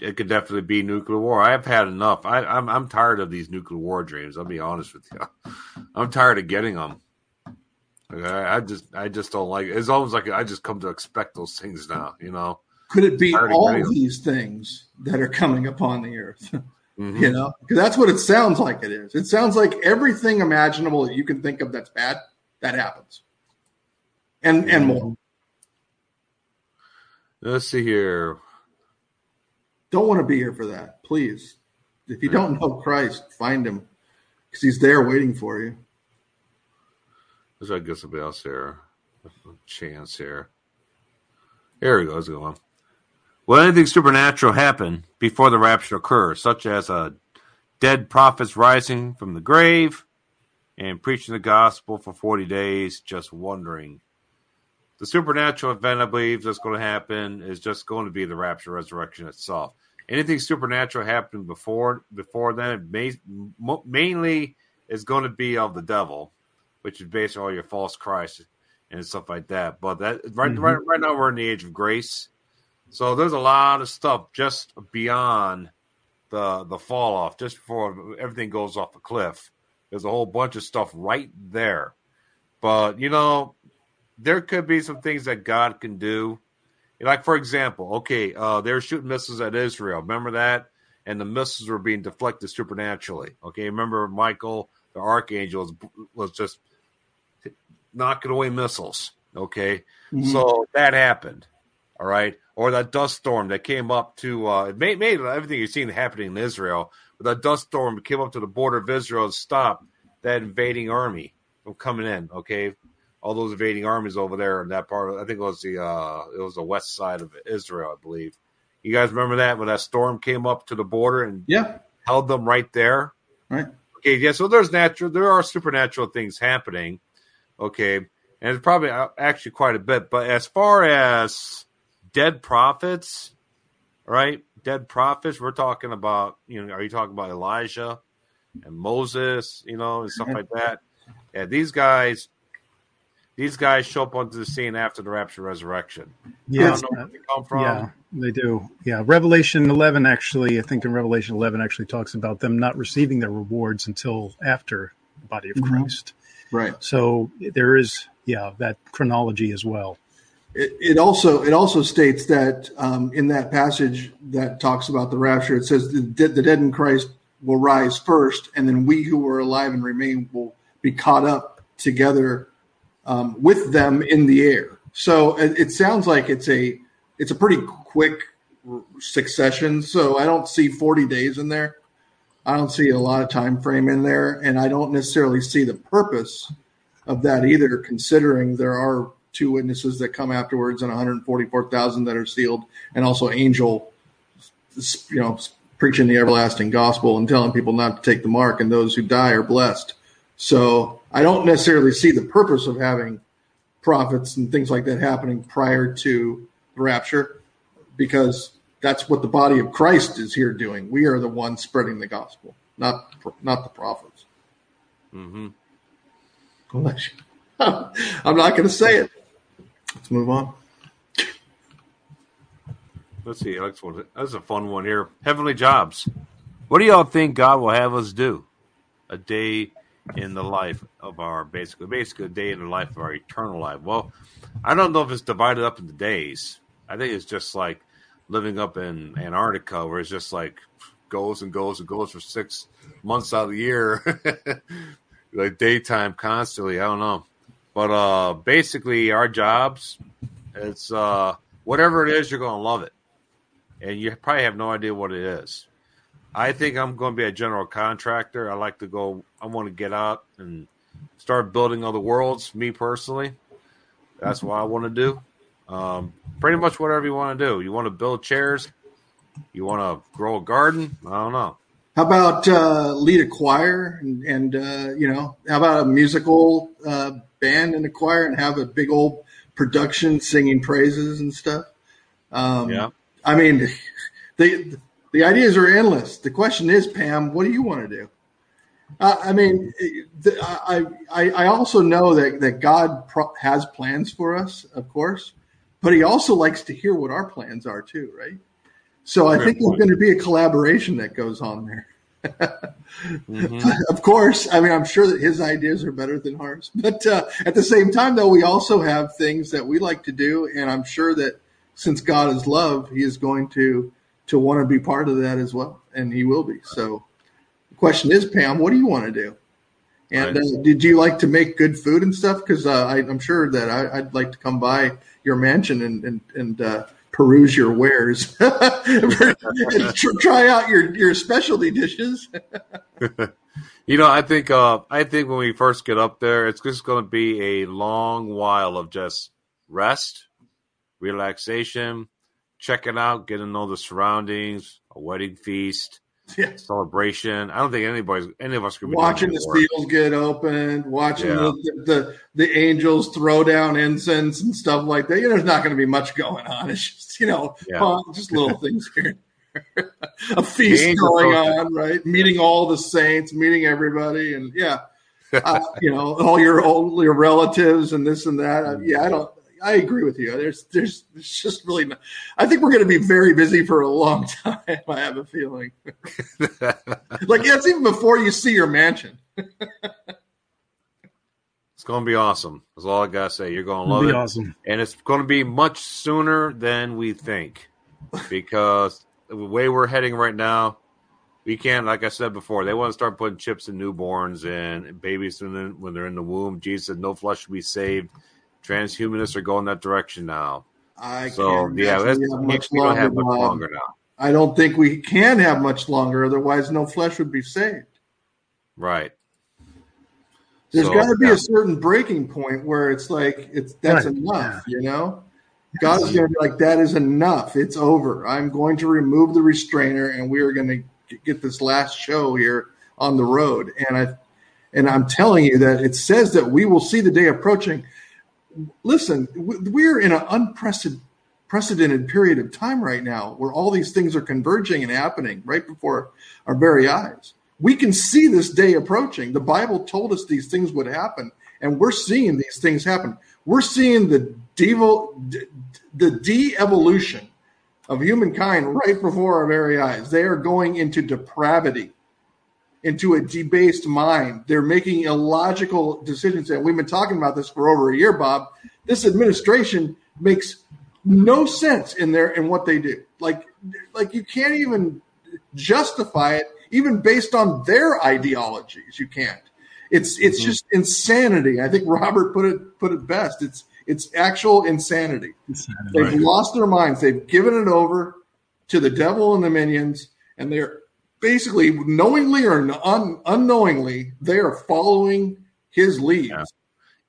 it could definitely be nuclear war. I've had enough. I, am I'm, I'm tired of these nuclear war dreams. I'll be honest with you. I'm tired of getting them. I, I just I just don't like. It. It's almost like I just come to expect those things now. You know. Could it be all these things that are coming upon the earth? Mm-hmm. You know, because that's what it sounds like. It is. It sounds like everything imaginable that you can think of that's bad that happens, and and more. Let's see here. Don't want to be here for that, please. If you don't know Christ, find him because he's there waiting for you. Let's try to get somebody else here. chance here. Here we go. Let's go on. Will anything supernatural happen before the rapture occurs, such as a dead prophets rising from the grave and preaching the gospel for 40 days? Just wondering the supernatural event I believe that's going to happen is just going to be the rapture resurrection itself. Anything supernatural happening before before then, may, mainly is going to be of the devil, which is basically all your false Christ and stuff like that. But that right mm-hmm. right right now we're in the age of grace, so there's a lot of stuff just beyond the the fall off, just before everything goes off a cliff. There's a whole bunch of stuff right there. But you know, there could be some things that God can do. Like, for example, okay, uh, they were shooting missiles at Israel. Remember that? And the missiles were being deflected supernaturally. Okay, remember Michael, the archangel, was, was just knocking away missiles. Okay, mm-hmm. so that happened. All right, or that dust storm that came up to uh, it made, made everything you've seen happening in Israel. But that dust storm came up to the border of Israel and stopped that invading army from coming in. Okay, all those invading armies over there in that part. Of, I think it was the uh, it was the west side of Israel, I believe. You guys remember that when that storm came up to the border and yeah, held them right there. Right. Okay. Yeah. So there's natural, there are supernatural things happening. Okay, and it's probably uh, actually quite a bit. But as far as dead prophets, right? Dead prophets. We're talking about. You know, are you talking about Elijah and Moses? You know, and stuff like that. Yeah, these guys these guys show up onto the scene after the rapture resurrection. Yeah, they Yeah, they do. Yeah, Revelation 11 actually, I think in Revelation 11 actually talks about them not receiving their rewards until after the body of mm-hmm. Christ. Right. So there is, yeah, that chronology as well. It, also it also states that um, in that passage that talks about the rapture, it says the, the dead in Christ will rise first, and then we who are alive and remain will be caught up together um, with them in the air. So it, it, sounds like it's a it's a pretty quick succession. So I don't see 40 days in there. I don't see a lot of time frame in there, and I don't necessarily see the purpose of that either. Considering there are two witnesses that come afterwards and 144,000 that are sealed, and also angel, you know, preaching the everlasting gospel and telling people not to take the mark, and those who die are blessed. So I don't necessarily see the purpose of having prophets and things like that happening prior to the rapture because that's what the body of Christ is here doing. We are the ones spreading the gospel, not not the prophets. Mm-hmm. I'm not going to say it. Let's move on. Let's see. That's That's a fun one here. Heavenly jobs. What do y'all think God will have us do? A day in the life of our basically basically a day in the life of our eternal life. Well, I don't know if it's divided up into days. I think it's just like living up in Antarctica, where it's just like goes and goes and goes for six months out of the year, like daytime constantly. I don't know, but uh, basically our jobs, it's uh, whatever it is, you're going to love it, and you probably have no idea what it is. I think I'm going to be a general contractor. I like to go. I want to get out and start building other worlds. Me personally, that's what I want to do. Um, pretty much whatever you want to do. You want to build chairs. You want to grow a garden. I don't know. How about uh, lead a choir and, and uh, you know, how about a musical uh, band in the choir and have a big old production singing praises and stuff? Um, yeah. I mean, the the ideas are endless. The question is, Pam, what do you want to do? Uh, I mean, I, I, I also know that, that God pro- has plans for us, of course, but He also likes to hear what our plans are too, right? So I think there's going to be a collaboration that goes on there. mm-hmm. Of course, I mean, I'm sure that his ideas are better than ours, but uh, at the same time, though, we also have things that we like to do, and I'm sure that since God is love, He is going to to want to be part of that as well, and he will be. So, the question is, Pam, what do you want to do? And uh, did you like to make good food and stuff? Because uh, I'm sure that I, would like to come by your mansion and and, and uh, peruse your wares, try out your your specialty dishes. you know, I think uh, I think when we first get up there, it's just going to be a long while of just rest, relaxation, checking out, getting to know the surroundings, a wedding feast, yeah. celebration. I don't think anybody's any of us could be watching the seals get opened, watching yeah. the, the, the angels throw down incense and stuff like that. You know, there's not going to be much going on. It's just you know, yeah. just little things here. a feast going on, right? Meeting all the saints, meeting everybody, and yeah. Uh, you know, all your all your relatives and this and that. Uh, yeah, I don't. I agree with you. There's, there's, there's just really. Not, I think we're going to be very busy for a long time. I have a feeling. like that's even before you see your mansion. it's going to be awesome. That's all I gotta say. You're going to love it. Awesome, and it's going to be much sooner than we think, because the way we're heading right now, we can't. Like I said before, they want to start putting chips in newborns and babies when they're in the womb. Jesus said, "No flesh should be saved." Transhumanists are going that direction now. I so yeah, that's, much we don't have much longer now. I don't think we can have much longer. Otherwise, no flesh would be saved. Right. There's so, got to be yeah. a certain breaking point where it's like it's that's right. enough. You know, God is going to be like that is enough. It's over. I'm going to remove the restrainer, and we are going to get this last show here on the road. And I and I'm telling you that it says that we will see the day approaching listen, we're in an unprecedented period of time right now where all these things are converging and happening right before our very eyes. We can see this day approaching. The Bible told us these things would happen, and we're seeing these things happen. We're seeing the devo, the de-evolution of humankind right before our very eyes. They are going into depravity into a debased mind. They're making illogical decisions. And we've been talking about this for over a year, Bob. This administration makes no sense in their in what they do. Like like you can't even justify it even based on their ideologies. You can't. It's it's mm-hmm. just insanity. I think Robert put it put it best. It's it's actual insanity. insanity They've right. lost their minds. They've given it over to the devil and the minions, and they're basically knowingly or un- unknowingly they are following his lead. Yeah.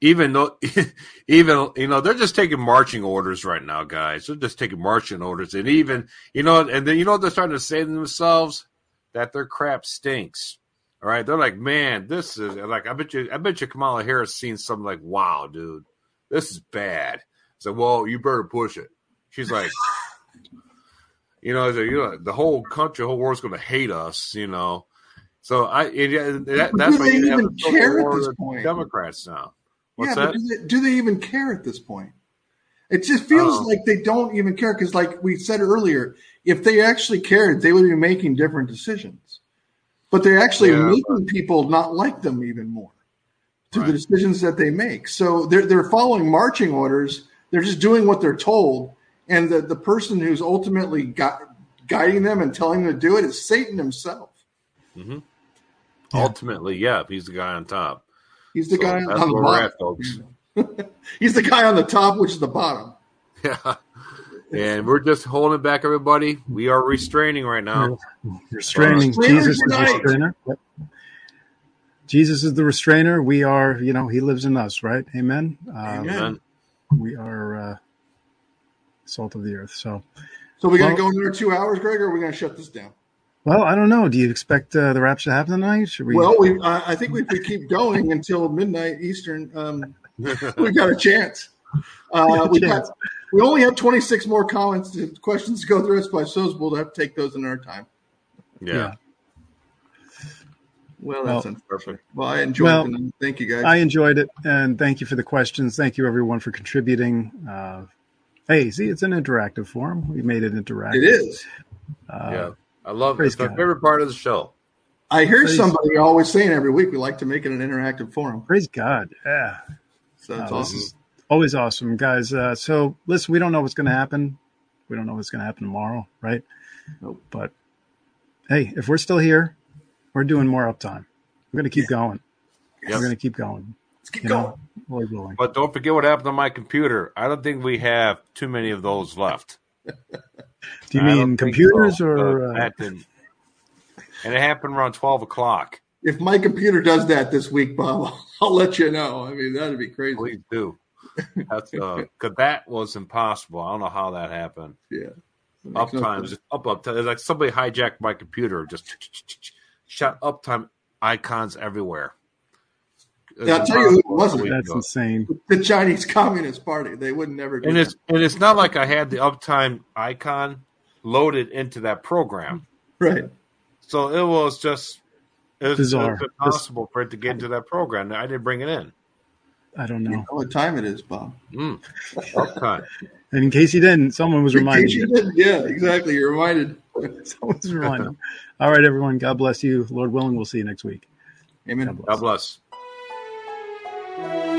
Even though, even you know, they're just taking marching orders right now, guys. They're just taking marching orders, and even you know, and then you know they're starting to say to themselves that their crap stinks. All right, they're like, man, this is like I bet you, I bet you Kamala Harris seen something like, wow, dude, this is bad. So, well, you better push it. She's like, you know, you know, the whole country, the whole world's going to hate us. You know, so I that, that's why you even care at this point. Democrats now. What's yeah, that? Do they, do they, even care at this point? It just feels um, like they don't even care because, like we said earlier, if they actually cared, they would be making different decisions. but they're actually yeah, making but... people not like them even more through right. the decisions that they make. So they're they're following marching orders. They're just doing what they're told, and the the person who's ultimately got, guiding them and telling them to do it is Satan himself. Mm-hmm. Yeah. Ultimately, yeah, he's the guy on top. He's the so guy on the bottom, at, folks. he's the guy on the top, which is the bottom. Yeah. And we're just holding it back everybody. We are restraining right now. Restraining. Jesus is the restrainer. Yep. Jesus is the restrainer. We are, you know, he lives in us, right? Amen. Um, Amen. We are uh, salt of the earth. So, so we're well, going to go another two hours, Greg, or are we going to shut this down? Well, I don't know. Do you expect uh, the rapture to happen tonight? Should we? Well, we, uh, I think if we keep going until midnight Eastern, um, we've got a chance. Uh, we got we only have 26 more comments questions to go through, so I suppose we'll have to take those in our time. Yeah. yeah. Well, that's well, perfect. Well, I enjoyed well, it. Thank you, guys. I enjoyed it, and thank you for the questions. Thank you, everyone, for contributing. Uh, hey, see, it's an interactive forum. We made it interactive. It is. Uh, yeah, I love it. It's my favorite part of the show. I hear praise somebody God. always saying every week we like to make it an interactive forum. Praise God. Yeah. So that's uh, awesome. Always awesome, guys. Uh, so listen, we don't know what's going to happen. We don't know what's going to happen tomorrow, right? Nope. But hey, if we're still here, we're doing more uptime. We're going to keep yeah. going. Yep. We're going to keep going. Let's keep going. Know, But don't forget what happened to my computer. I don't think we have too many of those left. Do you I mean computers so. or? Uh... and it happened around twelve o'clock. If my computer does that this week, Bob, I'll let you know. I mean, that'd be crazy. Please do. That's uh, cause that was impossible. I don't know how that happened. Yeah, uptime, just up uptime. It's like somebody hijacked my computer, just shot uptime icons everywhere. Yeah, I'll tell you who it wasn't. That's ago. insane. The Chinese Communist Party. They would never do and that. it's and it's not like I had the uptime icon loaded into that program. Right. So it was just it was, Bizarre. It was impossible for it to get into that program. I didn't bring it in. I don't know. You know what time it is, Bob. Mm. Uptime. and in case you didn't, someone was reminded. You didn't, yeah, exactly. You're reminded. Someone's reminded. All right, everyone. God bless you. Lord willing, we'll see you next week. Amen. God bless. God bless thank you